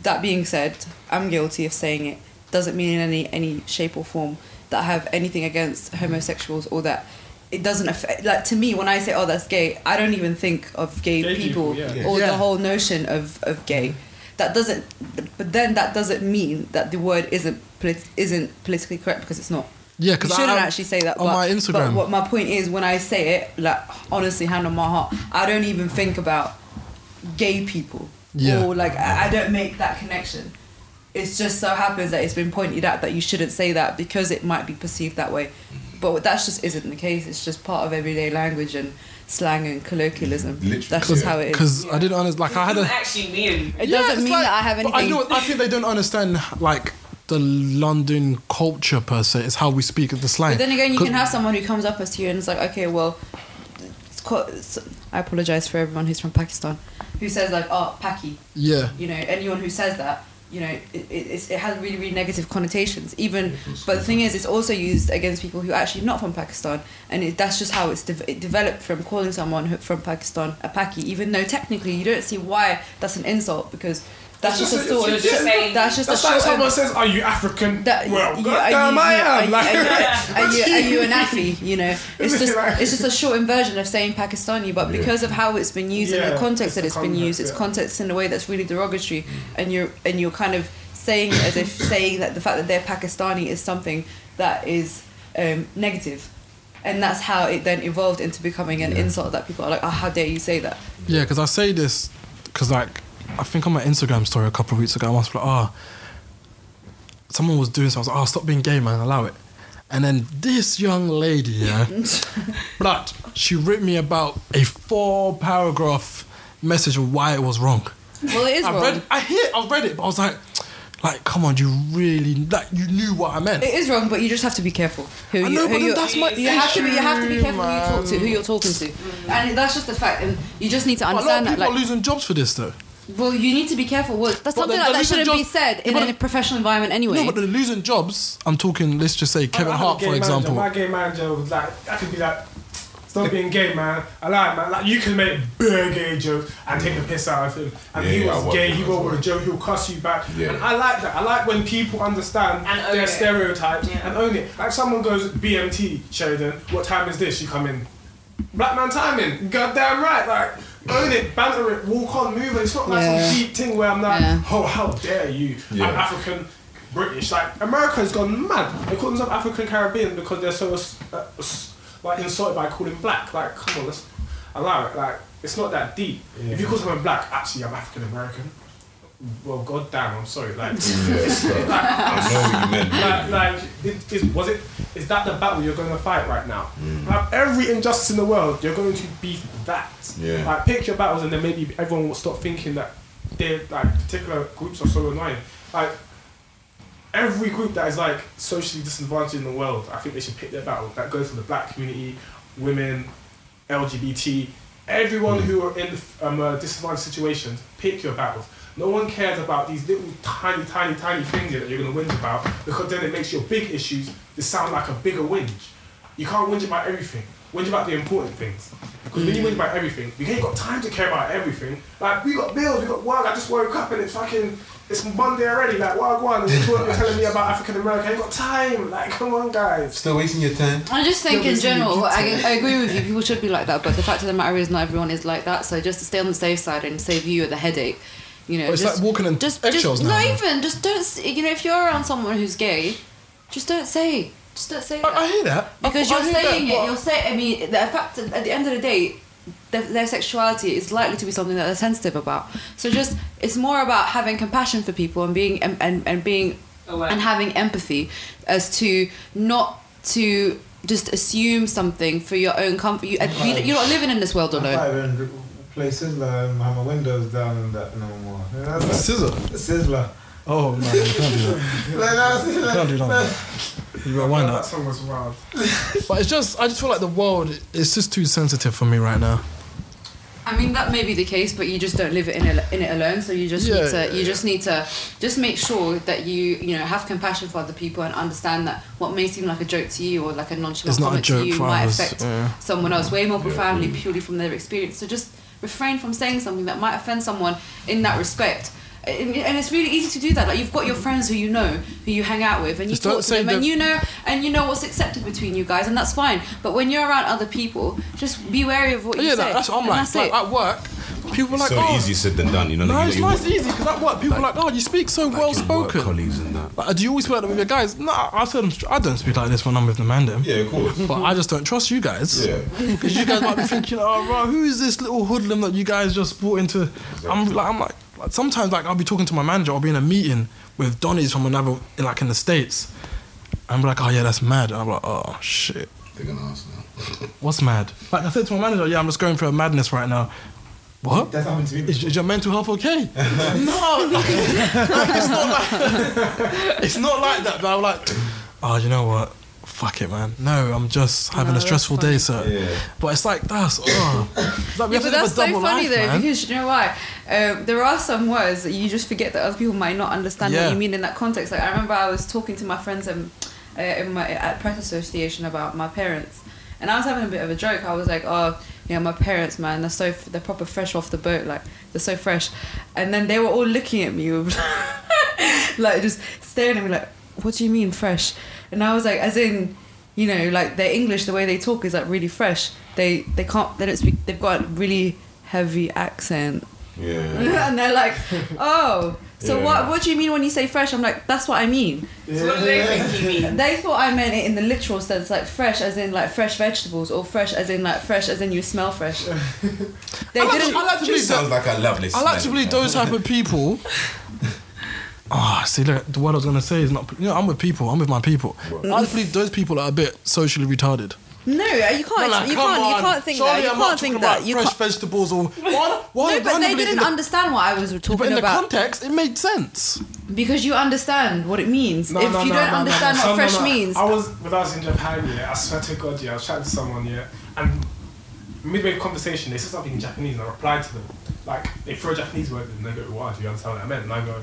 That being said, I'm guilty of saying it. Doesn't mean in any any shape or form that I have anything against homosexuals or that it doesn't affect. Like to me, when I say oh that's gay, I don't even think of gay, Gay people, people, yeah. or Yeah. the whole notion of of gay. That doesn't. But then that doesn't mean that the word isn't polit- isn't politically correct because it's not. Yeah, because I shouldn't I actually say that on but, my But what my point is, when I say it, like honestly, hand on my heart, I don't even think about gay people. Yeah. Or like I, I don't make that connection. It just so happens that it's been pointed out that you shouldn't say that because it might be perceived that way. But that just isn't the case. It's just part of everyday language and slang and colloquialism. Mm-hmm. Literally, That's just yeah. how it is. because I didn't understand. Like I had doesn't a. actually mean. It Yeah, doesn't mean like- that I have but anything. I know. I think they don't understand like the London culture per se. It's how we speak of the slang. But then again, you can have someone who comes up to you and is like, okay, well, it's quite, it's, I apologize for everyone who's from Pakistan, who says like, oh, Paki. Yeah. You know, anyone who says that, you know, it, it, it has really, really negative connotations. Even, but the thing is, it's also used against people who are actually not from Pakistan, and it, that's just how it's de- it developed from calling someone who, from Pakistan a Paki, even though technically you don't see why that's an insult because that's just, just a a- sort of just that's just That's a like short someone says, "Are you African?" that well, you, goddamn, are I you, am. Are you, Like- are you, *laughs* are you, are you an Afi? *laughs* You know, it's just like- it's just a shortened version of saying Pakistani, but because of how it's been used and the context it's that the it's been context, used, it's yeah. context in a way that's really derogatory, and you're and you're kind of saying it as if *laughs* saying that the fact that they're Pakistani is something that is um, negative. And that's how it then evolved into becoming an insult that people are like, oh, how dare you say that? Yeah, because I say this because like I think on my Instagram story a couple of weeks ago, I was like, oh, someone was doing something. I was like, oh, stop being gay, man, allow it. And then this young lady, yeah, *laughs* but she wrote me about a four paragraph message of why it was wrong. Well, it is I wrong. read, I hear, I read it, but I was like, like, come on, you really, like, you knew what I meant. It is wrong, but you just have to be careful. Who I you, know, who you, that's my you have to be. You have to be issue, careful who you talk to, who you're talking to, and that's just the fact. And you just need to But a lot of understand that. people Like, are losing jobs for this, though. Well, you need to be careful. Well, that's But something then like that shouldn't be said in but- a professional environment anyway. No, but they're losing jobs. I'm talking, let's just say Kevin I had a Hart, gay for manager. example. My gay manager was like, I could be like, stop being gay, man. I like, man. Like, you can make bare gay jokes and take the piss out of him. And Yeah, he yeah, was work gay, he him will with a joke, he'll cuss you back. Yeah. And I like that. I like when people understand And own their it. stereotypes Yeah. and own it. Like, someone goes, BMT, Sheridan, what time is this? You come in. Black man timing, goddamn right. Like, own it, banter it, walk on, move it. It's not like Yeah. some deep thing where I'm like, Yeah. oh, how dare you? Yeah. I'm African. British, like America's gone mad. They call themselves African Caribbean because they're so uh, like insulted by calling black. Like, come on, let's allow it. Like, it's not that deep. If you call someone black, actually, I'm African American. Well, god damn, I'm sorry. Like, *laughs* it's, *laughs* like, I know what you meant. like, like was it? Is that the battle you're going to fight right now? Like, every injustice in the world, you're going to beat that. Yeah. Like pick your battles, and then maybe everyone will stop thinking that they're like particular groups are so annoying. Like every group that is like socially disadvantaged in the world, I think they should pick their battle. That goes for the black community, women, LGBT, everyone who are in um, uh, disadvantaged situations. Pick your battles. No one cares about these little tiny, tiny, tiny things that you're gonna whinge about because then it makes your big issues they sound like a bigger whinge. You can't whinge about everything. Whinge about the important things. Because when you whinge about everything, you ain't got time to care about everything. Like we got bills, we got work. I just woke up and it's fucking it's Monday already. Like what one? And you're telling me about African American. I ain't got time. Like come on, guys. Still wasting your time. I just think Yeah, in but see, you general, I, I agree with you. People should be like that, but the fact of the matter is, not everyone is like that. So just to stay on the safe side and save you the headache, you know, But it's just, like walking in just, eggshells just now, not even just don't. You know, if you're around someone who's gay, just don't say, just don't say I, that I hear that. because I, you're I saying that, it. You're saying. I mean, the fact at the end of the day. Their, their sexuality is likely to be something that they're sensitive about. So just it's more about having compassion for people and being and, and, and being Aware. and having empathy as to not to just assume something for your own comfort. You, you, you're not living in this world I'm alone. Not even play Sizzler and have my windows down and that no more. Yeah, that's Scissor. Sizzler. Oh *laughs* no, you can't do that. Like, that's, You can't do that. You gotta wind that song was wild. *laughs* But it's just, I just feel like the world is just too sensitive for me right now. I mean that may be the case, but you just don't live it in it, in it alone. So you just Yeah, need to yeah, you just need to just make sure that you you know have compassion for other people and understand that what may seem like a joke to you or like a nonchalant It's a comment to you might affect yeah. someone else way more profoundly purely from their experience. So just refrain from saying something that might offend someone in that respect. And and it's really easy to do that. Like you've got your friends who you know, who you hang out with, and you Just talk to them, and you know, and you know what's accepted between you guys, and that's fine. But when you're around other people, just be wary of what you yeah, say. that, that's what I'm and like. that's Like it. at work, people are like, so oh, easy said than done, you know. No, like, it's you, nice, easy because at work, people Like- are like, oh, you speak so like well spoken. colleagues and that. Like, do you always feel like that with your guys? No, I tell them, I don't speak like this when I'm with the man them. Yeah, of course. But I just don't trust you guys. Yeah. *laughs* Because you guys might be thinking, oh, bro, who is this little hoodlum that you guys just brought into? I'm like, I'm like, like, sometimes like I'll be talking to my manager, I'll be in a meeting with Donnies from another, like in the states. I'm like, oh yeah, that's mad. And I'm like, oh shit, They're gonna ask now. *laughs* what's mad? Like I said to my manager, yeah, I'm just going through a madness right now. What? That's happened to me. Is, is your mental health okay? *laughs* no, *laughs* like, it's not like it's not like that. But I'm like, oh, you know what? Fuck it, man. No, I'm just having No, a stressful day, sir. Yeah. But it's like that's. Oh. It's like Yeah, but that's so funny life, though man. because you know why? Um, there are some words that you just forget that other people might not understand Yeah. what you mean in that context. Like I remember I was talking to my friends um, uh, in my at press association about my parents, and I was having a bit of a joke. I was like, "Oh, yeah, my parents, man, they're so they're proper fresh off the boat. Like they're so fresh," and then they were all looking at me, with *laughs* like just staring at me, like, "What do you mean fresh?" And I was like, as in. You know, like their English, the way they talk is like really fresh. They they can't they don't speak. They've got a really heavy accent, Yeah. *laughs* and they're like, "Oh, so Yeah. what? What do you mean when you say fresh?" I'm like, "That's what I mean." So what do they think you mean? They thought I meant it in the literal sense, like fresh, as in like fresh vegetables, or fresh as in like fresh as in you smell fresh. *laughs* They I like, didn't. to, I like to believe Sounds like a lovely. I like to believe those type of people. *laughs* Ah, see, look, the word I was gonna say is not. You know, I'm with people. I'm with my people. I just believe those people are a bit socially retarded. No, you can't. They're like, you "Come can't. You on, can't think surely that. You I'm not can't think talking that. about You fresh can't. vegetables or why? why No, but they randomly didn't the- understand what I was talking about. But talking in the about context, it made sense. because you understand what it means. No, if no, you don't no, no, understand no. what no, fresh no. means, I was when I was in Japan, yeah. I swear to God, yeah. I was chatting to someone, yeah, and midway conversation, they said something in Japanese, and I replied to them. Like they throw a Japanese word, and they go, Why Do you understand what I meant?" And I go,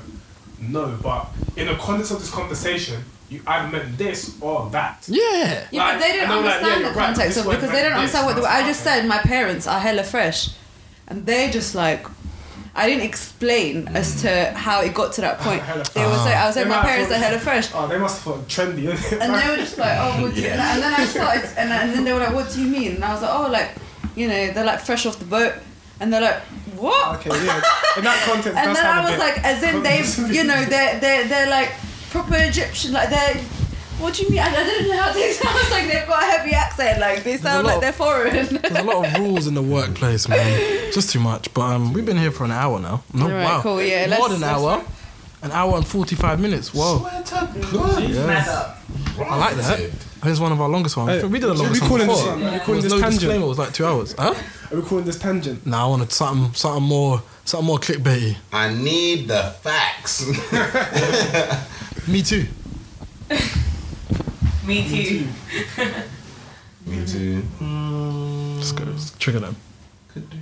"No," but in the context of this conversation, you either meant this or that. Yeah. Yeah, but they don't and I'm like, yeah, understand the right, context this of word because they meant don't understand what the, and I just said. My parents are hella fresh, and they just like. I didn't explain as to how it got to that point. Hella They was like, I was like, They my might parents are have hella fresh, Oh, they must have thought trendy, innit? and they were just like, oh, what do you? *laughs* And then I started, and, and then they were like, what do you mean? And I was like, oh, like, you know, they're like fresh off the boat, and they're like, what? Okay, yeah. In that context, *laughs* And then I was like, as in *laughs* they, you know, they're they're they're like proper Egyptian, like they're. What do you mean? I, I didn't know how they *laughs* sound like they've got a heavy accent. Like they sound like of- they're foreign. There's a lot of rules in the workplace, man. Just too much. But um, we've been here for an hour now. No, Alright, wow. cool, yeah, More let's- than an hour. An hour and 45 minutes. Whoa. Mad up. I like that. Here's one of our longest ones. Hey, we did a should longest one before. this- are we There calling was this no tangent? disclaimer. It was like two hours. Huh? Are we calling this tangent? Nah, I wanted something, something more, something more clickbaity. I need the facts. *laughs* *laughs* Me too. Me too. *laughs* Me too. Mm. Let's go. Let's trigger them. Could do.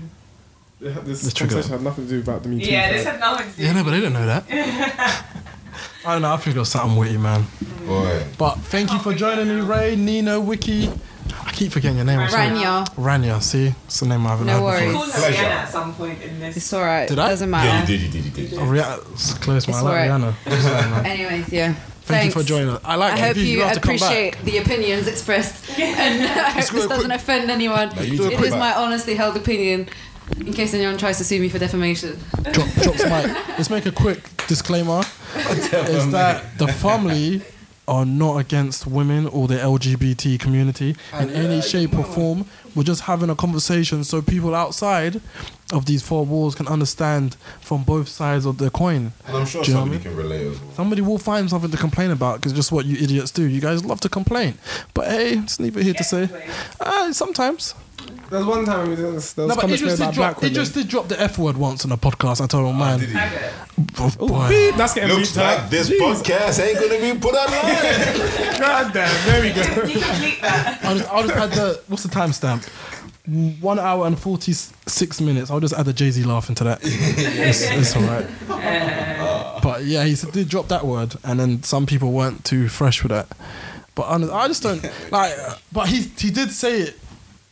Yeah, This Let's trigger conversation had nothing to do about the Me Too. Yeah, this had nothing to do. Yeah, no, but they didn't know that. I don't know. I think it was something witty, man. Boy. But thank you for joining me, Ray, Nino, Wiki. I keep forgetting your name. I'm sorry. Rania. Rania, see? It's the name I haven't No heard worries. Before. called her Pleasure. Rihanna at some point in this. It's alright. Did I? Doesn't Yeah, you matter. did, you did, you did. Oh, Rihanna, it's close, man. It's I like alright. Rihanna. Anyways, yeah. Thank Thanks. you for joining us. I like I that. hope Viv, you have to come back. appreciate the opinions expressed, *laughs* and uh, I hope this do a quick- doesn't offend anyone. No, you do a It quick is my honestly held opinion. In case anyone tries to sue me for defamation. Drop, drops mic. Let's make a quick disclaimer. is that the Fhumly are not against women or the LGBT community in any shape or form. We're just having a conversation so people outside of these four walls can understand from both sides of the coin. And I'm sure Do you know what I somebody can relate as well. Somebody will find something to complain about because just what you idiots do. You guys love to complain. But hey, it's neither here to say. Uh, sometimes. There was one time we did this, there was No, but comments made Idris did, about drop, black women. Idris did drop the F word once on a podcast. I told him, oh, man. Did he? Oh, boy. Beep, That's getting Looks beeped out. like this podcast ain't gonna be put online. *laughs* God damn, there we go. You can bleep that. I'll just, I'll just add the what's the timestamp? One hour and forty six minutes. I'll just add the Jay Z laugh into that. *laughs* it's, it's all right. But yeah, he did drop that word, and then some people weren't too fresh with that. But honest, I just don't like. But he he did say it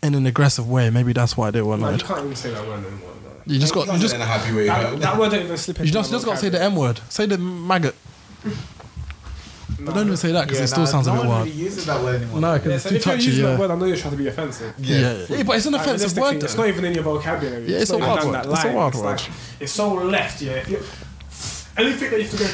in an aggressive way. Maybe that's why they were No, you annoyed. can't even say that word anymore. no. You just got you Just just in a happy way. That, that word don't even slip you into just my just got to say the vocabulary. M word. Say the maggot. No. *laughs* But don't even say that because Yeah, it still nah, sounds a no bit one wild. really uses that word anymore. No, Yeah, because so it's if too you're touchy. using Yeah. that word, I know you're trying to be offensive. Yeah. yeah, but it's an Like, offensive realistically, word. It's though. not even in your vocabulary. Yeah, it's a not even wild down word. that It's a line. wild It's word. like- It's so left, yeah. If you anything that you have to go,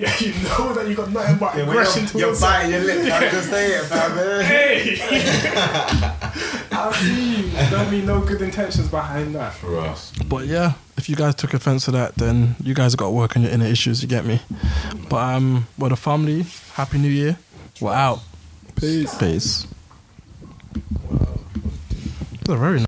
yeah, *laughs* you know that you got nothing but Yeah, aggression you're, you're towards. biting your lip. I'm just saying it, *laughs* fam. Hey, *laughs* I see you. Don't mean no good intentions behind that. For us. But yeah, if you guys took offense to that, then you guys got to work on your inner issues. You get me? But um, we're the Fhumly. Happy New Year. We're out. Peace. Peace. Wow. They're very nice.